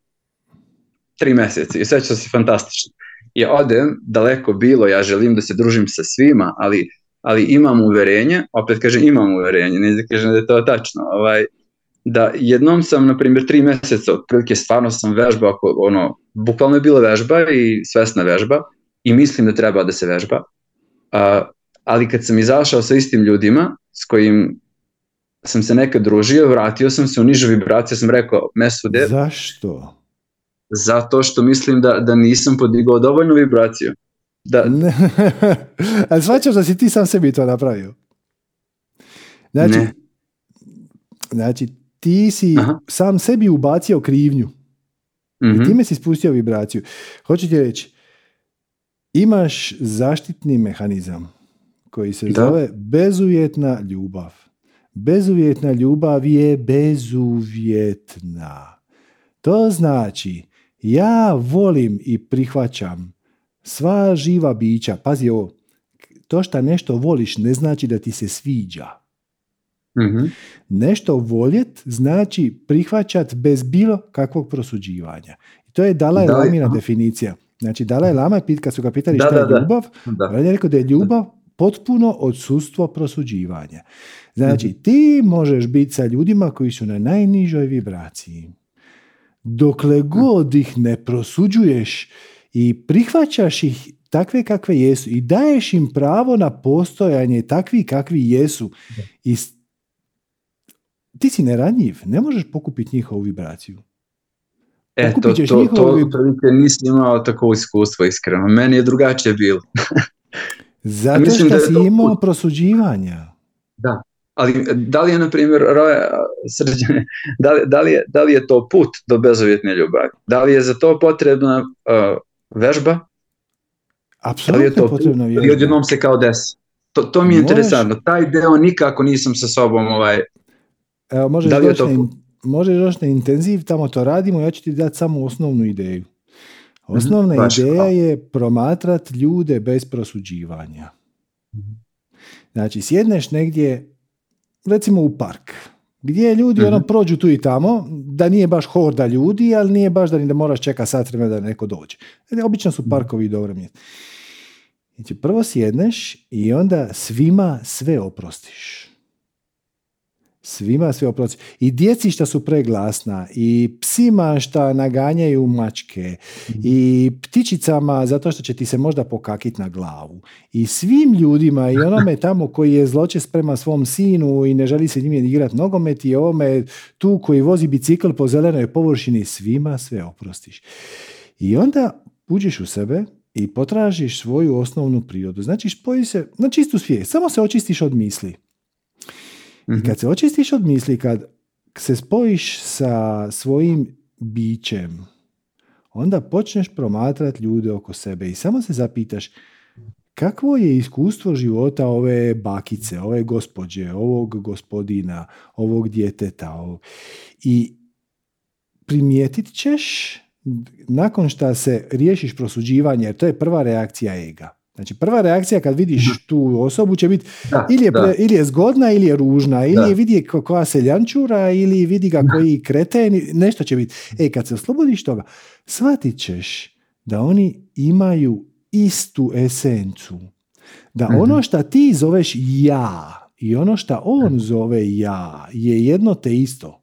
tri mjeseca i sve će se fantastično. I odem, daleko bilo, ja želim da se družim sa svima, ali, ali imam uverenje, opet kažem imam uverenje, ne da kažem da je to tačno, ovaj, da jednom sam, na primjer, tri mjeseca, otprilike stvarno sam vežba, ako, ono, bukvalno je bila vežba i svesna vežba i mislim da treba da se vežba, uh, ali kad sam izašao sa istim ljudima s kojim sam se nekad družio, vratio sam se u nižu vibraciju, sam rekao, Mesude... Zašto? Zato što mislim da, da nisam podigao dovoljnu vibraciju. Da... Ali svačaš da si ti sam sebi to napravio? Znači, ne. znači ti si Aha. sam sebi ubacio krivnju. Mm-hmm. I mhm. time si spustio vibraciju. Hoću ti reći, imaš zaštitni mehanizam koji se da. zove bezuvjetna ljubav. Bezuvjetna ljubav je bezuvjetna. To znači, ja volim i prihvaćam sva živa bića. Pazi ovo, to što nešto voliš ne znači da ti se sviđa. Mm-hmm. Nešto voljet znači prihvaćat bez bilo kakvog prosuđivanja. I to je Dalaj da, Lamina definicija. Znači Dalaj Lama, kad su ga pitali šta je ljubav, on je rekao da je ljubav potpuno odsustvo prosuđivanja. Znači, mm-hmm. ti možeš biti sa ljudima koji su na najnižoj vibraciji. Dokle god ih ne prosuđuješ i prihvaćaš ih takve kakve jesu i daješ im pravo na postojanje takvi kakvi jesu i ti si neranjiv, ne možeš pokupiti njihovu vibraciju. E, to, to, to, to nisam imao tako iskustvo, iskreno. Meni je drugačije bilo. Zato Mislim što si to... imao prosuđivanja. Da, ali da li je, na primjer, Roja, srđane, da li, da, li je, da li je to put do bezuvjetne ljubavi? Da li je za to potrebna uh, vežba? Apsolutno da je to potrebna vežba. I odjednom se kao desi. To, to mi je Možeš... interesantno. Taj deo nikako nisam sa sobom ovaj, Evo, možeš, da doći na, možeš doći na intenziv, tamo to radimo, ja ću ti dati samo osnovnu ideju. Osnovna mm-hmm, ideja je promatrat ljude bez prosuđivanja. Mm-hmm. Znači, sjedneš negdje, recimo u park, gdje ljudi mm-hmm. ono prođu tu i tamo, da nije baš horda ljudi, ali nije baš da ni da moraš čekati sat vremena da neko dođe. Obično su parkovi dobro mjesto. Znači, prvo sjedneš i onda svima sve oprostiš. Svima sve oprosti. I djeci što su preglasna, i psima što naganjaju mačke, mm. i ptičicama zato što će ti se možda pokakit na glavu. I svim ljudima, i onome tamo koji je zločest prema svom sinu i ne želi se njim igrati nogomet, i ovome tu koji vozi bicikl po zelenoj površini, svima sve oprostiš. I onda uđeš u sebe i potražiš svoju osnovnu prirodu. Znači, spoji se na čistu svijest. Samo se očistiš od misli. I kad se očistiš od misli, kad se spojiš sa svojim bićem, onda počneš promatrati ljude oko sebe i samo se zapitaš kakvo je iskustvo života ove bakice, ove gospođe, ovog gospodina, ovog djeteta. Ovog. I primijetit ćeš nakon što se riješiš prosuđivanje, jer to je prva reakcija ega. Znači prva reakcija kad vidiš mhm. tu osobu će biti ili, je pre, ili je zgodna ili je ružna, ili da. je vidi koja se ljančura, ili vidi ga koji kreten, nešto će biti. E, kad se oslobodiš toga, shvatit ćeš da oni imaju istu esencu. Da Mhm. ono što ti zoveš ja i ono što on zove ja je jedno te isto.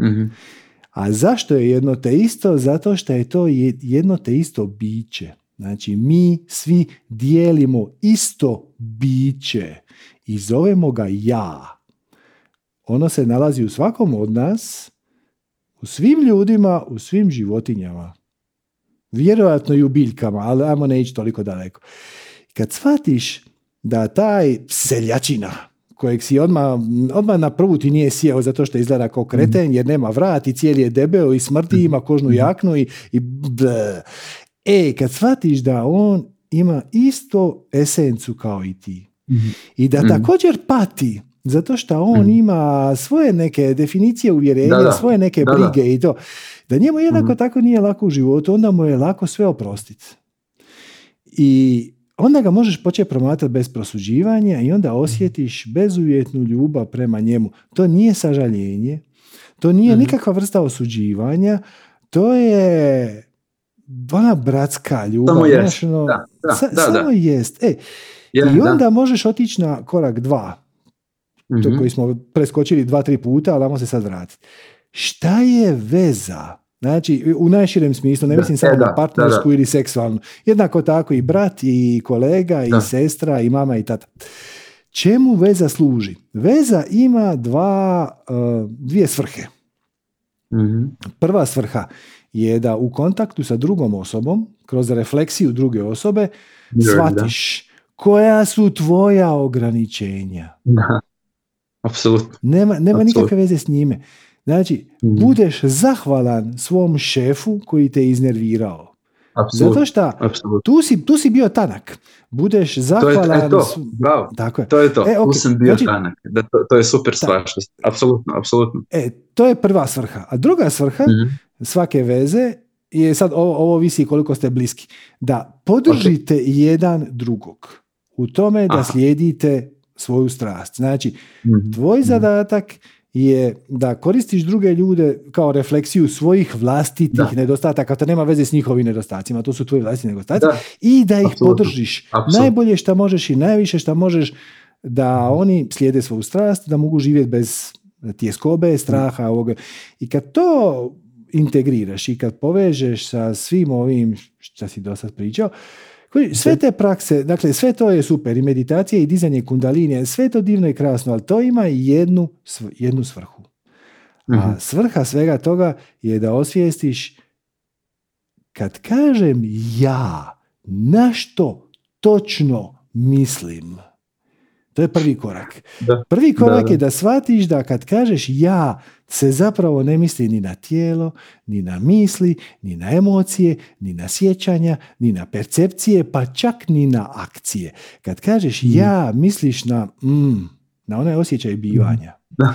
Mhm. A zašto je jedno te isto? Zato što je to je- jedno te isto biće. Znači, mi svi dijelimo isto biće i zovemo ga ja. Ono se nalazi u svakom od nas, u svim ljudima, u svim životinjama. Vjerojatno i u biljkama, ali ajmo ne ići toliko daleko. Kad shvatiš da taj seljačina, kojeg si odmah, odmah na prvu ti nije sjeo zato što izgleda kao kreten jer nema vrat i cijeli je debeo i smrti, ima kožnu jaknu i, i. E, kad shvatiš da on ima isto esencu kao i ti i da Mhm. također pati zato što on Mhm. ima svoje neke definicije uvjerenja, Da, da. svoje neke Da, da. brige i to. Da njemu jednako Mhm. tako nije lako u životu, onda mu je lako sve oprostiti. I onda ga možeš početi promatrati bez prosuđivanja i onda osjetiš bezuvjetnu ljubav prema njemu. To nije sažaljenje, to nije Mhm. nikakva vrsta osuđivanja, to je ona bratska ljubav. Samo jest, znaš, ono, da, da, sa- da, samo da. jest. E, Je, I da. onda možeš otići na korak dva, to Mhm. koji smo preskočili dva, tri puta, ali ajmo se sad vratiti. Šta je veza? Znači, u najširem smislu, ne mislim e, samo da, na partnersku da, ili seksualnu. Jednako tako i brat, i kolega, i Da. sestra, i mama, i tata. Čemu veza služi? Veza ima dva, uh, dvije svrhe. Mhm. Prva svrha je da u kontaktu sa drugom osobom, kroz refleksiju druge osobe, shvatiš koja su tvoja ograničenja. Da. Apsolutno. Nema, nema nikakve veze s njime. Znači, Mhm. budeš zahvalan svom šefu koji te iznervirao. Apsolutno. Zato što tu si, tu si bio tanak. Budeš To je, zahvalan... e, to, s- bravo. Tako je. To je to. E, ok, Tu sam bio znači- tanak. Da, to, to je super stvar. Apsolutno, apsolutno. E, to je prva svrha. A druga svrha Mhm. Svake veze je sad ovo, ovo visi koliko ste bliski. Da podržite jedan drugog u tome da Aha. slijedite svoju strast. Znači, Mhm. tvoj zadatak je da koristiš druge ljude kao refleksiju svojih vlastitih Da. nedostataka, to nema veze s njihovim nedostacima, to su tvoji vlastiti nedostaci, Da. i da ih Apsolutno. podržiš. Apsolutno. Najbolje što možeš i najviše što možeš da oni slijede svoju strast, da mogu živjeti bez tjeskobe, straha, ovoga. I kad to integriraš i kad povežeš sa svim ovim što si do sad pričao, sve te prakse, dakle sve to je super, i meditacija i dizanje kundalinije, sve to divno i krasno, ali to ima jednu, jednu svrhu. A Mhm. svrha svega toga je da osvijestiš kad kažem ja, na što točno mislim. To je prvi korak. Da. Prvi korak Da, da. je da shvatiš da kad kažeš ja, se zapravo ne misli ni na tijelo, ni na misli, ni na emocije, ni na sjećanja, ni na percepcije, pa čak ni na akcije. Kad kažeš Mhm. ja, misliš na mm, na onaj osjećaj bivanja. Da,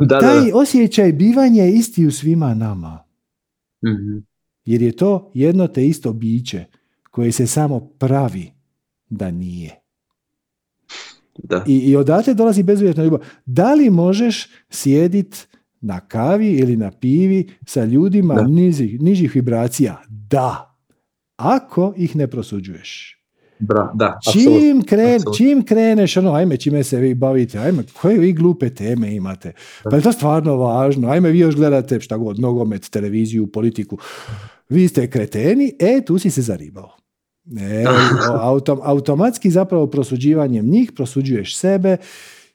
da, Taj da. osjećaj bivanja je isti u svima nama. Mhm. Jer je to jedno te isto biće koje se samo pravi da nije. Da. I, i odatle dolazi bezuvjetna ljubav. Da li možeš sjedit na kavi ili na pivi sa ljudima Da. nižih, nižih vibracija? Da. Ako ih ne prosuđuješ. Bra, da. Čim, kren, čim kreneš, ono, ajme, čime se vi bavite, ajme, koje vi glupe teme imate, pa je to stvarno važno, ajme, vi još gledate šta god, nogomet, televiziju, politiku, vi ste kreteni, e, tu si se zaribao. E, autom, automatski zapravo prosuđivanjem njih prosuđuješ sebe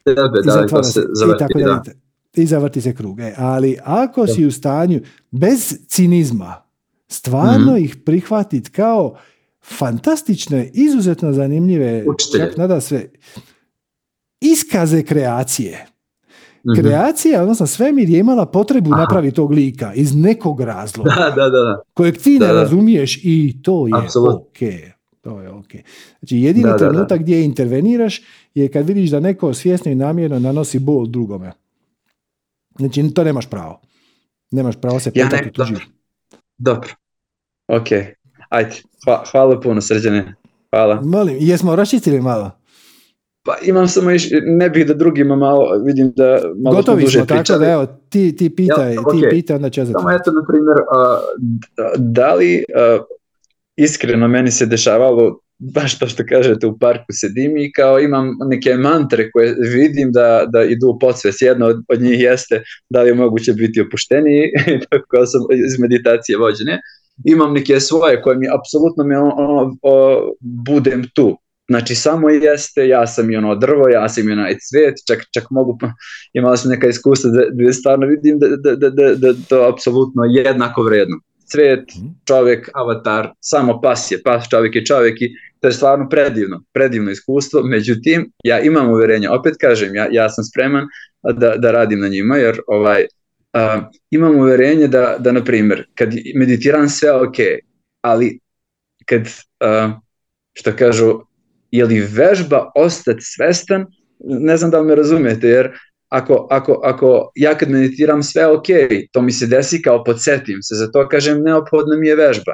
Tebe, i da, se i tako da. I zavrti se krug. E, ali ako si u stanju bez cinizma stvarno Mhm. ih prihvatiti kao fantastične, izuzetno zanimljive, čak nada sve, iskaze kreacije. Mhm. Kreacija, odnosno svemir je imala potrebu Aha. napraviti tog lika iz nekog razloga Da, da, da, kojeg ti ne razumiješ i to je Apsolutno. ok. To je ok. Znači jedini trenutak gdje interveniraš je kad vidiš da neko svjesno i namjerno nanosi bol drugome. Znači to nemaš pravo. Nemaš pravo se Ja petati ne- u tuđi. Dobro. Ok. Ajde. Hva- hvala puno, srđane. Hvala. Molim, jesmo raščistili malo? Pa imam samo još, ne bih da drugima malo, vidim da malo Gotovi duže smo, tako da evo, ti, ti pitaj, Jel, ti ok. pitaj, onda ću ja Samo eto, na primjer, a, da li, a, iskreno meni se dešavalo baš to što kažete u parku sedim i kao imam neke mantre koje vidim da, da idu u podsvest. Jedna od, od njih jeste da li je moguće biti opušteniji, tako sam iz meditacije vođene. Imam neke svoje koje mi apsolutno mi ono, o, budem tu. Znači samo jeste, ja sam i ono drvo, ja sam i onaj cvet, čak, čak mogu, imala sam neka iskustva da, da stvarno vidim da, da, da, da, da to apsolutno jednako vredno. Cvet, čovjek, avatar, samo pas je pas, čovjek je čovjek i to je stvarno predivno, predivno iskustvo, međutim, ja imam uverenje, opet kažem, ja, ja sam spreman da, da radim na njima, jer ovaj, uh, imam uverenje da, da, na primjer, kad meditiram sve ok, ali kad, uh, što kažu, je li vežba ostati svestan, ne znam da li me razumijete, jer ako, ako, ako ja kad meditiram sve ok, to mi se desi kao podsjetim se, zato kažem neophodna mi je vežba.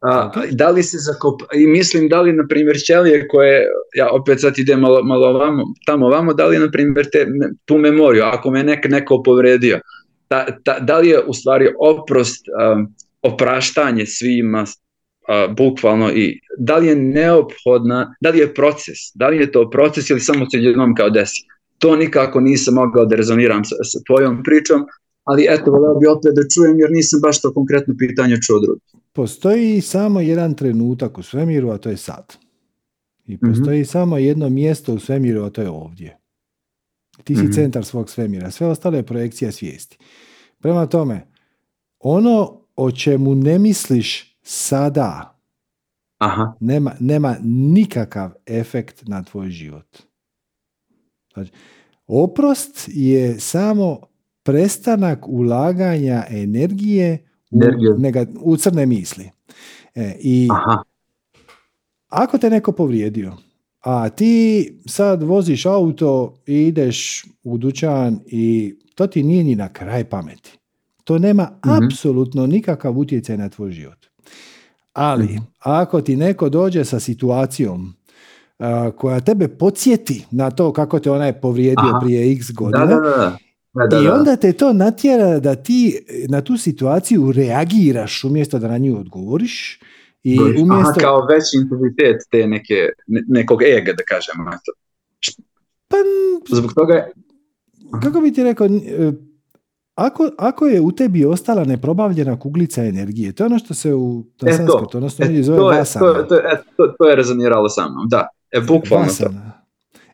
A, da li se zakop... I mislim da li, na primjer, ćelije koje, ja opet sad idem malo, malo ovamo, tamo ovamo, da li, na primjer, te, tu memoriju, ako me nek, neko povredio, ta, ta, da li je u stvari oprost, um, opraštanje svima, uh, bukvalno, i da li je neophodna, da li je proces, da li je to proces ili samo se jednom kao desi. To nikako nisam mogao da rezoniram sa, sa tvojom pričom, ali eto, voleo bi opet da čujem jer nisam baš to konkretno pitanje čuo drugi. Postoji samo jedan trenutak u svemiru, a to je sad. I postoji mm-hmm. samo jedno mjesto u svemiru, a to je ovdje. Ti si mm-hmm. centar svog svemira. Sve ostalo je projekcija svijesti. Prema tome, ono o čemu ne misliš sada, Aha. Nema, nema nikakav efekt na tvoj život. Znači, oprost je samo prestanak ulaganja energije u, nega, u crne misli. E, I Aha. ako te neko povrijedio, a ti sad voziš auto i ideš u dućan i to ti nije ni na kraj pameti. To nema mm-hmm. apsolutno nikakav utjecaj na tvoj život. Ali, mm-hmm. ako ti neko dođe sa situacijom koja tebe podsjeti na to kako te onaj povrijedio Aha. prije x godina, da, da, da. I onda te to natjera da ti na tu situaciju reagiraš umjesto da na nju odgovoriš. I umjesto... Aha, kao veći intenzitet te neke, nekog ega, da kažemo. Pa, Zbog toga... Kako bi ti rekao, e, ako, ako je u tebi ostala neprobavljena kuglica energije, to je ono što se u e, to, odnosno e, zove to, je, to, to, to, to je rezoniralo sa mnom, da. E, bukvalno to.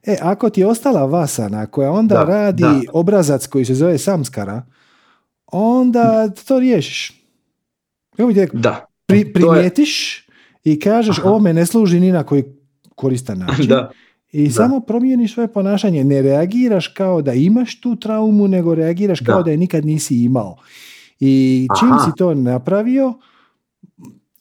E, ako ti je ostala vasana koja onda da, radi da. obrazac koji se zove samskara, onda to riješiš. Ti rekao? Da. Pri, primijetiš i kažeš Aha. ovo me ne služi ni na koji koristan način. Da. I Da. samo promijeniš svoje ponašanje. Ne reagiraš kao da imaš tu traumu, nego reagiraš kao Da. da je nikad nisi imao. I čim Aha. si to napravio,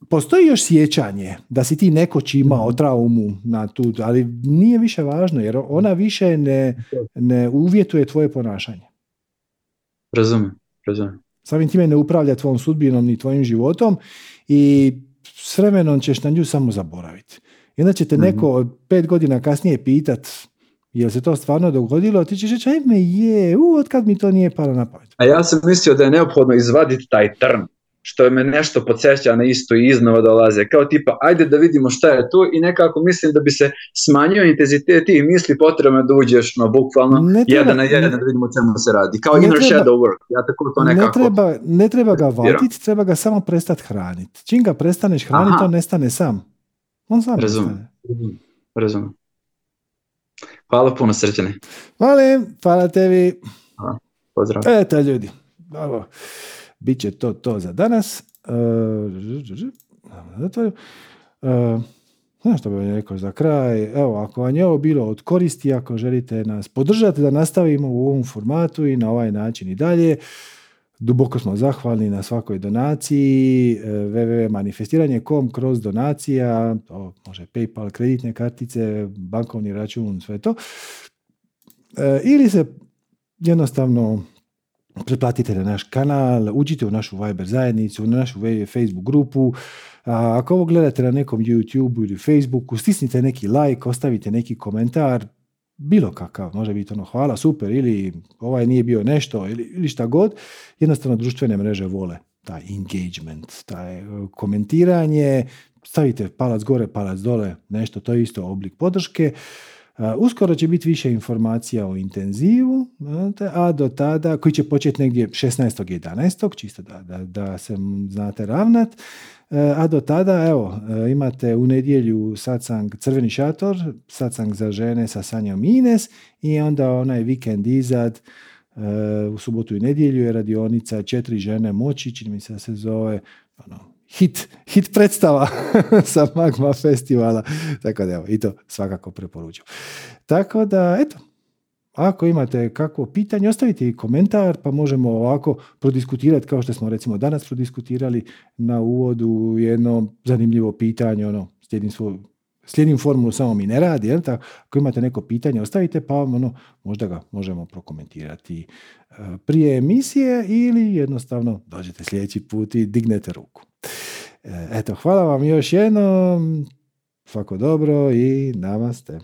postoji još sjećanje da si ti nekoć imao Mhm. traumu na tu, ali nije više važno jer ona više ne, ne uvjetuje tvoje ponašanje. Razumijem, razumijem. Samim time ne upravlja tvojom sudbinom ni tvojim životom i s vremenom ćeš na nju samo zaboraviti. I onda će te Mhm. neko pet godina kasnije pitat jel se to stvarno dogodilo, ti ćeš reći, ajme je, u, otkad mi to nije palo na pamet. A ja sam mislio da je neophodno izvaditi taj trn, što me nešto podsjeća na isto i iznova dolaze. Kao tipa, ajde da vidimo šta je tu i nekako mislim da bi se smanjio intenzitet tih misli potrebno da uđeš na bukvalno Ne treba- jedan na jedan da vidimo čemu se radi. Kao Ne inner treba- shadow work. Ja tako to Ne nekako... treba, ne treba ga vaditi, treba ga samo prestati hraniti. Čim ga prestaneš hraniti, on nestane sam. On sam. Razumijem. Razumijem. Hvala puno srđane. Hvala, hvala tebi. Pozdrav. Eto ljudi, ovo, bit će to to za danas. E. E, Znaš što bih rekao za kraj? Evo, ako vam je ovo bilo od koristi, ako želite nas podržati da nastavimo u ovom formatu i na ovaj način i dalje, duboko smo zahvalni na svakoj donaciji, e, www.manifestiranje.com kroz donacija, može PayPal, kreditne kartice, bankovni račun, sve to. Ili se jednostavno pretplatite na naš kanal, uđite u našu Viber zajednicu, na našu Facebook grupu. Ako ovo gledate na nekom YouTube ili Facebooku, stisnite neki like, ostavite neki komentar, bilo kakav, može biti ono hvala, super, ili ovaj nije bio nešto, ili, ili šta god, jednostavno društvene mreže vole taj engagement, taj e, komentiranje, stavite palac gore, palac dole, nešto, to je isto oblik podrške. Uskoro će biti više informacija o intenzivu, a do tada, koji će početi negdje 16.11. čisto da, da, da se znate ravnat, a do tada, evo, imate u nedjelju satsang Crveni šator, satsang za žene sa Sanjom Ines i onda onaj vikend izad, u subotu i nedjelju je radionica Četiri žene moći, čini mi se da se zove, ono, hit, hit predstava sa Magma festivala. Tako da evo, i to svakako preporučujem. Tako da, eto, ako imate kakvo pitanje, ostavite i komentar, pa možemo ovako prodiskutirati kao što smo recimo danas prodiskutirali na uvodu jedno zanimljivo pitanje, ono, slijedim svoju slijedim formulu, samo mi ne radi, jel tako? Ako imate neko pitanje, ostavite, pa ono, možda ga možemo prokomentirati e, prije emisije ili jednostavno dođete sljedeći put i dignete ruku. E, eto, hvala vam još jednom, svako dobro i namaste.